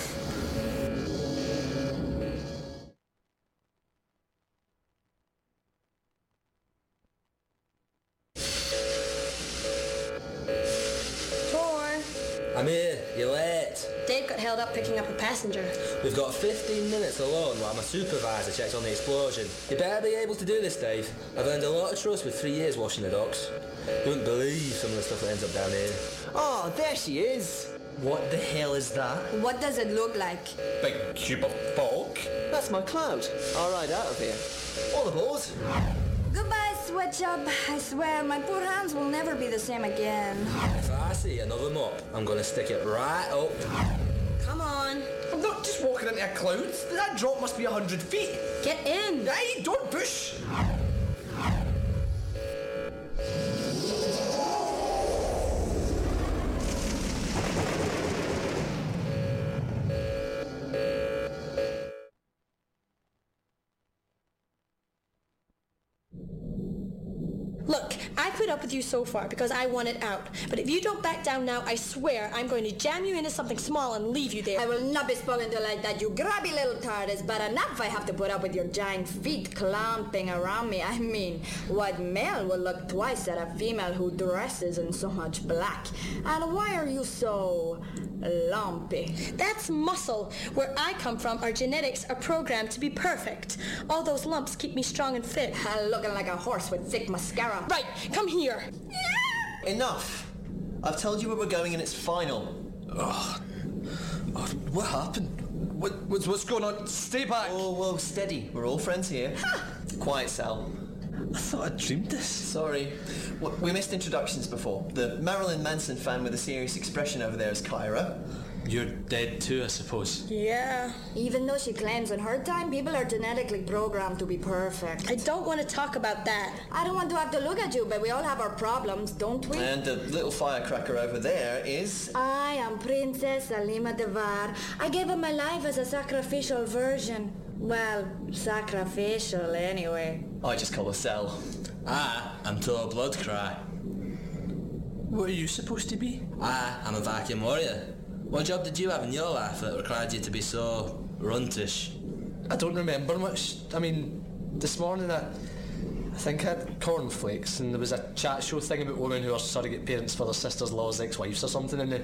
Supervisor checks on the explosion. You better be able to do this, Dave. I've earned a lot of trust with three years washing the docks. You wouldn't believe some of the stuff that ends up down here.
Oh, there she is. What the hell is that?
What does it look like?
Big cube of fog. That's my cloud. I'll ride out of here. All aboard.
Goodbye, Sweatshop. I swear, my poor hands will never be the same again.
If I see another mop, I'm gonna stick it right up.
Come on.
I'm not just walking into a cloud. That drop must be a hundred feet.
Get in.
Hey, don't push.
Put up with you so far because I want it out. But if you don't back down now, I swear I'm going to jam you into something small and leave you there.
I will not be spoken to like that, you grubby little tart. But enough I have to put up with your giant feet clamping around me. I mean, what male will look twice at a female who dresses in so much black? And why are you so lumpy?
That's muscle. Where I come from, our genetics are programmed to be perfect. All those lumps keep me strong and fit.
Looking like a horse with thick mascara.
Right, come here.
Enough. I've told you where we're going and it's final.
Oh, oh, what happened? What, what's, what's going on? Stay back.
Whoa, whoa, steady. We're all friends here. Quiet, Sal.
I thought I dreamed this.
Sorry. We missed introductions before. The Marilyn Manson fan with a serious expression over there is Kyra.
You're dead too, I suppose.
Yeah.
Even though she claims in her time people are genetically programmed to be perfect.
I don't want to talk about that.
I don't want to have to look at you, but we all have our problems, don't we?
And the little firecracker over there is...
I am Princess Alima Devar. I gave up my life as a sacrificial version. Well, sacrificial anyway.
I just call her Sal.
I am Tor Bloodcry.
What are you supposed to be?
I am a vacuum warrior. What job did you have in your life that required you to be so runtish?
I don't remember much. I mean, this morning I, I think I had cornflakes and there was a chat show thing about women who are surrogate parents for their sisters-in-law's ex-wives or something and the,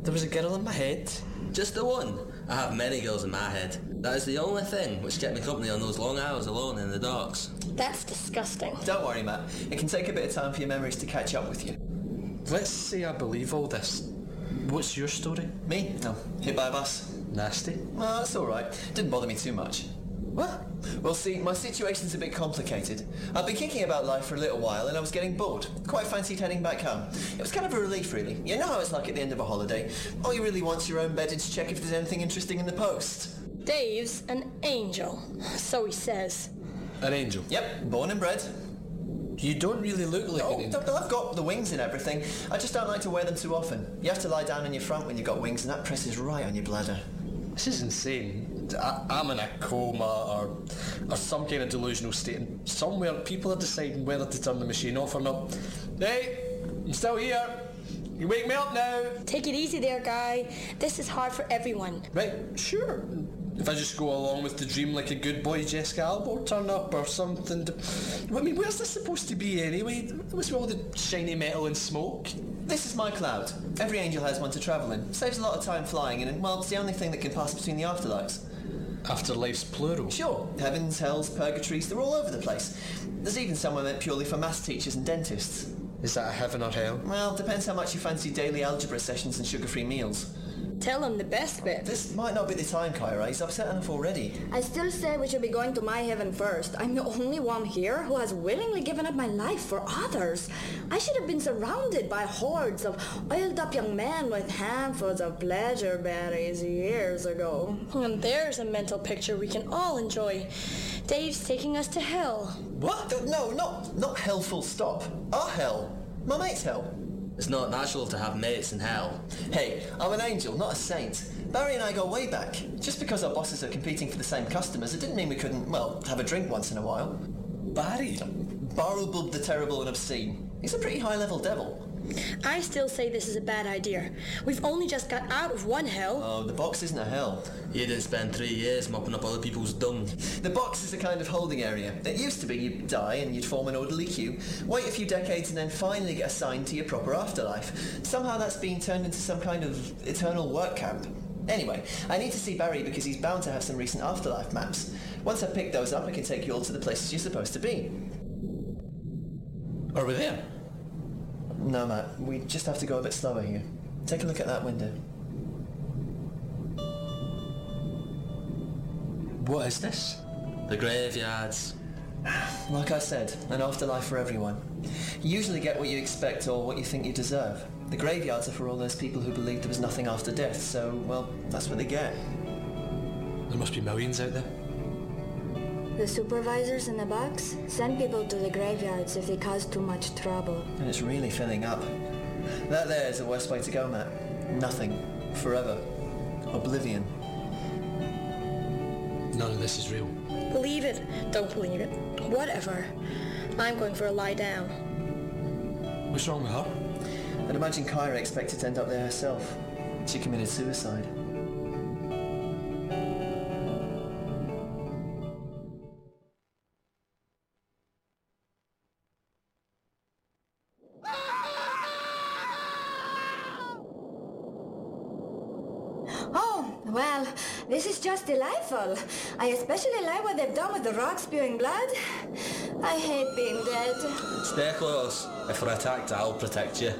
there was a girl in my head.
Just the one. I have many girls in my head. That is the only thing which kept me company on those long hours alone in the docks.
That's disgusting.
Don't worry, Matt. It can take a bit of time for your memories to catch up with you.
Let's say I believe all this. What's your story?
Me? No. Hit by a bus.
Nasty.
Well, that's all right. Didn't bother me too much.
What?
Well, see, my situation's a bit complicated. I've been kicking about life for a little while and I was getting bored. Quite fancied heading back home. It was kind of a relief, really. You know how it's like at the end of a holiday. All you really want's your own bed and to check if there's anything interesting in the post.
Dave's an angel. So he says.
An angel?
Yep, born and bred.
You don't really look like
Oh,
an angel.
no, I've got the wings and everything. I just don't like to wear them too often. You have to lie down on your front when you've got wings and that presses right on your bladder.
This is insane. I, I'm in a coma or, or some kind of delusional state and somewhere people are deciding whether to turn the machine off or not. Hey, I'm still here. You wake me up now.
Take it easy there, guy. This is hard for everyone.
Right, sure. If I just go along with the dream like a good boy, Jessica Alba will turn up or something. To... I mean, where's this supposed to be anyway? What's with all the shiny metal and smoke?
This is my cloud. Every angel has one to travel in. Saves a lot of time flying in, and well, it's the only thing that can pass between the afterlives.
Afterlife's plural.
Sure. Heavens, hells, purgatories, they're all over the place. There's even somewhere meant purely for maths teachers and dentists.
Is that a heaven or hell?
Well, depends how much you fancy daily algebra sessions and sugar-free meals.
Tell him the best bit.
This might not be the time, Kyra. He's upset enough already.
I still say we should be going to my heaven first. I'm the only one here who has willingly given up my life for others. I should have been surrounded by hordes of oiled up young men with handfuls of pleasure berries years ago.
And there's a mental picture we can all enjoy. Dave's taking us to hell.
What? No, not not hell full stop. Our hell. My mate's hell.
It's not natural to have mates in hell.
Hey, I'm an angel, not a saint. Barry and I go way back. Just because our bosses are competing for the same customers, it didn't mean we couldn't, well, have a drink once in a while.
Barry?
Barubub the Terrible and Obscene. He's a pretty high-level devil.
I still say this is a bad idea. We've only just got out of one hell.
Oh, the box isn't a hell.
You didn't spend three years mopping up other people's dung.
The box is a kind of holding area. It used to be you'd die and you'd form an orderly queue, wait a few decades and then finally get assigned to your proper afterlife. Somehow that's been turned into some kind of eternal work camp. Anyway, I need to see Barry because he's bound to have some recent afterlife maps. Once I pick those up, I can take you all to the places you're supposed to be.
Are we there?
No, Matt. We just have to go a bit slower here. Take a look at that window.
What is this?
The graveyards.
Like I said, an afterlife for everyone. You usually get what you expect or what you think you deserve. The graveyards are for all those people who believe there was nothing after death, so, well, that's what they get.
There must be millions out there.
The supervisors in the box send people to the graveyards if they cause too much trouble.
And it's really filling up. That there is the worst way to go, Matt. Nothing. Forever. Oblivion.
None of this is real.
Believe it, don't believe it. Whatever. I'm going for a lie down.
What's wrong with her?
I'd imagine Kyra expected to end up there herself. She committed suicide.
This is just delightful. I especially like what they've done with the rock spewing blood. I hate being dead.
Stay close. If we're attacked, I'll protect you.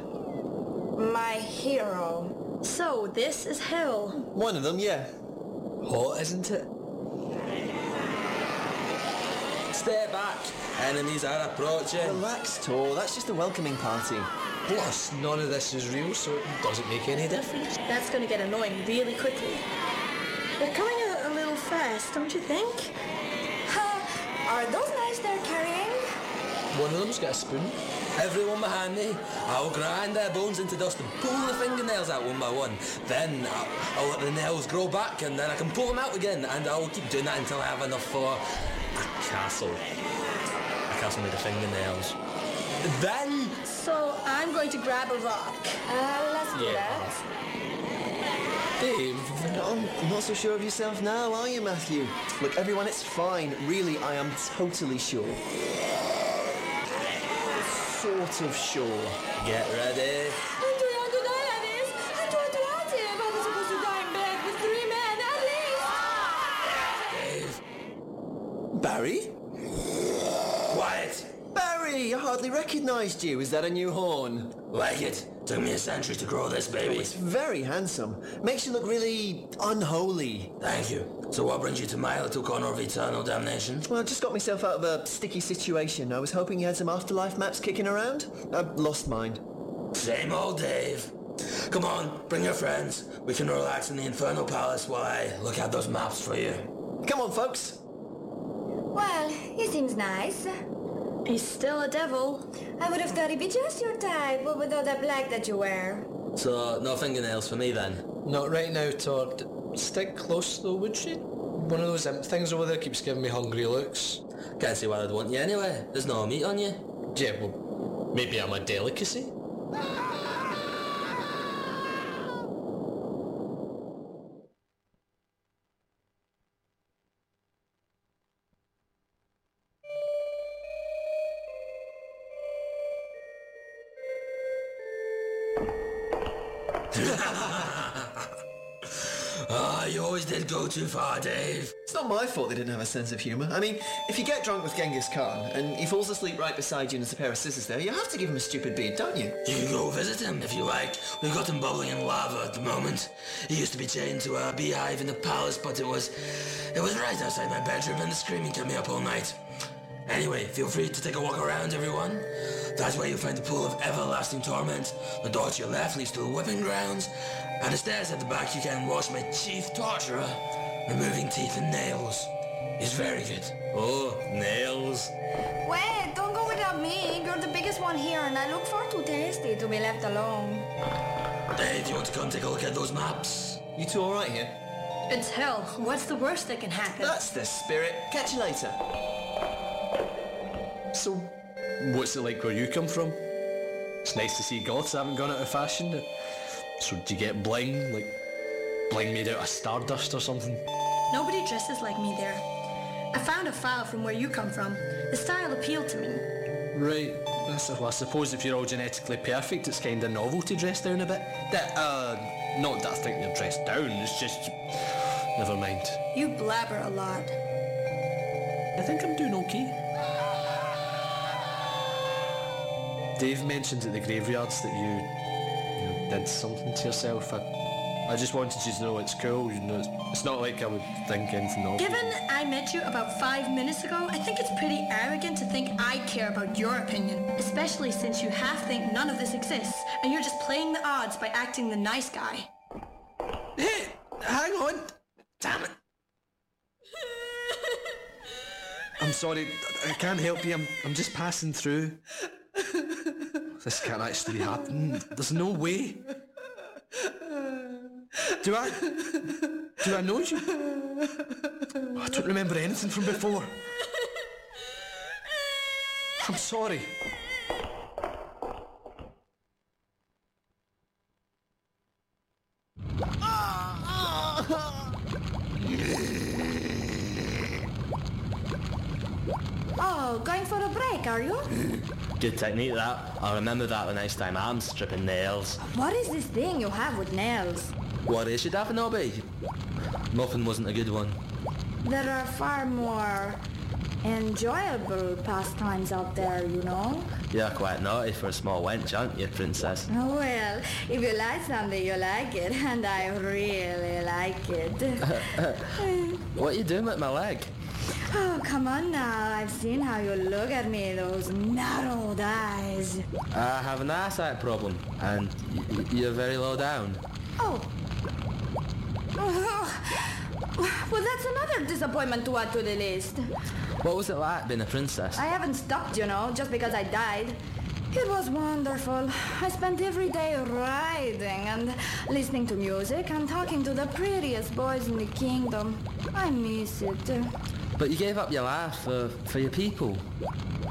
My hero.
So, this is hell.
One of them, yeah.
Hot, isn't it? Stay back. Enemies are approaching.
Relax, Tor. That's just a welcoming party.
Plus, none of this is real, so it doesn't make any difference.
That's going to get annoying really quickly. They're coming a, a little fast, don't you think?
Huh, are those knives they're carrying?
One of them's got a spoon.
Everyone behind me, I'll grind their bones into dust and pull the fingernails out one by one. Then I'll, I'll let the nails grow back and then I can pull them out again and I'll keep doing that until I have enough for a castle. A castle made of fingernails. Then...
So, I'm going to grab a rock.
Uh, let's do
Yeah.
that.
Dave,
I'm I'm not so sure of yourself now, are you, Matthew? Look, everyone, it's fine. Really, I am totally sure. Sort of sure.
Get ready.
I'm too young to die at this. I'm too attractive. I was supposed to die in bed with three men at least.
Barry?
Quiet.
Barry, I hardly recognised you. Is that a new horn?
Like it. Took me a century to grow this baby.
It's very handsome. Makes you look really unholy.
Thank you. So what brings you to my little corner of eternal damnation?
Well, I just got myself out of a sticky situation. I was hoping you had some afterlife maps kicking around. I've lost mine.
Same old Dave. Come on, bring your friends. We can relax in the Infernal Palace while I look at those maps for you.
Come on, folks.
Well, he seems nice.
He's still a devil.
I would have thought he'd be just your type, but with all that black that you wear.
So, no fingernails for me then?
Not right now, Todd. Stick close though, would you? One of those imp things over there keeps giving me hungry looks.
Can't see why I'd want you anyway. There's no meat on you.
Yeah, well, maybe I'm a delicacy.
Ah! Too far, Dave.
It's not my fault they didn't have a sense of humour. I mean, if you get drunk with Genghis Khan and he falls asleep right beside you and there's a pair of scissors there, you have to give him a stupid beard, don't you?
You can go visit him if you like. We've got him bubbling in lava at the moment. He used to be chained to a beehive in the palace, but it was it was right outside my bedroom and the screaming kept me up all night. Anyway, feel free to take a walk around, everyone. That's where you'll find the pool of everlasting torment. The door to your left leads to the whipping grounds, and the stairs at the back you can watch my chief torturer removing teeth and nails. He's very good. Oh, nails.
Wait, don't go without me. You're the biggest one here, and I look far too tasty to be left alone.
Dave, you want to come take a look at those maps?
You two alright here?
It's hell. What's the worst that can happen?
That's the spirit. Catch you later.
So, what's it like where you come from? It's nice to see goths haven't gone out of fashion. So do you get bling, like made out of stardust or something?
Nobody dresses like me there. I found a file from where you come from. The style appealed to me.
Right. Well, I suppose if you're all genetically perfect, it's kind of novel to dress down a bit. That, uh, not that I think you're dressed down, it's just... Never mind.
You blabber a lot.
I think I'm doing okay. Dave mentioned at the graveyards that you, you know, did something to yourself. I, I just wanted you to know it's cool. You know, it's, it's not like I would think anything of
Given I met you about five minutes ago, I think it's pretty arrogant to think I care about your opinion, especially since you half think none of this exists, and you're just playing the odds by acting the nice guy.
Hey, hang on. Damn it. I'm sorry, I can't help you. I'm, I'm just passing through. This can't actually happen. There's no way. Do I? Do I know you? I don't remember anything from before. I'm sorry.
Oh, going for a break, are you?
Good technique that. I'll remember that the next time I'm stripping nails.
What is this thing you have with nails?
What is daffy nobby? Nothing wasn't a good one.
There are far more enjoyable pastimes out there, you know?
You're quite naughty for a small wench, aren't you, princess?
Oh, well, if you like something, you like it, and I really like it.
what are you doing with my leg?
Oh, come on now. I've seen how you look at me, those narrowed eyes.
I have an eyesight problem, and you're very low down.
Oh. Well, that's another disappointment to add to the list.
What was it like being a princess?
I haven't stopped, you know, just because I died. It was wonderful. I spent every day riding and listening to music and talking to the prettiest boys in the kingdom. I miss it.
But you gave up your life for, for your people.